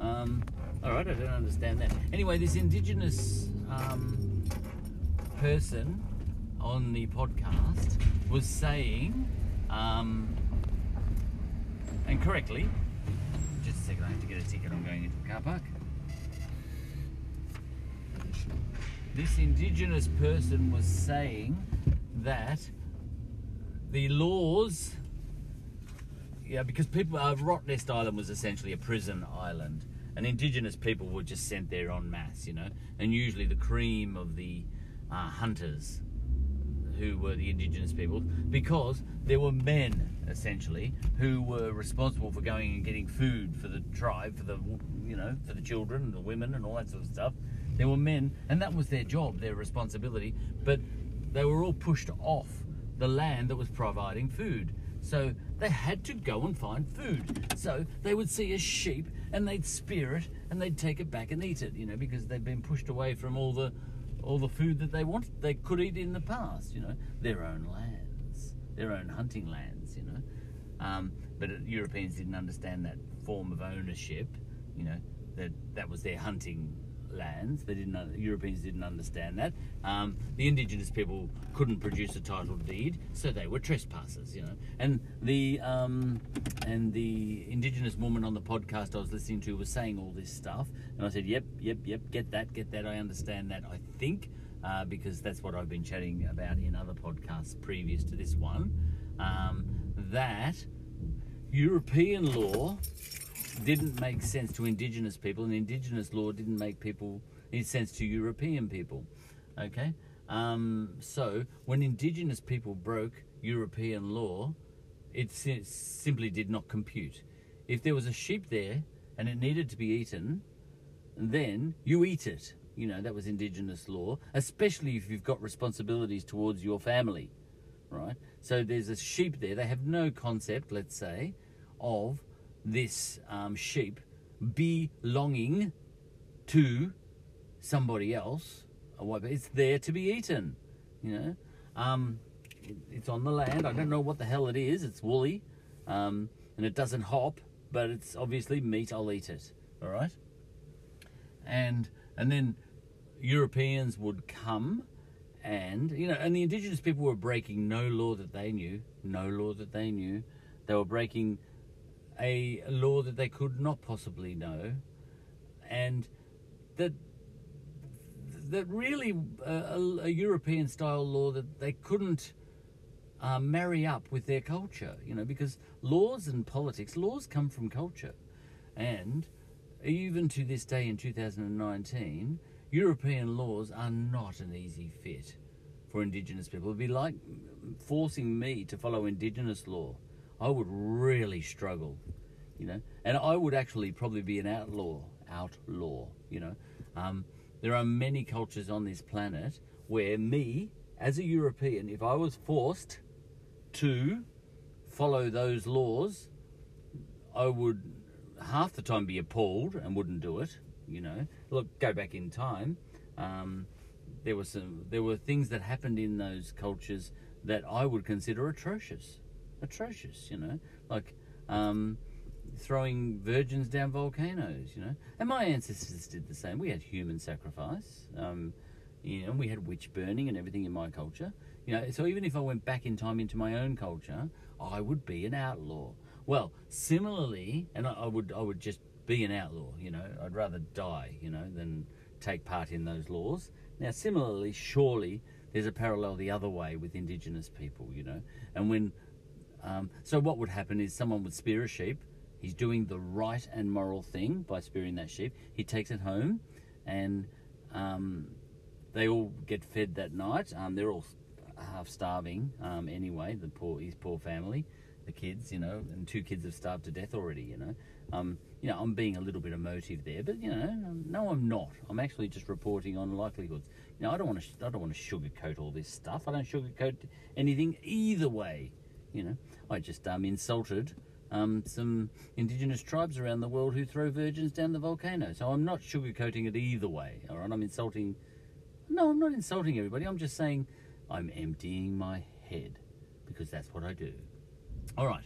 Um, all right, I don't understand that. Anyway, this indigenous um, person on the podcast was saying, um, and correctly, just a second, I have to get a ticket. I'm going into the car park. This indigenous person was saying that the laws, yeah, because people, uh, Rottnest Island was essentially a prison island, and indigenous people were just sent there en masse, you know, and usually the cream of the uh, hunters who were the indigenous people because there were men essentially who were responsible for going and getting food for the tribe for the you know for the children and the women and all that sort of stuff. There were men and that was their job their responsibility but they were all pushed off the land that was providing food. So they had to go and find food. So they would see a sheep and they'd spear it and they'd take it back and eat it you know because they'd been pushed away from all the all the food that they wanted they could eat in the past you know. Their own lands their own hunting lands you know. Um, but europeans didn't understand that form of ownership you know that that was their hunting lands. They didn't europeans didn't understand that. Um, the indigenous people couldn't produce a title deed so they were trespassers you know. And the um, and the indigenous woman on the podcast i was listening to was saying all this stuff and i said yep yep yep get that get that. I understand that i think uh, because that's what i've been chatting about in other podcasts previous to this one. Um, that european law didn't make sense to indigenous people, and indigenous law didn't make people any sense to European people. Okay, um, so when indigenous people broke European law, it simply did not compute. If there was a sheep there and it needed to be eaten, then you eat it. You know that was indigenous law, especially if you've got responsibilities towards your family, right? So there's a sheep there. They have no concept, let's say, of this um, sheep belonging to somebody else. It's there to be eaten, you know. Um, it's on the land. I don't know what the hell it is. It's woolly, um, and it doesn't hop, but it's obviously meat. I'll eat it. All right. And and then Europeans would come, and you know, and the indigenous people were breaking no law that they knew, no law that they knew. They were breaking a law that they could not possibly know, and that that really uh, a, European style law that they couldn't uh, marry up with their culture, you know, because laws and politics, laws come from culture, and even to this day in 2019, European laws are not an easy fit for Indigenous people. It'd be like forcing me to follow Indigenous law I would really struggle, you know. And I would actually probably be an outlaw, outlaw, you know. Um, there are many cultures on this planet where me, as a European, if I was forced to follow those laws, I would half the time be appalled and wouldn't do it. You know, look, go back in time. Um, there were some, there were things that happened in those cultures that I would consider atrocious atrocious, you know, like um, throwing virgins down volcanoes, you know. And my ancestors did the same. We had human sacrifice, um, you know, we had witch burning and everything in my culture. You know, so even if I went back in time into my own culture, I would be an outlaw. Well, similarly, and I, I would I would just be an outlaw. You know, I'd rather die. You know, than take part in those laws. Now, similarly, surely there's a parallel the other way with Indigenous people. You know, and when um, so what would happen is someone would spear a sheep. He's doing the right and moral thing by spearing that sheep. He takes it home, and um, they all get fed that night. Um, they're all half starving um, anyway. The poor, his poor family, the kids, you know, and two kids have starved to death already. You know, um, you know, I'm being a little bit emotive there, but you know, no, I'm not. I'm actually just reporting on likelihoods. You know, I don't want to, I don't want to sugarcoat all this stuff. I don't sugarcoat anything either way. You know, I just um, insulted um, some indigenous tribes around the world who throw virgins down the volcano. So I'm not sugarcoating it either way. All right, I'm insulting. No, I'm not insulting everybody. I'm just saying I'm emptying my head because that's what I do. All right.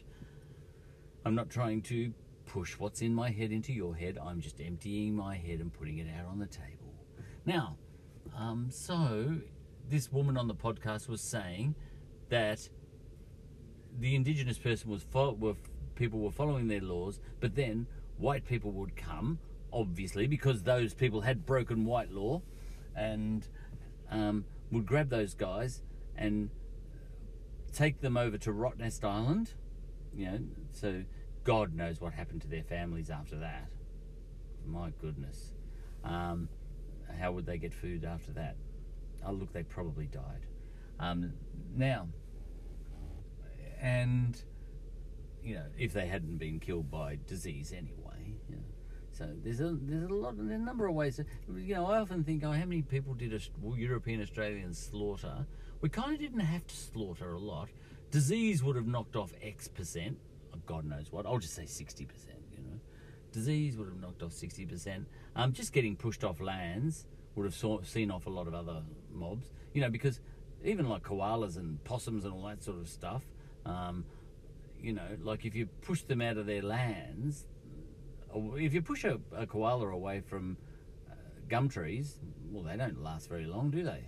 I'm not trying to push what's in my head into your head. I'm just emptying my head and putting it out on the table. Now, um, so this woman on the podcast was saying that the indigenous person was fo- were people were following their laws, but then white people would come, obviously, because those people had broken white law, and um, would grab those guys and take them over to Rottnest Island. You know, so God knows what happened to their families after that. My goodness. Um, how would they get food after that? Oh, look, they probably died. Um, now, and you know, if they hadn't been killed by disease anyway. You know. So there's a there's a lot there's a number of ways. You know, I often think, oh, how many people did a, European Australians slaughter? We kind of didn't have to slaughter a lot. Disease would have knocked off X percent. Oh, God knows what. I'll just say sixty percent. You know, disease would have knocked off sixty percent. Um, just getting pushed off lands would have saw, seen off a lot of other mobs. You know, because even like koalas and possums and all that sort of stuff. Um, you know, like if you push them out of their lands, if you push a, a koala away from uh, gum trees, well, they don't last very long, do they?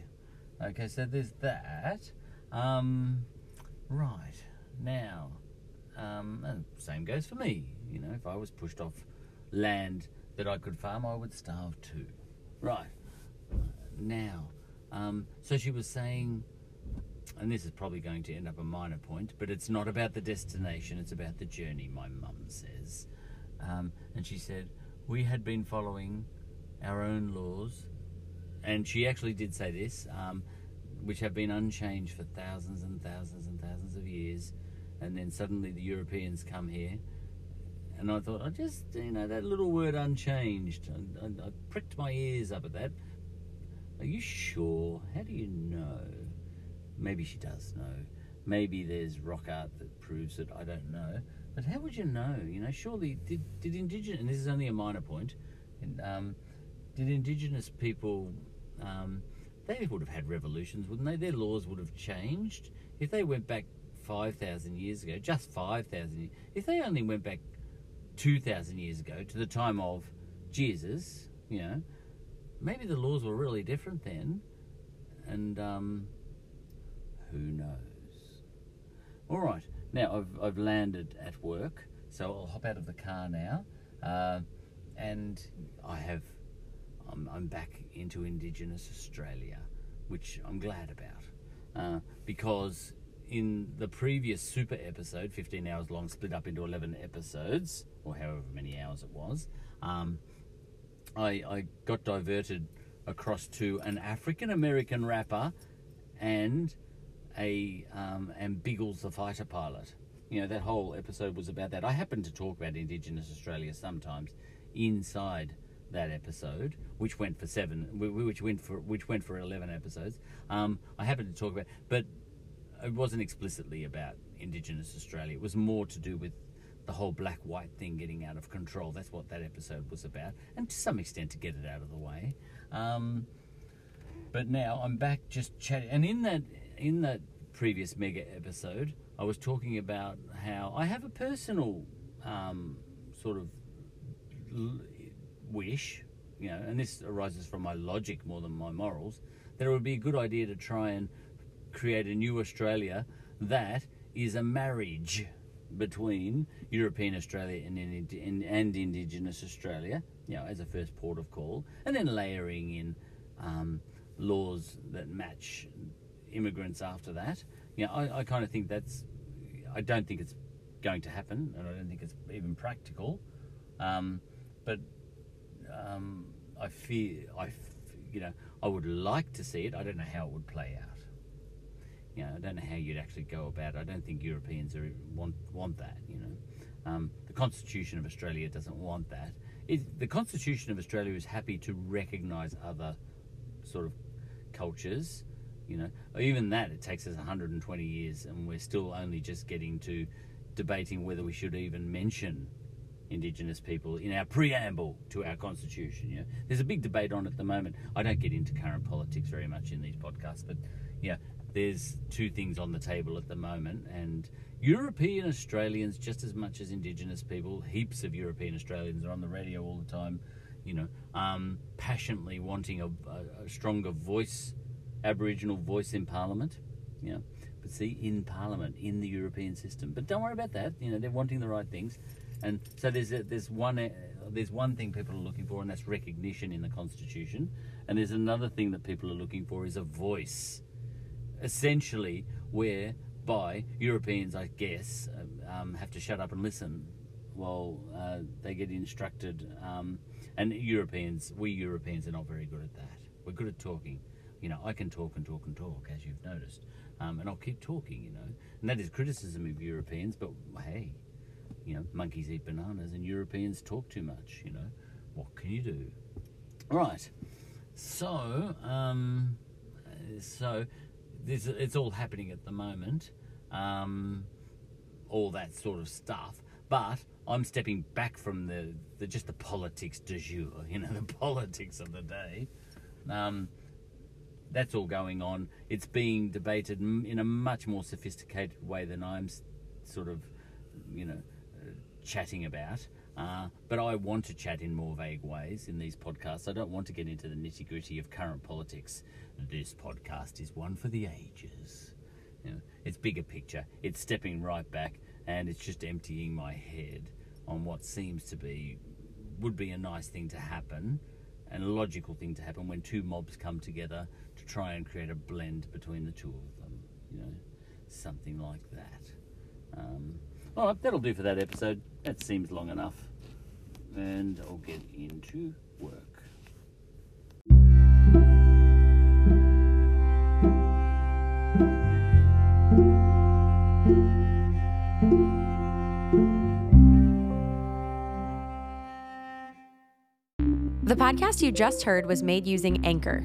Okay, so there's that. Um, right now, um, and same goes for me. You know, if I was pushed off land that I could farm, I would starve too. Right now, um, so she was saying and this is probably going to end up a minor point, but it's not about the destination, it's about the journey, my mum says. Um, and she said, We had been following our own laws, and she actually did say this, um, which have been unchanged for thousands and thousands and thousands of years, and then suddenly the Europeans come here. And I thought, I just, you know, that little word unchanged. I, I, I pricked my ears up at that. Are you sure? How do you know? Maybe she does know. Maybe there's rock art that proves it. I don't know. But how would you know? You know, surely did did indigenous and this is only a minor point. And, um, did indigenous people um, they would have had revolutions, wouldn't they? Their laws would have changed if they went back five thousand years ago. Just five thousand. If they only went back two thousand years ago to the time of Jesus, you know, maybe the laws were really different then, and um, who knows? All right, now I've, I've landed at work, so I'll hop out of the car now, uh, and I have I'm, I'm back into Indigenous Australia, which I'm glad about, uh, because in the previous super episode, 15 hours long, split up into 11 episodes, or however many hours it was, um, I, I got diverted across to an African American rapper and a um, and Biggles the fighter pilot. You know that whole episode was about that. I happen to talk about Indigenous Australia sometimes inside that episode, which went for seven, which went for which went for eleven episodes. Um, I happen to talk about, but it wasn't explicitly about Indigenous Australia. It was more to do with the whole black white thing getting out of control. That's what that episode was about, and to some extent to get it out of the way. Um, but now I'm back just chatting, and in that in that previous mega episode, I was talking about how I have a personal um, sort of l- wish, you know, and this arises from my logic more than my morals, that it would be a good idea to try and create a new Australia that is a marriage. between European Australia and, and, and Indigenous Australia, you know, as a first port of call, and then layering in um, laws that match immigrants after that. You know, I, I kind of think that's. I don't think it's going to happen, and I don't think it's even practical. Um, but um, I fear, I, you know, I would like to see it. I don't know how it would play out. You know, I don't know how you'd actually go about it. I don't think Europeans are, want want that. You know, um, the Constitution of Australia doesn't want that. It, the Constitution of Australia is happy to recognise other sort of cultures. You know, even that it takes us 120 years, and we're still only just getting to debating whether we should even mention Indigenous people in our preamble to our constitution. Yeah, there's a big debate on at the moment. I don't get into current politics very much in these podcasts, but yeah, there's two things on the table at the moment, and European Australians, just as much as Indigenous people, heaps of European Australians are on the radio all the time, you know, um, passionately wanting a, a, a stronger voice, Aboriginal voice in Parliament. Yeah, but see, in Parliament, in the European system. But don't worry about that. You know, they're wanting the right things. And so there's a, there's one uh, there's one thing people are looking for, and that's recognition in the constitution. And there's another thing that people are looking for is a voice, essentially, whereby Europeans, I guess, um, have to shut up and listen while uh, they get instructed. Um, and Europeans, we Europeans are not very good at that. We're good at talking. You know, I can talk and talk and talk, as you've noticed, um, and I'll keep talking. You know, and that is criticism of Europeans. But hey, you know, monkeys eat bananas and Europeans talk too much, you know. What can you do? Right. So, um, so this, it's all happening at the moment, um, all that sort of stuff. But I'm stepping back from the, the just the politics du jour, you know, the politics of the day. Um, that's all going on. It's being debated in a much more sophisticated way than I'm sort of, you know, chatting about. Uh, but I want to chat in more vague ways in these podcasts. I don't want to get into the nitty gritty of current politics. This podcast is one for the ages. You know, it's bigger picture. It's stepping right back, and it's just emptying my head on what seems to be would be a nice thing to happen and a logical thing to happen when two mobs come together to try and create a blend between the two of them. You know, something like that. Um, all right, that'll do for that episode. That seems long enough. And I'll get into work. The podcast you just heard was made using Anchor.